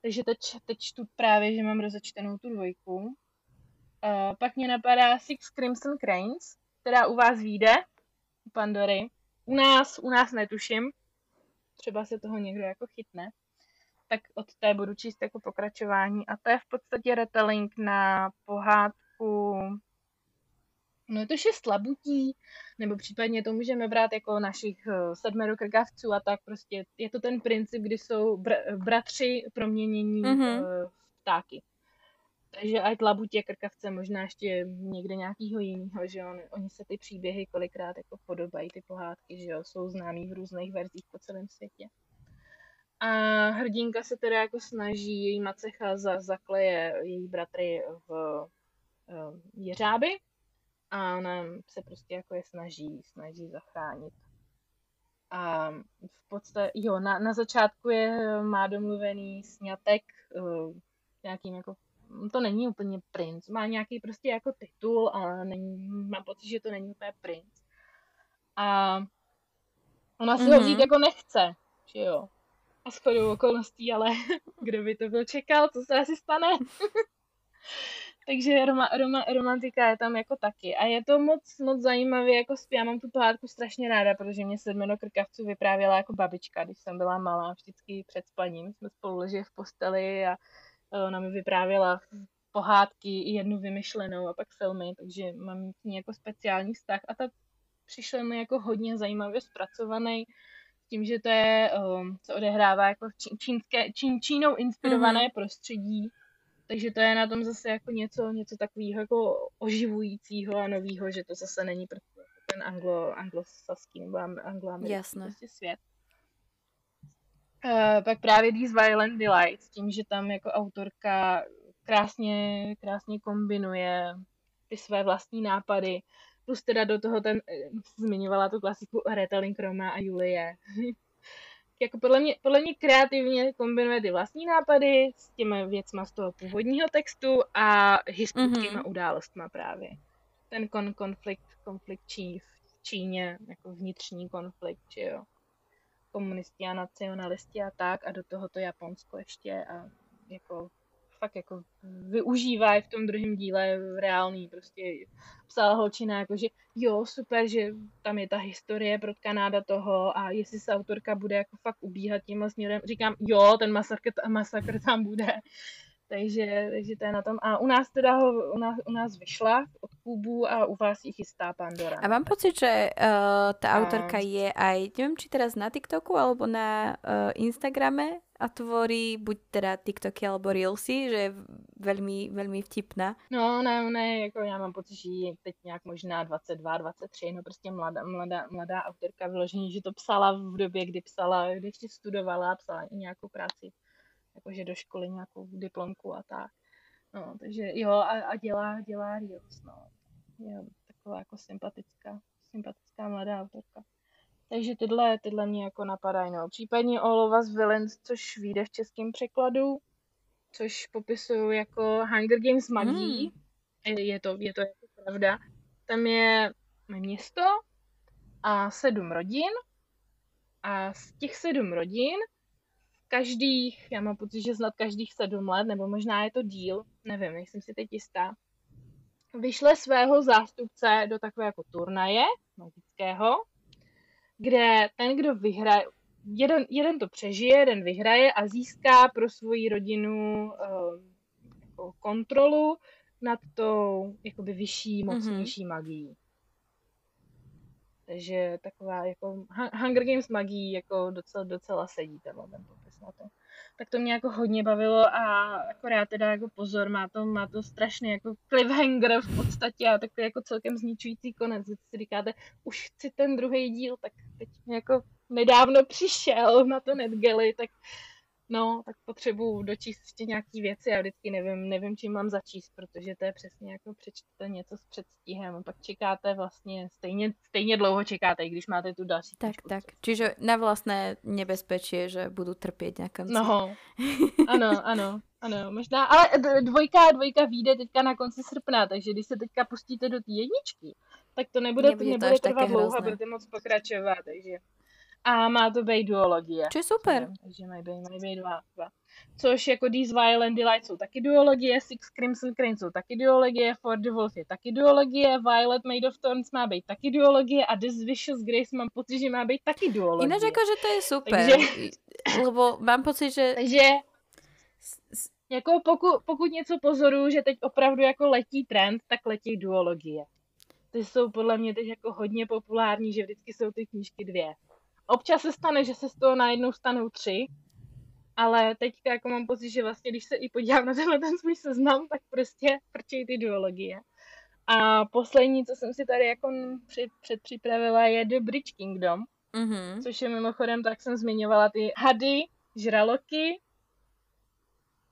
Takže teď, teď čtu právě, že mám rozečtenou tu dvojku. Uh, pak mě napadá Six Crimson Cranes, která u vás vyjde, u Pandory. U nás, u nás netuším, třeba se toho někdo jako chytne. Tak od té budu číst jako pokračování a to je v podstatě retelling na pohádku trošku No je to šest labutí, nebo případně to můžeme brát jako našich eh, sedmero krkavců a tak prostě je to ten princip, kdy jsou br- bratři proměnění mm-hmm. uh, ptáky. Takže ať labutě, krkavce, možná ještě někde nějakýho jiného, že on, oni se ty příběhy kolikrát jako podobají, ty pohádky, že jo, jsou známý v různých verzích po celém světě. A hrdinka se teda jako snaží, její macecha za, zakleje její bratry v jeřáby a ona se prostě jako je snaží, snaží zachránit. A v podstatě, jo, na, na začátku je, má domluvený snětek uh, nějakým jako, to není úplně princ, má nějaký prostě jako titul, ale není, mám pocit, že to není úplně princ. A ona si mm-hmm. ho vzít mhm. jako nechce, že jo. A shodou okolností, ale kdo by to byl čekal, co se asi stane. Takže roma, roma, romantika je tam jako taky. A je to moc, moc zajímavé, jako já mám tu pohádku strašně ráda, protože mě sedmeno krkavců vyprávěla jako babička, když jsem byla malá, vždycky před spaním. Jsme spolu leželi v posteli a ona mi vyprávěla pohádky i jednu vymyšlenou a pak filmy, takže mám k ní jako speciální vztah. A ta přišla mi jako hodně zajímavě zpracovaný, s tím, že to je, um, co odehrává jako čínské, čín, Čínou inspirované mm-hmm. prostředí, takže to je na tom zase jako něco, něco takového jako oživujícího a nového, že to zase není prostě ten anglo, anglosaský nebo angloamerický prostě svět. Uh, pak právě These Violent Delights, tím, že tam jako autorka krásně, krásně kombinuje ty své vlastní nápady, plus teda do toho ten, eh, zmiňovala tu klasiku retelling Roma a Julie, jako podle mě, podle mě kreativně kombinuje ty vlastní nápady s těmi věcma z toho původního textu a historickými mm-hmm. událostma právě. Ten kon, konflikt, konflikt Čí, v Číně, jako vnitřní konflikt, že jo. Komunisti a nacionalisti a tak a do toho to Japonsko ještě a jako fakt jako využívá v tom druhém díle reálný, prostě psala holčina jako, že jo, super, že tam je ta historie protkaná do toho a jestli se autorka bude jako fakt ubíhat tím směrem, říkám, jo, ten masakr, masakr tam bude. Takže, takže to je na tom. A u nás teda ho, u nás, u nás vyšla od Kubu a u vás ji chystá Pandora. A mám pocit, že uh, ta autorka je aj, neviem, či teraz na TikToku alebo na uh, Instagrame a tvorí buď teda TikToky alebo Reelsy, že je velmi, velmi vtipná. No, ne, ne, jako já mám pocit, že je teď nějak možná 22, 23, no prostě mladá, mladá, mladá autorka vyložení, že to psala v době, kdy psala, když ještě studovala, psala i nějakou práci, jakože do školy nějakou diplomku a tak. No, takže jo, a, a dělá, dělá Reels, no. Je taková jako sympatická, sympatická mladá autorka. Takže tyhle, tyhle mě jako napadají. No. Případně of Us Villains, což vyjde v českém překladu, což popisují jako Hunger Games magii. Mm. Je, to, je to jako pravda. Tam je město a sedm rodin a z těch sedm rodin každých, já mám pocit, že snad každých sedm let, nebo možná je to díl, nevím, nejsem si teď jistá, vyšle svého zástupce do takové jako turnaje magického, kde ten, kdo vyhraje, jeden, jeden to přežije, jeden vyhraje a získá pro svoji rodinu uh, kontrolu nad tou jakoby vyšší, mhm. mocnější mm-hmm. magií. Takže taková jako Hunger Games magii jako docela, docela sedí tenhle ten popis na to. Tak to mě jako hodně bavilo a akorát teda jako pozor, má to, má to strašný jako cliffhanger v podstatě a takový jako celkem zničující konec. Když si říkáte, už chci ten druhý díl, tak teď jako nedávno přišel na to NetGalley, tak no, tak potřebuju dočíst ještě nějaký věci a vždycky nevím, nevím, čím mám začíst, protože to je přesně jako přečtete něco s předstihem a pak čekáte vlastně, stejně, stejně dlouho čekáte, i když máte tu další. Tak, tak. Čiže na vlastné nebezpečí, že budu trpět nějakým No, ano, ano. Ano, možná, ale dvojka, dvojka vyjde teďka na konci srpna, takže když se teďka pustíte do té jedničky, tak to nebude, nebude, to nebude trvat dlouho, budete moc pokračovat, takže a má to být duologie. Čo je super. Takže mají být, mají být dva, dva. Což jako These Violent Delight jsou taky duologie, Six Crimson Crane jsou taky duologie, For the Wolf je taky duologie, Violet Made of Thorns má být taky duologie a This Vicious Grace mám pocit, že má být taky duologie. Jinak jako, že to je super, takže, lebo mám pocit, že... Takže jako pokud, pokud něco pozoruju, že teď opravdu jako letí trend, tak letí duologie. Ty jsou podle mě teď jako hodně populární, že vždycky jsou ty knížky dvě. Občas se stane, že se z toho najednou stanou tři, ale teďka jako mám pocit, že vlastně, když se i podívám na tenhle ten svůj seznam, tak prostě prčej ty duologie. A poslední, co jsem si tady jako před, předpřipravila, je The Bridge Kingdom, mm-hmm. což je mimochodem, tak jsem zmiňovala ty hady, žraloky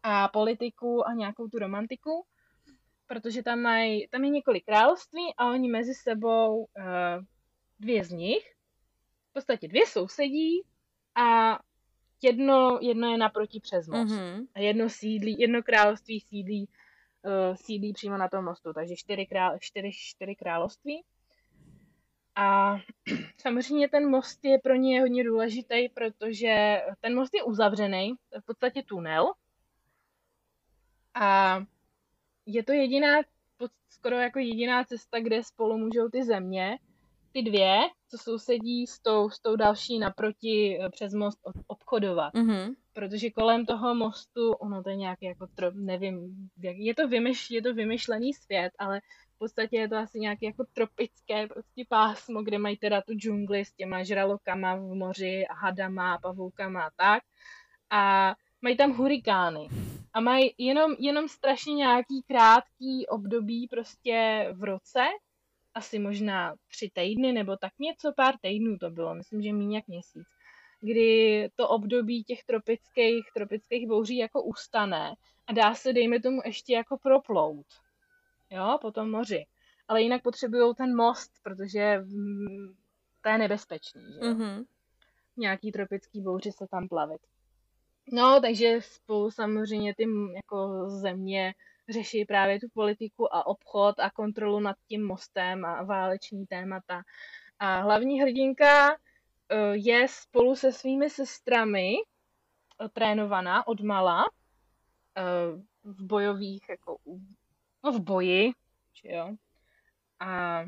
a politiku a nějakou tu romantiku, protože tam, mají, tam je několik království a oni mezi sebou uh, dvě z nich v podstatě dvě sousedí a jedno, jedno je naproti přes most. Mm-hmm. A jedno sídlí, jedno království sídlí, uh, sídlí přímo na tom mostu, takže čtyři, král, čtyři, čtyři království. A samozřejmě ten most je pro ně hodně důležitý, protože ten most je uzavřený, v podstatě tunel. A je to jediná, skoro jako jediná cesta, kde spolu můžou ty země ty dvě, co sousedí s tou, s tou další naproti eh, přes most obchodovat. Mm-hmm. Protože kolem toho mostu, ono to je nějaký jako, tro, nevím, jak, je to, vymyš, je to vymyšlený svět, ale v podstatě je to asi nějaké jako tropické prostě pásmo, kde mají teda tu džungli s těma žralokama v moři a hadama a pavoukama a tak. A mají tam hurikány. A mají jenom, jenom strašně nějaký krátký období prostě v roce, asi možná tři týdny nebo tak něco, pár týdnů to bylo, myslím, že méně jak měsíc, kdy to období těch tropických, tropických bouří jako ustane a dá se, dejme tomu, ještě jako proplout, jo, po tom moři. Ale jinak potřebují ten most, protože to je nebezpečný, že jo. Mm-hmm. Nějaký tropický bouři se tam plavit. No, takže spolu samozřejmě ty jako země řeší právě tu politiku a obchod a kontrolu nad tím mostem a váleční témata. A hlavní hrdinka eh, je spolu se svými sestrami eh, trénovaná od mala eh, v bojových, jako no v boji, že jo, a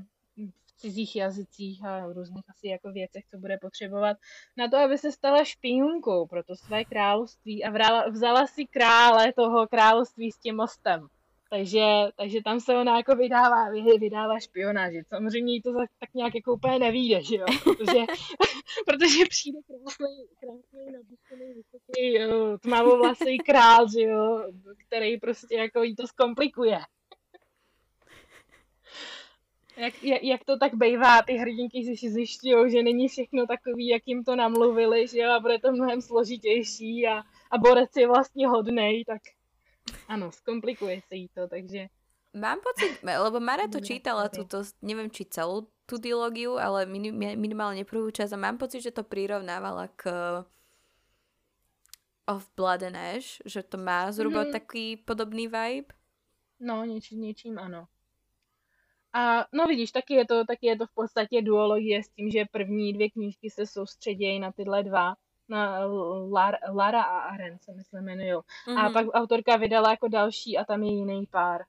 cizích jazycích a různých asi jako věcech, co bude potřebovat na to, aby se stala špionkou pro to své království a vrala, vzala si krále toho království s tím mostem. Takže, takže tam se ona jako vydává, vydává špionáži. Samozřejmě jí to tak nějak jako úplně nevíde, že jo? Protože, protože přijde krásný, krásný nabušený, vysoký, tmavovlasý král, že jo? Který prostě jako jí to zkomplikuje. Jak, jak, jak to tak bejvá, ty hrdinky si zjišťují, že není všechno takový, jak jim to namluvili, že jo, a bude to mnohem složitější a, a borec je vlastně hodnej, tak ano, zkomplikuje se jí to, takže mám pocit, lebo Mara to čítala túto, neviem či celú tú dilógiu, ale minim, minimálne prvú časť a mám pocit, že to prirovnávala k Of Blood and Ash, že to má zhruba mm-hmm. taký podobný vibe. No, něč, něčím ano. A no vidíš, taky je, to, taky je to v podstatě duologie s tím, že první dvě knížky se soustředějí na tyhle dva, na Lar, Lara a Aren se myslím jmenují. Mm-hmm. A mhm. pak autorka vydala jako další a tam je jiný pár.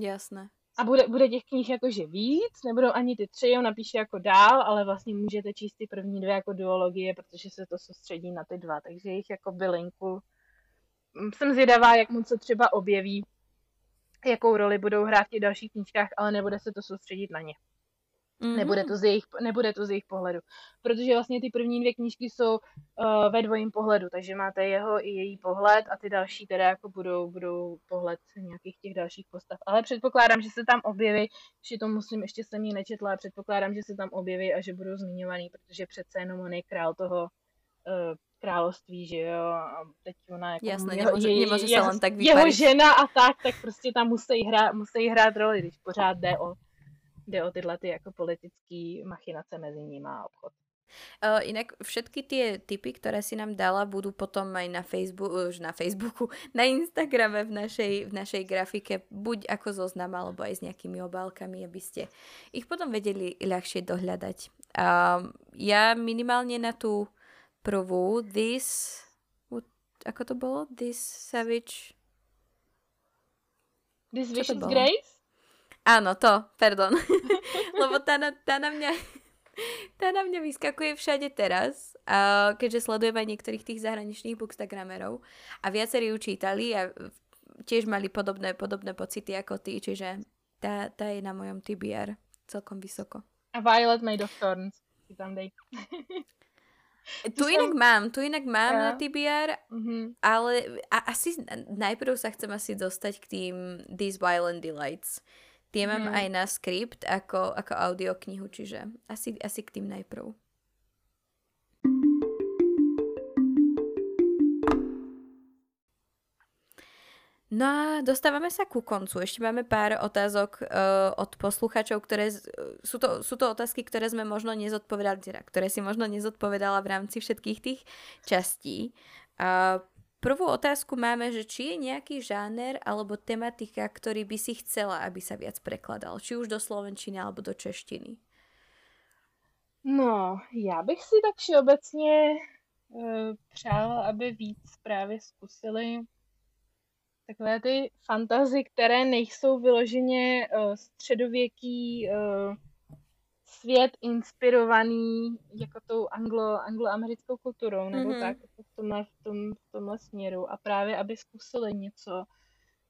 Jasné. A bude, bude těch knih jakože víc, nebudou ani ty tři, on napíše jako dál, ale vlastně můžete číst ty první dvě jako duologie, protože se to soustředí na ty dva, takže jich jako bylinku. Jsem zvědavá, jak moc se třeba objeví, jakou roli budou hrát v těch dalších knížkách, ale nebude se to soustředit na ně. Mm-hmm. Nebude, to z jejich, nebude to z jejich pohledu. Protože vlastně ty první dvě knížky jsou uh, ve dvojím pohledu, takže máte jeho i její pohled a ty další teda jako budou, budou pohled nějakých těch dalších postav. Ale předpokládám, že se tam objeví, že to musím, ještě jsem ji nečetla, ale předpokládám, že se tam objeví a že budou zmiňovaný, protože přece jenom on je král toho uh, království, že jo, a teď ona jako Jasné, jeho, nemůže, je, nemůže je, se tak vyparit. Jeho žena a tak, tak prostě tam musí hrát, musí hrát roli, když pořád jde o jde o tyhle ty jako politické machinace mezi nimi a obchod. Uh, inak všetky tie typy, ktoré si nám dala, budú potom aj na, Facebook, už na Facebooku, na Instagrame v našej, v našej grafike, buď ako zoznam, alebo aj s nejakými obálkami, aby ste ich potom vedeli ľahšie dohľadať. Uh, ja minimálne na tú prvú, this, ako to bolo? This Savage... This Vicious Grace? Áno, to, pardon. Lebo tá na, tá na mňa tá na mňa vyskakuje všade teraz, uh, keďže sledujem aj niektorých tých zahraničných bookstagramerov a viacerí ju čítali a tiež mali podobné, podobné pocity ako ty, čiže tá, tá je na mojom TBR celkom vysoko. A Violet Made of Thorns si tam dej. tu inak mám, tu inak mám ja. na TBR, mm-hmm. ale a, asi najprv sa chcem asi dostať k tým These Violent Delights. Tie mám hmm. aj na skript ako, ako audioknihu, čiže asi, asi k tým najprv. No a dostávame sa ku koncu. Ešte máme pár otázok uh, od posluchačov, ktoré z, uh, sú, to, sú to otázky, ktoré sme možno nezodpovedali, teda, ktoré si možno nezodpovedala v rámci všetkých tých častí. Uh, Prvú otázku máme, že či je nejaký žáner alebo tematika, ktorý by si chcela, aby sa viac prekladal. Či už do slovenčiny alebo do češtiny. No, já bych si tak všeobecně uh, přála, aby víc právě zkusili takové ty fantazy, které nejsou vyloženě uh, středověký uh, svět inspirovaný jako tou anglo, angloamerickou kulturou, nebo mm-hmm. tak, jako v tomhle, v, tom, v tomhle směru. A právě, aby zkusili něco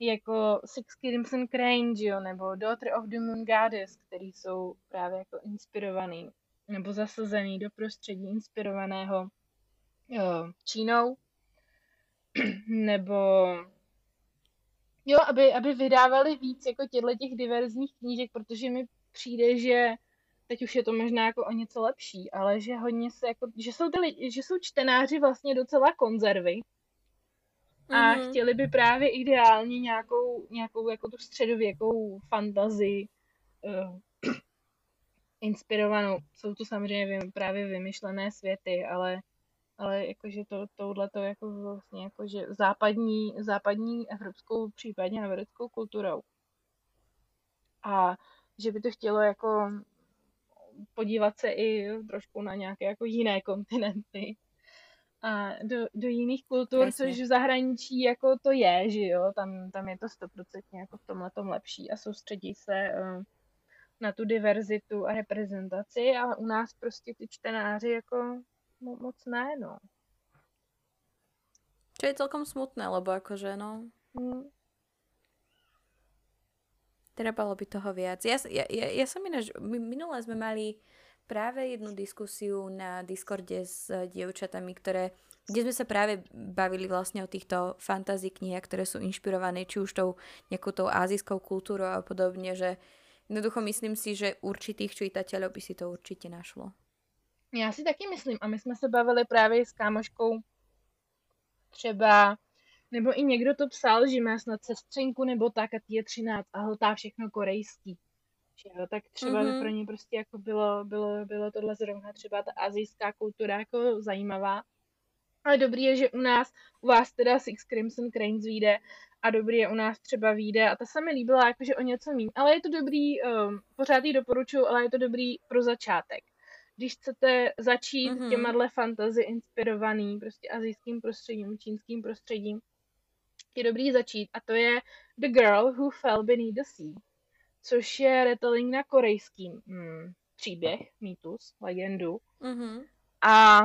jako Six Crimson Crane, jo, nebo Daughter of the Moon Goddess, který jsou právě jako inspirovaný, nebo zasazený do prostředí inspirovaného jo, Čínou, nebo jo, aby, aby vydávali víc jako těchto těch diverzních knížek, protože mi přijde, že teď už je to možná jako o něco lepší, ale že hodně se jako, že jsou, ty lidi, že jsou čtenáři vlastně docela konzervy a mm-hmm. chtěli by právě ideálně nějakou, nějakou jako tu středověkou fantazii uh, inspirovanou. Jsou to samozřejmě právě vymyšlené světy, ale ale jakože to, touhle to jako vlastně jakože západní, západní evropskou, případně americkou kulturou. A že by to chtělo jako podívat se i trošku na nějaké jako jiné kontinenty a do, do jiných kultur, Jasně. což v zahraničí jako to je, že jo, tam, tam je to stoprocentně jako v tomhle tom lepší a soustředí se uh, na tu diverzitu a reprezentaci a u nás prostě ty čtenáři jako moc ne, no. Čo je celkom smutné, lebo akože no... Hmm. Trebalo by toho viac. Ja, ja, ja, ja som ináč, minule sme mali práve jednu diskusiu na Discorde s dievčatami, ktoré, kde sme sa práve bavili vlastne o týchto fantasy knihách, ktoré sú inšpirované či už tou nejakou tou azijskou kultúrou a podobne, že jednoducho myslím si, že určitých čitateľov by si to určite našlo. Já si taky myslím a my jsme se bavili právě s kámoškou třeba Nebo i někdo to psal, že má snad sestřenku nebo tak a ty je 13 a hltá všechno korejský. Že jo, tak třeba mm-hmm. pro ně prostě jako bylo, bylo, bylo tohle zrovna třeba ta azijská kultura jako zajímavá. Ale dobrý je, že u nás, u vás teda Six Crimson Cranes vyjde a dobrý je u nás třeba vyjde a ta se mi líbila jakože o něco méně. Ale je to dobrý, um, pořád ji doporučuji, ale je to dobrý pro začátek. Když chcete začít mm-hmm. těma fantasy inspirovaný prostě azijským prostředím, čínským prostředím, je dobrý začít a to je The Girl Who Fell Beneath the Sea, což je retelling na korejským hmm, příběh, mýtus, legendu. Mm-hmm. A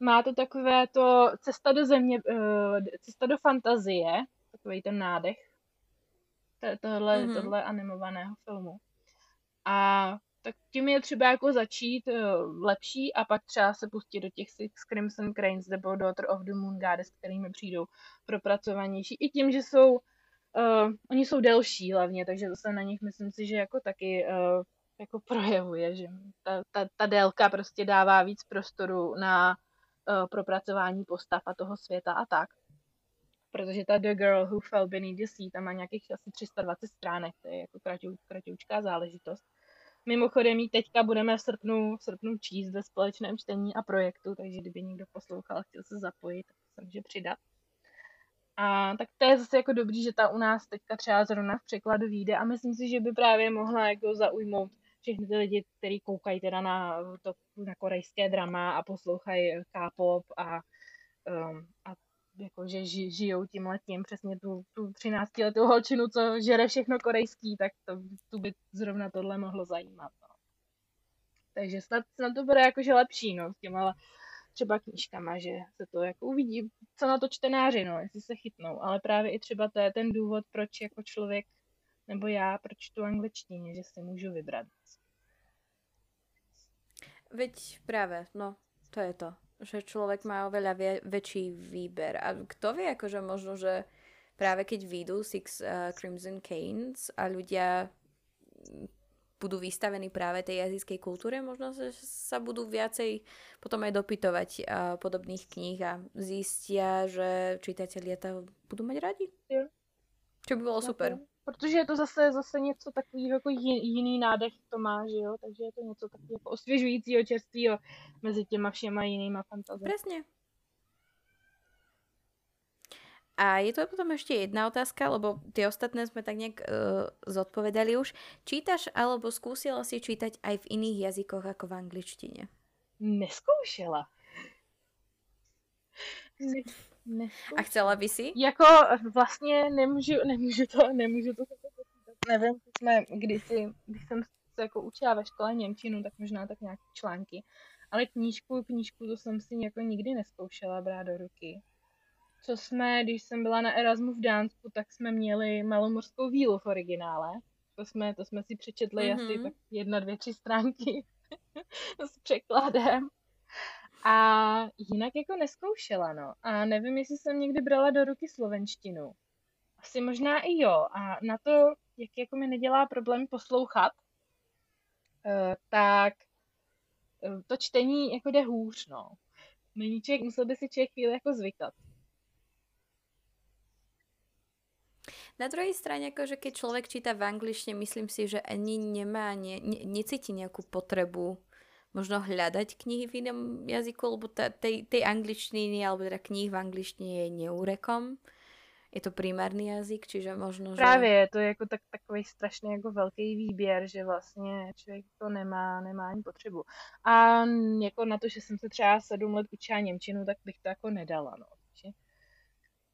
má to takové to cesta do země, uh, cesta do fantazie, takový ten nádech tohle, mm-hmm. tohle animovaného filmu. A tak tím je třeba jako začít uh, lepší a pak třeba se pustit do těch Six Crimson Cranes nebo Daughter of the Moon Goddess, kterými přijdou propracovanější. I tím, že jsou, uh, oni jsou delší hlavně, takže zase na nich myslím si, že jako taky uh, jako projevuje, že ta, ta, ta délka prostě dává víc prostoru na uh, propracování postav a toho světa a tak. Protože ta The Girl Who Fell Beneath the Sea, tam má nějakých asi 320 stránek, to je jako kratou, kratoučká záležitost. Mimochodem ji teďka budeme v srpnu, v srpnu číst ve společném čtení a projektu, takže kdyby někdo poslouchal, chtěl se zapojit, tak se může přidat. A tak to je zase jako dobrý, že ta u nás teďka třeba zrovna v překladu vyjde a myslím si, že by právě mohla jako zaujmout všechny ty lidi, kteří koukají teda na, to, na korejské drama a poslouchají K-pop a, um, a jako, že ži, žijou tím letím přesně tu, tu 13 letou holčinu, co žere všechno korejský, tak to, tu by zrovna tohle mohlo zajímat. No. Takže snad, snad to bude jakože lepší, no, s těma třeba knížkama, že se to jako uvidí, co na to čtenáři, no, jestli se chytnou, ale právě i třeba to je ten důvod, proč jako člověk, nebo já, proč tu angličtině, že si můžu vybrat. Veď právě, no, to je to že človek má oveľa vie, väčší výber. A kto vie, akože možno, že práve keď výjdu Six uh, Crimson Canes a ľudia budú vystavení práve tej azijskej kultúre, možno že sa budú viacej potom aj dopytovať uh, podobných kníh a zistia, že čitatelia to budú mať radi. Jo. Čo by bolo super protože je to zase, zase něco takového jako jiný nádech to má, že jo, takže je to něco takového jako osvěžujícího, čerstvého mezi těma všema jinýma fantaziemi. Presne. A je to potom ešte jedna otázka, lebo tie ostatné sme tak nejak uh, zodpovedali už. Čítaš alebo skúsila si čítať aj v iných jazykoch ako v angličtine? Neskoušela. Ne, Neskoušela. A chcela by si? Jako vlastně nemůžu, nemůžu to, nemůžu to nevím, jsme kdysi, když jsem se jako učila ve škole Němčinu, tak možná tak nějaké články. Ale knížku, knížku to jsem si jako nikdy neskoušela brát do ruky. Co jsme, když jsem byla na Erasmu v Dánsku, tak jsme měli malomorskou vílu v originále. To jsme, to jsme si přečetli mm-hmm. asi tak jedna, dvě, tři stránky s překladem. A jinak jako neskoušela, no. A nevím, jestli jsem někdy brala do ruky slovenštinu. Asi možná i jo. A na to, jak jako mi nedělá problém poslouchat, uh, tak uh, to čtení jako jde hůř, no. Není člověk, musel by si člověk chvíli jako zvykat. Na druhej strane, akože keď človek číta v angličtine, myslím si, že ani nemá, ne, ne, necíti nejakú potrebu možno hľadať knihy v inom jazyku, lebo ta, tej, tej angličtiny alebo teda knih v angličtině je neúrekom. Je to primární jazyk, čiže možno, že... Právě, to je jako tak, takový strašně jako velký výběr, že vlastně člověk to nemá, nemá ani potřebu. A jako na to, že jsem se třeba sedm let učila Němčinu, tak bych to jako nedala, no.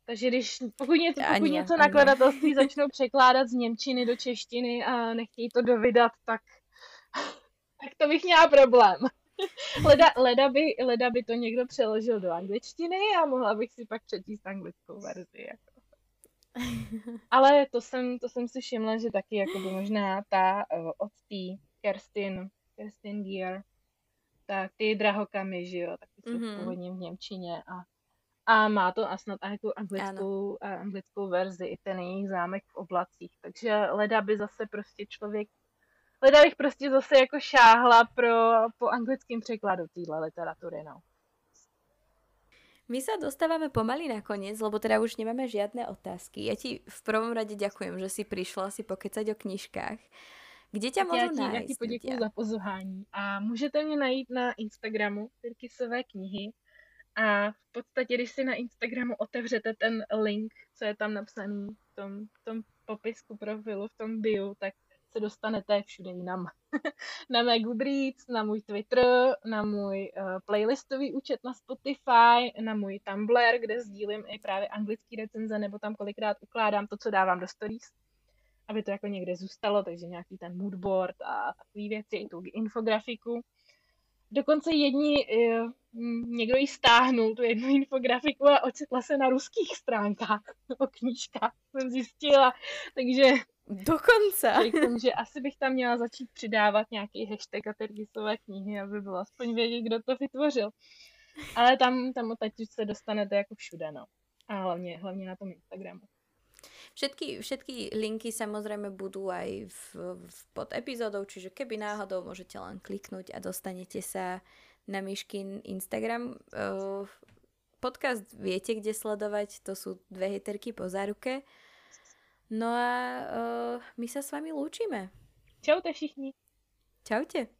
Takže když, pokud něco, pokud ani, něco ani. nakladatelství začnou překládat z Němčiny do češtiny a nechtějí to dovydat, tak tak to bych měla problém. Leda, leda, by, leda by to někdo přeložil do angličtiny a mohla bych si pak přečíst anglickou verzi. Jako. Ale to jsem, to jsem si všimla, že taky jako by možná ta uh, od té Kerstin, Kerstin Gear, tak ty drahokamy, že jo, taky jsou mm-hmm. původně v Němčině a, a má to a snad i tu anglickou, anglickou verzi, i ten jejich zámek v oblacích. Takže leda by zase prostě člověk Leda bych prostě zase jako šáhla pro, po anglickém překladu téhle literatury, no. My sa dostávame pomaly na koniec, lebo teda už nemáme žiadne otázky. Ja ti v prvom rade ďakujem, že si prišla si pokecať o knižkách. Kde ťa můžu já ti, Já ti poděkuji za pozvání a můžete mě najít na Instagramu Tyrkisové knihy a v podstatě, když si na Instagramu otevřete ten link, co je tam napsaný v tom, v tom popisku profilu, v tom bio, tak se dostanete všude jinam. na mé Goodreads, na můj Twitter, na můj uh, playlistový účet na Spotify, na můj Tumblr, kde sdílím i právě anglický recenze, nebo tam kolikrát ukládám to, co dávám do stories, aby to jako někde zůstalo, takže nějaký ten moodboard a takové věci, i tu infografiku. Dokonce jedni, uh, někdo ji stáhnul, tu jednu infografiku a ocitla se na ruských stránkách o knížkách, jsem zjistila, takže Dokonce. Řeknu, že asi bych tam měla začít přidávat nějaký hashtag a tergisové knihy, aby bylo aspoň vědět, kdo to vytvořil. Ale tam, tam teď se dostanete jako všude, no. A hlavně, hlavně na tom Instagramu. Všetky, všetky linky samozrejme budú aj v, v pod epizódou, čiže keby náhodou môžete len kliknúť a dostanete sa na Myškin Instagram. Podcast viete, kde sledovať, to sú dve heterky po záruke. No a uh, my sa s vami lúčime. Čaute všichni. Čaute.